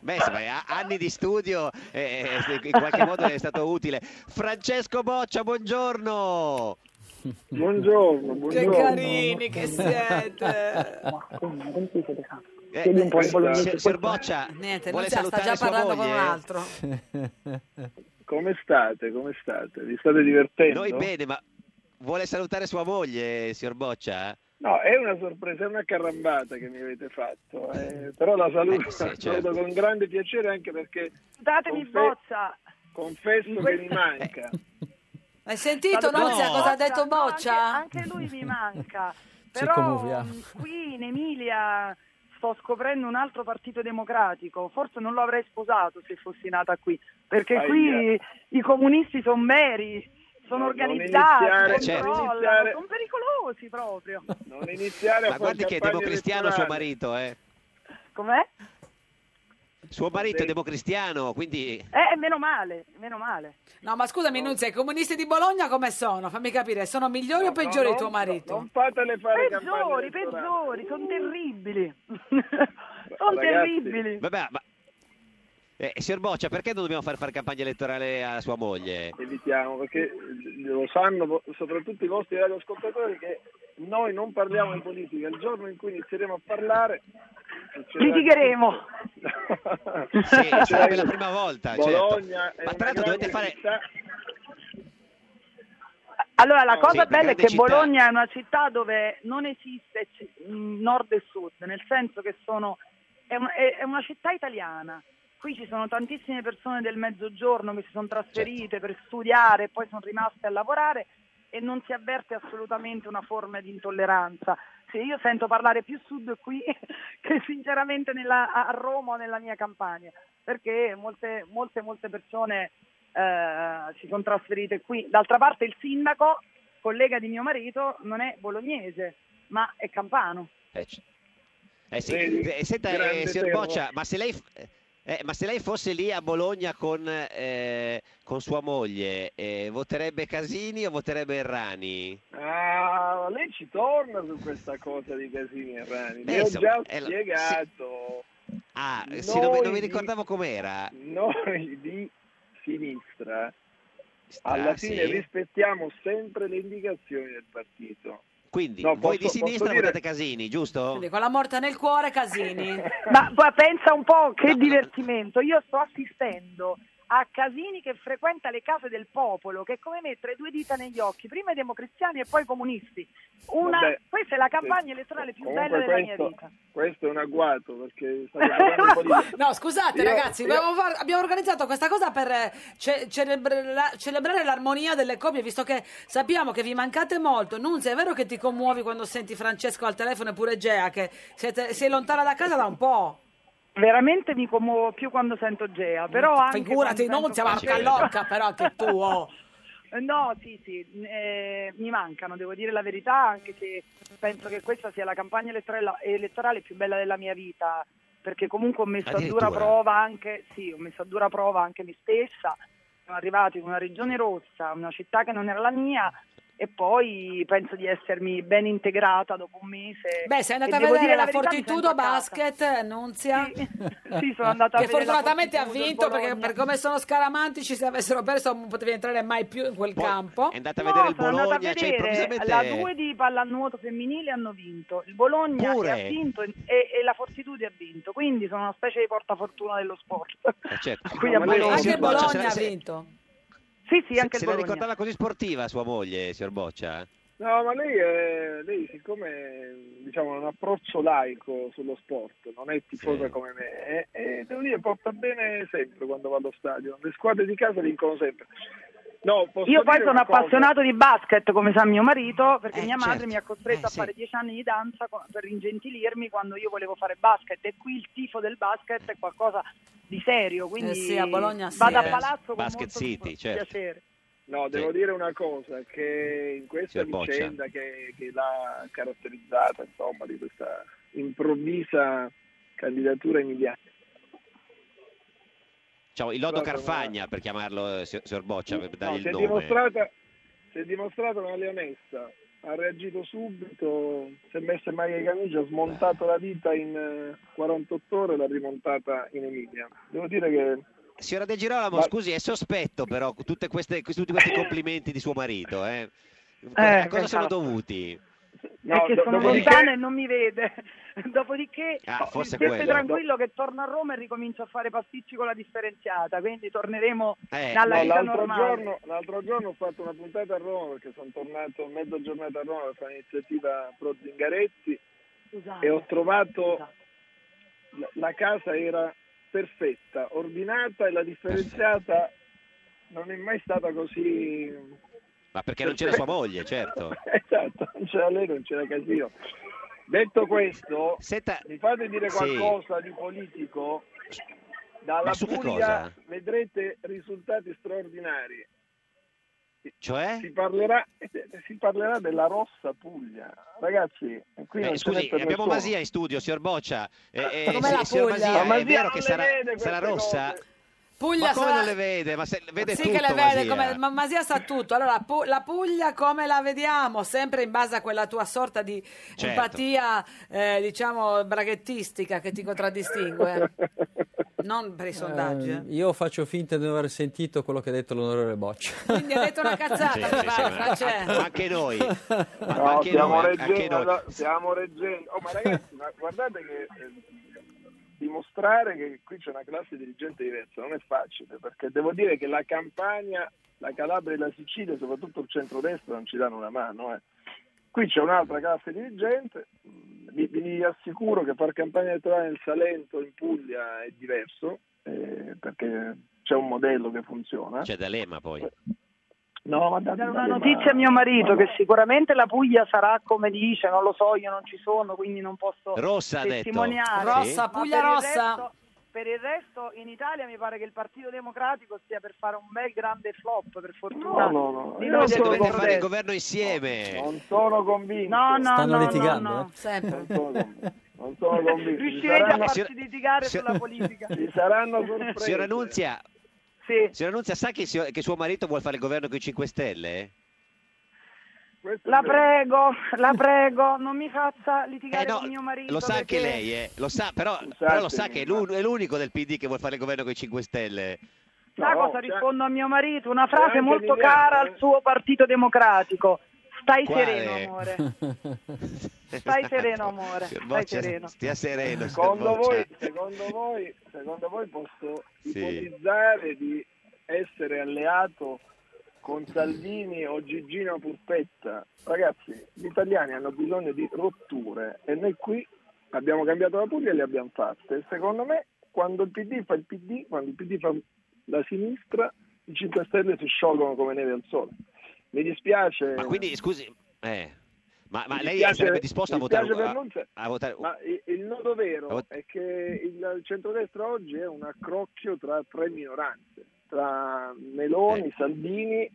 [SPEAKER 1] Beh, insomma, anni di studio eh, eh, in qualche modo è stato utile. Francesco Boccia, buongiorno!
[SPEAKER 14] Buongiorno,
[SPEAKER 2] Che
[SPEAKER 14] buongiorno.
[SPEAKER 2] carini che siete.
[SPEAKER 1] Eh,
[SPEAKER 14] Chiedi un po' in
[SPEAKER 1] eh,
[SPEAKER 14] bolognese,
[SPEAKER 1] signor- signor Boccia,
[SPEAKER 2] Niente,
[SPEAKER 1] vuole
[SPEAKER 2] Nunzia sta
[SPEAKER 1] salutare
[SPEAKER 2] già parlando con
[SPEAKER 1] moglie?
[SPEAKER 2] un altro.
[SPEAKER 14] Come state? Come state? Vi state divertendo?
[SPEAKER 1] Noi bene, ma vuole salutare sua moglie, signor Boccia?
[SPEAKER 14] No, è una sorpresa, è una carambata che mi avete fatto, eh, però la saluto,
[SPEAKER 1] Eh, sì, certo.
[SPEAKER 14] saluto con grande piacere anche perché
[SPEAKER 13] Datemi
[SPEAKER 14] Confe-
[SPEAKER 13] boccia.
[SPEAKER 14] confesso
[SPEAKER 13] In
[SPEAKER 14] che mi manca.
[SPEAKER 2] Hai sentito,
[SPEAKER 1] No.
[SPEAKER 2] cosa ha detto
[SPEAKER 13] No,
[SPEAKER 2] Boccia?
[SPEAKER 13] Anche, anche lui mi manca. Però mh, qui in Emilia sto scoprendo un altro partito democratico. Forse non lo avrei sposato se fossi nata qui, perché
[SPEAKER 14] Aia.
[SPEAKER 13] qui i comunisti sono veri, sono
[SPEAKER 14] No,
[SPEAKER 13] organizzati,
[SPEAKER 14] iniziare-
[SPEAKER 1] certo.
[SPEAKER 14] iniziare-
[SPEAKER 13] sono pericolosi proprio.
[SPEAKER 14] Non iniziare a
[SPEAKER 1] Ma guardi che è democristiano suo marito, eh?
[SPEAKER 13] Com'è?
[SPEAKER 1] Suo marito è democristiano, quindi...
[SPEAKER 13] Eh, meno male, meno male.
[SPEAKER 2] No, ma scusami, Nunzia, i comunisti di Bologna come sono? Fammi capire, sono migliori o peggiori
[SPEAKER 14] No,
[SPEAKER 2] di tuo marito?
[SPEAKER 14] Non fatele fare
[SPEAKER 13] Peggiori, peggiori, sono terribili. sono terribili.
[SPEAKER 1] Vabbè, ma... Eh, signor Boccia, perché non dobbiamo far fare campagna elettorale a sua moglie?
[SPEAKER 14] Evitiamo perché lo sanno soprattutto i vostri radioascoltatori che noi non parliamo di politica. Il giorno in cui inizieremo a parlare
[SPEAKER 13] Litigheremo.
[SPEAKER 1] Sì, sarebbe la prima volta, certo.
[SPEAKER 14] Bologna è
[SPEAKER 1] Ma tra l'altro dovete fare...
[SPEAKER 14] città.
[SPEAKER 13] Allora, la cosa
[SPEAKER 1] sì,
[SPEAKER 13] bella è che
[SPEAKER 1] città.
[SPEAKER 13] Bologna è una città dove non esiste nord e sud, nel senso che sono, è, un- è- è una città italiana. Qui ci sono tantissime persone del mezzogiorno che si sono trasferite per studiare e poi sono rimaste a lavorare e non si avverte assolutamente una forma di intolleranza. Sì, io sento parlare più sud qui che sinceramente nella- a Roma o nella mia campagna, perché molte, molte, molte persone eh, si sono trasferite qui. D'altra parte il sindaco, collega di mio marito, non è bolognese, ma è campano.
[SPEAKER 1] Eh, c- eh sì. Eh, senta, eh, signor. Boccia, ma se lei... eh, ma se lei fosse lì a Bologna con, eh, con sua moglie, eh, voterebbe Casini o voterebbe Errani?
[SPEAKER 14] Ah, lei ci torna su questa cosa di Casini e Rani.
[SPEAKER 1] Beh,
[SPEAKER 14] Vi ho
[SPEAKER 1] insomma,
[SPEAKER 14] già spiegato.
[SPEAKER 1] Ah, sì, non, mi- non mi
[SPEAKER 14] Noi-
[SPEAKER 1] ricordavo com'era.
[SPEAKER 14] Noi di sinistra
[SPEAKER 1] Ah,
[SPEAKER 14] alla fine
[SPEAKER 1] sì?
[SPEAKER 14] rispettiamo sempre le indicazioni del partito.
[SPEAKER 1] Quindi
[SPEAKER 14] No,
[SPEAKER 1] voi
[SPEAKER 14] posso-
[SPEAKER 1] di sinistra
[SPEAKER 14] dire-
[SPEAKER 1] votate Casini, giusto?
[SPEAKER 2] Quindi con la morte nel cuore, Casini.
[SPEAKER 13] Ma pensa un po' che divertimento. Io sto assistendo a Casini che frequenta le case del popolo, che è come mettere due dita negli occhi, prima i democristiani e poi i comunisti. Una-
[SPEAKER 14] Vabbè,
[SPEAKER 13] questa è la campagna
[SPEAKER 14] sì.
[SPEAKER 13] elettorale più bella della mia
[SPEAKER 14] questo-
[SPEAKER 13] vita.
[SPEAKER 14] Questo è un agguato perché di.
[SPEAKER 2] No, scusate
[SPEAKER 14] Io-
[SPEAKER 2] ragazzi,
[SPEAKER 14] io-
[SPEAKER 2] abbiamo, far- abbiamo organizzato questa cosa per eh, ce- celebra- celebrare l'armonia delle coppie, visto che sappiamo che vi mancate molto. Nunzia, è vero che ti commuovi quando senti Francesco al telefono e pure Gea, che siete- sei lontana da casa da un po'.
[SPEAKER 13] Veramente mi commuovo più quando sento Gea, però anche
[SPEAKER 2] Figurati, Nunzia,
[SPEAKER 13] sento
[SPEAKER 2] Marca. Locca, però anche tu. oh.
[SPEAKER 13] No, sì, sì, eh, mi mancano, devo dire la verità, anche se penso che questa sia la campagna elettorale, elettorale più bella della mia vita, perché comunque ho messo a dura prova anche, sì, ho messo a dura prova anche me stessa, siamo arrivati in una regione rossa, una città che non era la mia, e poi penso di essermi ben integrata dopo un mese.
[SPEAKER 2] Beh, sei andata
[SPEAKER 13] E
[SPEAKER 2] a
[SPEAKER 13] devo
[SPEAKER 2] vedere
[SPEAKER 13] dire
[SPEAKER 2] la
[SPEAKER 13] mi
[SPEAKER 2] Fortitudo. Basket, Nunzia.
[SPEAKER 13] Sì, sono andata a
[SPEAKER 2] che
[SPEAKER 13] vedere la
[SPEAKER 2] fortunatamente ha
[SPEAKER 13] il
[SPEAKER 2] vinto perché
[SPEAKER 13] Bologna.
[SPEAKER 2] per come sono scaramantici se avessero perso non potevi entrare mai più in quel campo.
[SPEAKER 1] È andata a
[SPEAKER 13] No,
[SPEAKER 1] vedere il
[SPEAKER 13] sono andata a
[SPEAKER 1] Bologna, cioè
[SPEAKER 13] vedere
[SPEAKER 1] improvvisamente...
[SPEAKER 13] la 2 di pallanuoto femminile hanno vinto, il Bologna
[SPEAKER 1] Pure?
[SPEAKER 13] che ha vinto e, e la Fortitudo ha vinto, quindi sono una specie di portafortuna dello sport.
[SPEAKER 1] Eh, certo.
[SPEAKER 13] Qui
[SPEAKER 1] Ma
[SPEAKER 13] a
[SPEAKER 1] lei,
[SPEAKER 13] Bologna.
[SPEAKER 2] Anche il Bologna
[SPEAKER 1] se
[SPEAKER 2] ha
[SPEAKER 1] la- se-
[SPEAKER 2] vinto.
[SPEAKER 13] Sì, sì,
[SPEAKER 1] se-
[SPEAKER 13] anche
[SPEAKER 1] se
[SPEAKER 13] il
[SPEAKER 1] la
[SPEAKER 13] Bologna.
[SPEAKER 1] ricordava così sportiva sua moglie, signor Boccia?
[SPEAKER 14] No, ma lei, è, lei siccome diciamo, ha un approccio laico sullo sport, non è tifosa
[SPEAKER 1] Sì.
[SPEAKER 14] come me, e, e devo dire porta bene sempre quando va allo stadio. Le squadre di casa vincono sempre. No, posso
[SPEAKER 13] Io poi sono appassionato di basket, come sa mio marito, perché
[SPEAKER 14] Eh,
[SPEAKER 13] mia madre
[SPEAKER 14] certo.
[SPEAKER 13] mi ha costretto
[SPEAKER 14] Eh,
[SPEAKER 13] a
[SPEAKER 14] sì.
[SPEAKER 13] fare dieci anni di danza per ingentilirmi quando io volevo fare basket. E qui il tifo del basket è qualcosa di serio, quindi
[SPEAKER 2] Eh sì, a Bologna sì,
[SPEAKER 13] vado
[SPEAKER 2] eh.
[SPEAKER 13] a palazzo con
[SPEAKER 1] Basket
[SPEAKER 13] molto
[SPEAKER 1] City, certo.
[SPEAKER 13] piacere.
[SPEAKER 14] No, devo
[SPEAKER 1] Sì.
[SPEAKER 14] dire una cosa, che in questa
[SPEAKER 1] Signor Boccia.
[SPEAKER 14] vicenda che, che l'ha caratterizzata, insomma, di questa improvvisa candidatura emiliana,
[SPEAKER 1] Diciamo, il lodo
[SPEAKER 14] No, no, no.
[SPEAKER 1] Carfagna, per chiamarlo, eh, signor Boccia, per
[SPEAKER 14] No,
[SPEAKER 1] dargli
[SPEAKER 14] si, è
[SPEAKER 1] il nome.
[SPEAKER 14] dimostrata, si è dimostrata una leonessa, ha reagito subito, si è messa in maglia di camicia, ha smontato la vita in eh, 48 ore e l'ha rimontata in Emilia. Devo dire che
[SPEAKER 1] Signora De Girolamo,
[SPEAKER 14] Ma-
[SPEAKER 1] scusi, è sospetto però tutte queste, tutti questi complimenti di suo marito, eh?
[SPEAKER 13] Eh,
[SPEAKER 1] a cosa sono
[SPEAKER 13] esatto.
[SPEAKER 1] dovuti?
[SPEAKER 14] No,
[SPEAKER 13] è che
[SPEAKER 14] do-
[SPEAKER 13] sono lontana e non mi vede. Dopodiché
[SPEAKER 1] Ah, quello.
[SPEAKER 13] tranquillo che torno a Roma e ricomincio a fare pasticci con la differenziata, quindi torneremo
[SPEAKER 1] Eh,
[SPEAKER 13] alla
[SPEAKER 14] No,
[SPEAKER 13] vita
[SPEAKER 14] l'altro,
[SPEAKER 13] normale.
[SPEAKER 14] giorno, l'altro giorno ho fatto una puntata a Roma perché sono tornato mezza giornata a Roma per fare un'iniziativa pro Zingaretti
[SPEAKER 13] Scusate,
[SPEAKER 14] e ho trovato
[SPEAKER 13] scusate.
[SPEAKER 14] la, la casa era perfetta, ordinata e la differenziata non è mai stata così
[SPEAKER 1] Ma perché non c'era sua moglie, certo.
[SPEAKER 14] esatto, non c'era lei, non c'era casino. Detto questo,
[SPEAKER 1] Senta,
[SPEAKER 14] mi fate dire
[SPEAKER 1] sì.
[SPEAKER 14] qualcosa di politico? Dalla Puglia vedrete risultati straordinari.
[SPEAKER 1] Cioè?
[SPEAKER 14] Si parlerà, si parlerà della rossa Puglia. Ragazzi,
[SPEAKER 1] Eh, scusi, abbiamo
[SPEAKER 14] nessuno.
[SPEAKER 1] Masia in studio, signor Boccia. Eh, eh,
[SPEAKER 2] Come
[SPEAKER 1] sì,
[SPEAKER 2] la
[SPEAKER 1] signor
[SPEAKER 2] Puglia?
[SPEAKER 1] Masia,
[SPEAKER 14] Ma
[SPEAKER 1] è vero che sarà, sarà rossa?
[SPEAKER 14] cose.
[SPEAKER 2] Puglia
[SPEAKER 1] Ma come
[SPEAKER 2] sarà-
[SPEAKER 1] non le vede? Ma se, vede
[SPEAKER 2] sì
[SPEAKER 1] tutto,
[SPEAKER 2] che le vede,
[SPEAKER 1] Masia.
[SPEAKER 2] come, ma Masia sa tutto. Allora, Pu- la Puglia come la vediamo? Sempre in base a quella tua sorta di
[SPEAKER 1] Certo.
[SPEAKER 2] empatia, eh, diciamo, braghettistica che ti contraddistingue. non per i sondaggi.
[SPEAKER 10] Eh,
[SPEAKER 2] eh.
[SPEAKER 10] io faccio finta di non aver sentito quello che ha detto l'onorevole Boccia.
[SPEAKER 2] Quindi ha detto una cazzata,
[SPEAKER 1] Sì, sì, sì, ma- anche noi. Ma
[SPEAKER 14] No,
[SPEAKER 1] anche
[SPEAKER 14] stiamo,
[SPEAKER 1] noi, anche
[SPEAKER 14] reggendo,
[SPEAKER 1] noi.
[SPEAKER 14] no, stiamo reggendo. Oh, ma ragazzi, ma guardate che eh, dimostrare che qui c'è una classe dirigente diversa non è facile, perché devo dire che la Campania, la Calabria e la Sicilia, soprattutto il centrodestra, non ci danno una mano. eh. Qui c'è un'altra classe dirigente, vi, vi assicuro che fare campagna elettorale nel Salento, in Puglia, è diverso, eh, perché c'è un modello che funziona.
[SPEAKER 1] C'è D'Alema poi.
[SPEAKER 14] No, ma da-
[SPEAKER 13] Dare una notizia a mio marito
[SPEAKER 14] ma-
[SPEAKER 13] che sicuramente la Puglia sarà come dice, non lo so, io non ci sono, quindi non posso
[SPEAKER 1] Rossa
[SPEAKER 13] testimoniare.
[SPEAKER 2] Rossa, Puglia
[SPEAKER 13] per il
[SPEAKER 2] rossa.
[SPEAKER 13] resto- per il resto in Italia mi pare che il Partito Democratico stia per fare un bel grande flop, per fortuna.
[SPEAKER 14] No, no, no.
[SPEAKER 13] di
[SPEAKER 14] Io sono
[SPEAKER 1] dovete fare il governo insieme.
[SPEAKER 14] Non sono convinto.
[SPEAKER 13] No, no,
[SPEAKER 10] Stanno
[SPEAKER 13] no,
[SPEAKER 10] litigando,
[SPEAKER 13] no,
[SPEAKER 10] eh.
[SPEAKER 13] no.
[SPEAKER 2] Sempre.
[SPEAKER 14] Non sono convinto.
[SPEAKER 13] Riuscirete a
[SPEAKER 14] saranno,
[SPEAKER 13] farci
[SPEAKER 1] Signora-
[SPEAKER 13] litigare
[SPEAKER 1] Signora-
[SPEAKER 13] sulla politica.
[SPEAKER 14] ci saranno sorprese.
[SPEAKER 1] Signora Nunzia,
[SPEAKER 13] Sì.
[SPEAKER 1] signora Nunzia, sa che, sio- che suo marito vuole fare il governo con i 5 Stelle?
[SPEAKER 13] La prego, la prego, non mi faccia litigare
[SPEAKER 1] Eh no,
[SPEAKER 13] con mio marito.
[SPEAKER 1] lo sa anche
[SPEAKER 13] perché-
[SPEAKER 1] lei, eh. lo sa, però,
[SPEAKER 14] Scusate,
[SPEAKER 1] però lo sa che è è l'unico del PD che vuole fare il governo con i 5 Stelle.
[SPEAKER 13] Sa
[SPEAKER 14] No,
[SPEAKER 13] cosa
[SPEAKER 14] c'è-
[SPEAKER 13] rispondo a mio marito? Una frase
[SPEAKER 14] anche
[SPEAKER 13] molto cara
[SPEAKER 14] eh.
[SPEAKER 13] al suo partito democratico. Stai
[SPEAKER 1] Quale?
[SPEAKER 13] sereno, amore. Stai sereno, amore. Stai sereno.
[SPEAKER 1] Stia sereno.
[SPEAKER 14] Secondo voi, secondo, voi, secondo voi posso
[SPEAKER 1] Sì.
[SPEAKER 14] ipotizzare di essere alleato con Salvini o Gigino Purpetta? Ragazzi, gli italiani hanno bisogno di rotture e noi qui abbiamo cambiato la Puglia e le abbiamo fatte. Secondo me, quando il PD fa il PD, quando il PD fa la sinistra, i 5 Stelle si sciolgono come neve al sole. Mi dispiace.
[SPEAKER 1] Ma quindi, scusi, eh, ma, ma lei
[SPEAKER 14] dispiace-
[SPEAKER 1] sarebbe disposto a votare, a, a votare
[SPEAKER 14] Ma il, nodo vero
[SPEAKER 1] Ma-
[SPEAKER 14] è che il, centrodestra oggi è un accrocchio tra tre minoranze, tra Meloni,
[SPEAKER 1] Eh.
[SPEAKER 14] Salvini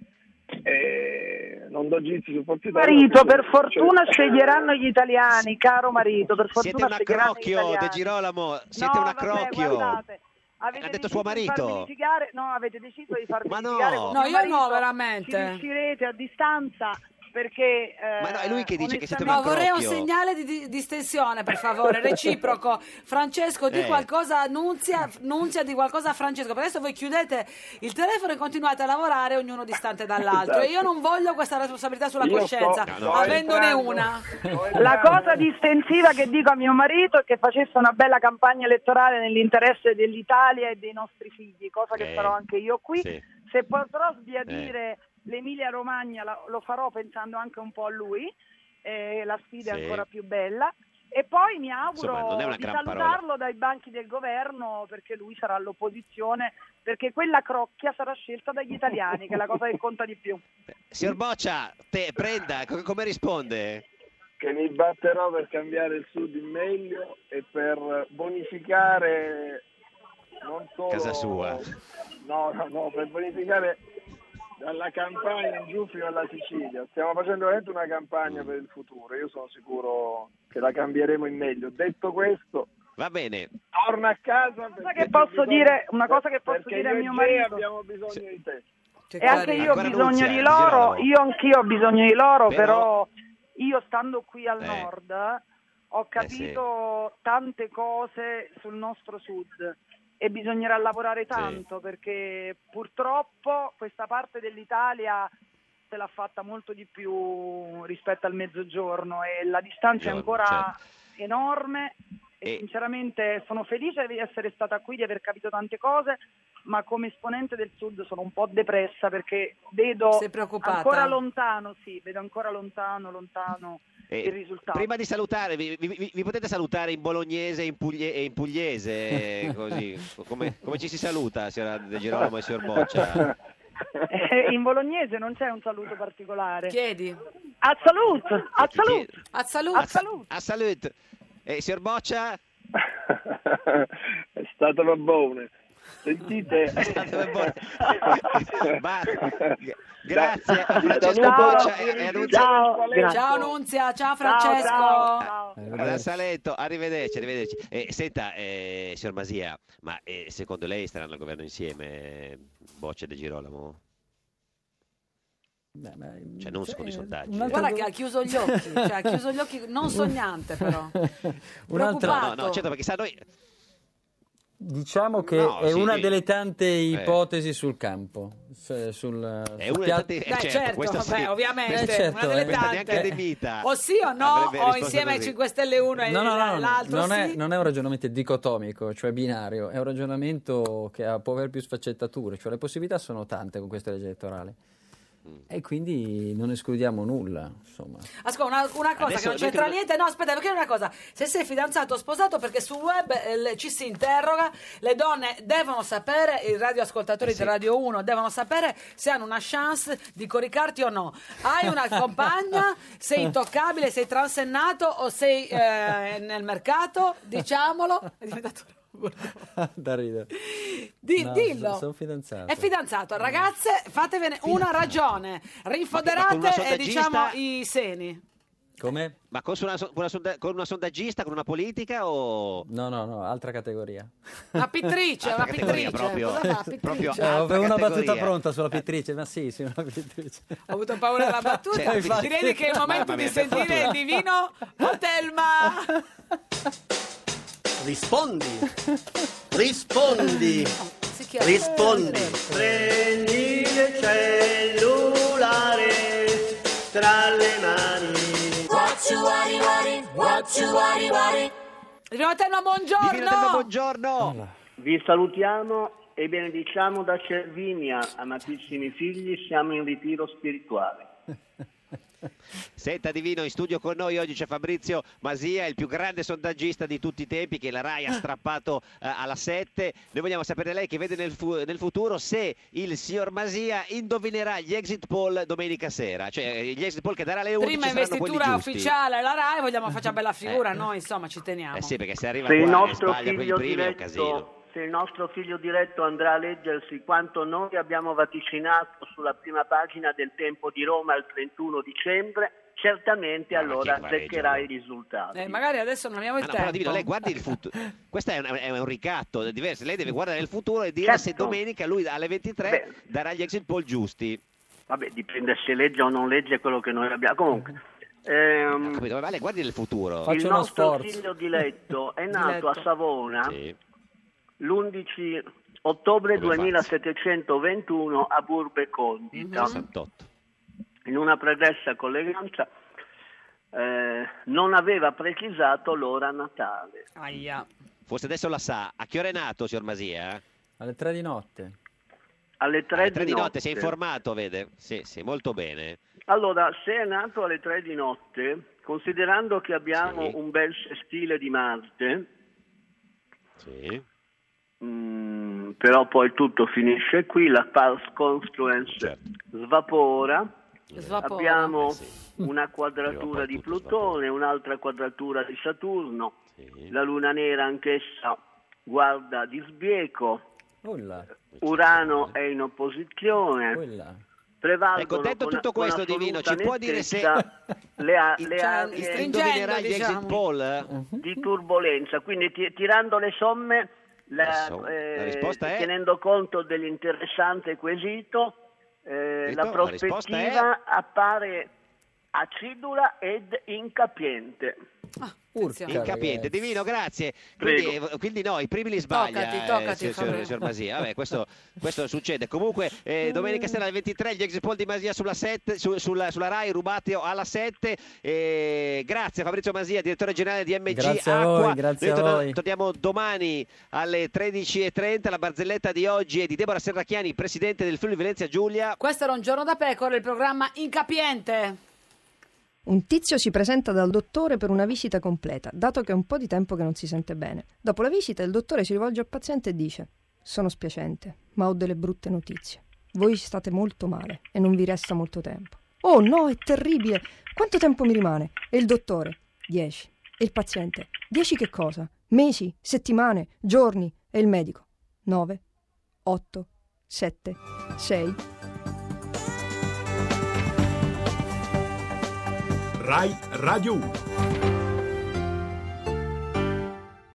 [SPEAKER 14] e non do giudizi su Forza Italia.
[SPEAKER 13] Marito, per fortuna
[SPEAKER 14] c'è-
[SPEAKER 13] sceglieranno gli italiani, caro marito, per
[SPEAKER 1] Siete
[SPEAKER 13] fortuna
[SPEAKER 1] un
[SPEAKER 13] sceglieranno gli
[SPEAKER 1] accrocchio, De. Girolamo, siete
[SPEAKER 13] no,
[SPEAKER 1] un accrocchio.
[SPEAKER 13] avete
[SPEAKER 1] Ha detto suo marito.
[SPEAKER 13] no, avete deciso di farmi
[SPEAKER 1] Ma no.
[SPEAKER 2] No, io
[SPEAKER 13] marito,
[SPEAKER 2] no, veramente.
[SPEAKER 13] Ci riuscirete a distanza perché eh,
[SPEAKER 1] Ma no, è lui che dice che siete
[SPEAKER 2] No,
[SPEAKER 1] un
[SPEAKER 2] vorrei un segnale di, di distensione, per favore, reciproco. Francesco, di
[SPEAKER 1] Eh.
[SPEAKER 2] qualcosa a Nunzia, Nunzia di qualcosa a Francesco. Per adesso voi chiudete il telefono e continuate a lavorare, ognuno distante dall'altro. E io non voglio questa responsabilità sulla
[SPEAKER 14] Io
[SPEAKER 2] coscienza,
[SPEAKER 14] sto-
[SPEAKER 1] sto
[SPEAKER 2] avendone
[SPEAKER 14] entrando-
[SPEAKER 2] una.
[SPEAKER 14] sto
[SPEAKER 13] La cosa distensiva che dico a mio marito è che facesse una bella campagna elettorale nell'interesse dell'Italia e dei nostri figli, cosa che
[SPEAKER 1] Eh,
[SPEAKER 13] farò anche io qui.
[SPEAKER 1] sì.
[SPEAKER 13] Se potrò sbiadire l'Emilia Romagna la- lo farò pensando anche un po' a lui, eh, la sfida
[SPEAKER 1] Sì.
[SPEAKER 13] è ancora più bella. E poi mi auguro
[SPEAKER 1] Insomma,
[SPEAKER 13] di salutarlo
[SPEAKER 1] parola.
[SPEAKER 13] dai banchi del governo perché lui sarà all'opposizione, perché quella crocchia sarà scelta dagli italiani, che è la cosa che conta di più.
[SPEAKER 1] Signor Boccia, te, prenda, co- come risponde?
[SPEAKER 14] che mi batterò per cambiare il Sud in meglio e per bonificare non solo
[SPEAKER 1] Casa sua.
[SPEAKER 14] no no no per bonificare dalla campagna in giù fino alla Sicilia. Stiamo facendo veramente una campagna per il futuro io sono sicuro che la cambieremo in meglio. Detto questo
[SPEAKER 1] Va bene.
[SPEAKER 14] torna a casa
[SPEAKER 13] Cosa che posso
[SPEAKER 14] bisogno-
[SPEAKER 13] dire, una cosa che posso dire a
[SPEAKER 14] io
[SPEAKER 13] mio marito.
[SPEAKER 14] abbiamo bisogno di te.
[SPEAKER 13] E anche io ho bisogno di loro, io anch'io ho bisogno di loro,
[SPEAKER 1] Però-
[SPEAKER 13] però, io stando qui al
[SPEAKER 1] Eh.
[SPEAKER 13] nord ho capito tante cose sul nostro sud e bisognerà lavorare tanto perché purtroppo questa parte dell'Italia se l'ha fatta molto di più rispetto al mezzogiorno e la distanza è
[SPEAKER 1] Giorno,
[SPEAKER 13] ancora
[SPEAKER 1] certo.
[SPEAKER 13] enorme e,
[SPEAKER 1] E-
[SPEAKER 13] sinceramente sono felice di essere stata qui, di aver capito tante cose, ma come esponente del Sud sono un po' depressa perché vedo ancora lontano, sì, vedo ancora lontano, lontano
[SPEAKER 1] Eh,
[SPEAKER 13] il risultato.
[SPEAKER 1] Prima di salutare, vi, vi- vi- vi potete salutare in bolognese e in, puglie- e in pugliese, così, come, come ci si saluta, signora De Girolamo e signor Boccia?
[SPEAKER 13] Eh, in bolognese non c'è un saluto particolare.
[SPEAKER 2] Chiedi.
[SPEAKER 13] A salute, a salute.
[SPEAKER 2] A salute.
[SPEAKER 13] A salute.
[SPEAKER 1] A salute. Eh, signor Boccia?
[SPEAKER 14] è stato buona sentite
[SPEAKER 1] Ma- grazie a Francesco Boccia
[SPEAKER 14] da-
[SPEAKER 1] e a Nunzia.
[SPEAKER 13] Ciao,
[SPEAKER 2] Ciao Nunzia, ciao Francesco.
[SPEAKER 13] ciao.
[SPEAKER 1] Da Saletto, arrivederci, arrivederci. Eh, senta, eh, signor Masia, ma eh, secondo lei staranno al governo insieme eh, Boccia e De Girolamo? Cioè non secondo i sondaggi.
[SPEAKER 10] altro-
[SPEAKER 2] Guarda che ha chiuso gli occhi, cioè ha chiuso gli occhi, non sognante però.
[SPEAKER 10] Un altro-
[SPEAKER 1] No, no, certo, perché sa noi...
[SPEAKER 10] Diciamo che
[SPEAKER 1] No,
[SPEAKER 10] è
[SPEAKER 1] sì,
[SPEAKER 10] una
[SPEAKER 1] sì.
[SPEAKER 10] delle tante ipotesi sul campo. Cioè, sul,
[SPEAKER 1] È
[SPEAKER 10] sul
[SPEAKER 1] una
[SPEAKER 10] piatto-
[SPEAKER 1] delle tante-
[SPEAKER 2] Beh,
[SPEAKER 1] certo,
[SPEAKER 2] certo, vabbè,
[SPEAKER 1] sì.
[SPEAKER 2] ovviamente,
[SPEAKER 10] Eh, certo,
[SPEAKER 2] una delle
[SPEAKER 10] eh.
[SPEAKER 2] Tante.
[SPEAKER 1] De Vita
[SPEAKER 2] O sì o no, o insieme ai
[SPEAKER 1] così.
[SPEAKER 2] 5 Stelle uno e
[SPEAKER 10] No, no, no, no,
[SPEAKER 2] l'altro
[SPEAKER 10] non, è,
[SPEAKER 2] sì.
[SPEAKER 10] non è un ragionamento dicotomico, cioè binario, è un ragionamento che ha- può avere più sfaccettature, cioè le possibilità sono tante con questa legge elettorale. E quindi non escludiamo nulla, insomma.
[SPEAKER 2] Ascolta, una, una cosa
[SPEAKER 1] Adesso
[SPEAKER 2] che non c'entra
[SPEAKER 1] credo-
[SPEAKER 2] niente, no aspetta, perché è una cosa, se sei fidanzato o sposato, perché sul web eh, ci si interroga, le donne devono sapere, i radioascoltatori
[SPEAKER 1] Eh sì.
[SPEAKER 2] di Radio 1 devono sapere se hanno una chance di coricarti o no. Hai una compagna, sei intoccabile, sei transennato o sei eh, nel mercato, diciamolo, è diventato...
[SPEAKER 10] da ridere.
[SPEAKER 2] Di-
[SPEAKER 10] No,
[SPEAKER 2] dillo.
[SPEAKER 10] Sono fidanzato.
[SPEAKER 2] È fidanzato, ragazze, fatevene una ragione,
[SPEAKER 1] una
[SPEAKER 2] rinfoderate
[SPEAKER 1] sondaggista-
[SPEAKER 2] diciamo i seni.
[SPEAKER 10] Come?
[SPEAKER 1] Ma con una, con, una sonda- con una sondaggista, con una politica o...
[SPEAKER 10] No, no, no, altra categoria.
[SPEAKER 2] Una pittrice,
[SPEAKER 1] Altra
[SPEAKER 2] una pittrice.
[SPEAKER 1] proprio.
[SPEAKER 2] Pittrice?
[SPEAKER 1] Proprio
[SPEAKER 10] Cioè, avevo una
[SPEAKER 1] categoria.
[SPEAKER 10] battuta pronta sulla pittrice, ma sì, sì, una pittrice.
[SPEAKER 2] Ho avuto paura della battuta.
[SPEAKER 1] Cioè, infatti-
[SPEAKER 2] Direi che è il momento
[SPEAKER 1] Mamma
[SPEAKER 2] di
[SPEAKER 1] mia,
[SPEAKER 2] sentire il divino Otelma.
[SPEAKER 15] Rispondi, rispondi, rispondi. Prendi il cellulare tra le mani.
[SPEAKER 2] Divino Otelma, buongiorno.
[SPEAKER 1] Divino Telma, buongiorno.
[SPEAKER 15] Vi salutiamo e benediciamo da Cervinia, amatissimi figli, siamo in ritiro spirituale.
[SPEAKER 1] Senta Divino, in studio con noi oggi c'è Fabrizio Masia, il più grande sondaggista di tutti i tempi che la RAI ha strappato eh, alla 7. Noi vogliamo sapere lei che vede nel, fu- nel futuro se il signor Masia indovinerà gli exit poll domenica sera, cioè gli exit poll che darà alle 11
[SPEAKER 2] Prima investitura ufficiale alla RAI, vogliamo faccia bella figura,
[SPEAKER 1] Eh.
[SPEAKER 2] noi insomma ci teniamo.
[SPEAKER 1] Eh sì, perché se arriva
[SPEAKER 15] Se il
[SPEAKER 1] qua e
[SPEAKER 15] nostro
[SPEAKER 1] sbaglia per i
[SPEAKER 15] figlio
[SPEAKER 1] primi è un casino.
[SPEAKER 15] Se il nostro figlio diretto andrà a leggersi quanto noi abbiamo vaticinato sulla prima pagina del Tempo di Roma il 31 dicembre, certamente allora
[SPEAKER 1] va a
[SPEAKER 15] azzeccherà i risultati.
[SPEAKER 2] Eh, magari adesso non abbiamo il
[SPEAKER 1] Ah, no,
[SPEAKER 2] tempo.
[SPEAKER 1] Divino, lei guardi il futuro. Questo è un, è un ricatto è diverso. Lei deve guardare il futuro e dire se
[SPEAKER 15] Certo.
[SPEAKER 1] domenica lui alle 23
[SPEAKER 15] Beh.
[SPEAKER 1] darà gli exit poll giusti.
[SPEAKER 15] Vabbè, dipende se legge o non legge quello che noi abbiamo. Comunque, ehm,
[SPEAKER 1] Capito? Ma lei guardi il futuro.
[SPEAKER 15] il nostro figlio diletto è nato
[SPEAKER 1] Diletto.
[SPEAKER 15] a Savona
[SPEAKER 1] Sì.
[SPEAKER 15] L'11 ottobre
[SPEAKER 1] Come fa?
[SPEAKER 15] 2721 a Burbe Condita.
[SPEAKER 1] 68.
[SPEAKER 15] In una pregressa colleganza eh, non aveva precisato l'ora natale.
[SPEAKER 2] Aia.
[SPEAKER 1] Forse adesso la sa. A che ora è nato, signor Masia?
[SPEAKER 10] Alle tre di notte.
[SPEAKER 15] alle 3,
[SPEAKER 1] Alle tre
[SPEAKER 15] di
[SPEAKER 1] di notte
[SPEAKER 15] notte.
[SPEAKER 1] si è informato, vede? Sì, sì, molto bene.
[SPEAKER 15] Allora, se è nato alle 3 di notte, considerando che abbiamo
[SPEAKER 1] Sì.
[SPEAKER 15] un bel sestile di Marte,
[SPEAKER 1] Sì.
[SPEAKER 15] Mm, però poi tutto finisce qui, la pars confluence
[SPEAKER 1] Certo.
[SPEAKER 15] svapora,
[SPEAKER 2] Svapora.
[SPEAKER 15] abbiamo
[SPEAKER 1] Eh sì.
[SPEAKER 15] una quadratura di Plutone, un'altra quadratura di Saturno, la Luna nera anch'essa guarda di sbieco,
[SPEAKER 10] Ulla,
[SPEAKER 15] Urano è in opposizione,
[SPEAKER 10] ulla.
[SPEAKER 15] prevalgono
[SPEAKER 1] Ecco, detto
[SPEAKER 15] con-
[SPEAKER 1] tutto
[SPEAKER 15] con
[SPEAKER 1] questo, Divino, ci può dire se-
[SPEAKER 15] le, a- le aree
[SPEAKER 2] diciamo.
[SPEAKER 1] exit poll?
[SPEAKER 15] di turbolenza, quindi ti- tirando le somme, la-
[SPEAKER 1] Adesso, la
[SPEAKER 15] eh,
[SPEAKER 1] risposta è?
[SPEAKER 15] tenendo conto dell'interessante quesito, eh, la prospettiva appare acidula ed incapiente.
[SPEAKER 2] Attenzione.
[SPEAKER 1] Incapiente,
[SPEAKER 10] ragazzi.
[SPEAKER 1] Divino, grazie. Quindi, eh, quindi no, i primi li sbaglia,
[SPEAKER 2] Toccati,
[SPEAKER 1] eh,
[SPEAKER 2] toccati,
[SPEAKER 1] signor-
[SPEAKER 2] Fabio.
[SPEAKER 1] signor, signor Masia. Vabbè, questo, questo succede. Comunque, eh, domenica sera alle 23 gli exit poll di Masia sulla, 7, su- sulla, sulla RAI, rubati alla 7. Eh, grazie Fabrizio Masia, direttore generale di MG
[SPEAKER 10] Grazie a
[SPEAKER 1] Acqua.
[SPEAKER 10] voi, grazie
[SPEAKER 1] Noi
[SPEAKER 10] a
[SPEAKER 1] torna-
[SPEAKER 10] voi.
[SPEAKER 1] torniamo domani alle 13.30. La barzelletta di oggi è di Deborah Serracchiani, presidente del Friuli Venezia Giulia.
[SPEAKER 2] Questo era un giorno da pecora, il programma Incapiente.
[SPEAKER 16] Un tizio si presenta dal dottore per una visita completa, dato che è un po' di tempo che non si sente bene. Dopo la visita il dottore si rivolge al paziente e dice Sono spiacente, ma ho delle brutte notizie. Voi state molto male e non vi resta molto tempo. Oh no, è terribile! Quanto tempo mi rimane? E il dottore? Dieci. E il paziente? Dieci che cosa? Mesi, settimane, giorni? E il medico? Nove, otto, sette, sei.
[SPEAKER 17] Rai Radio 1.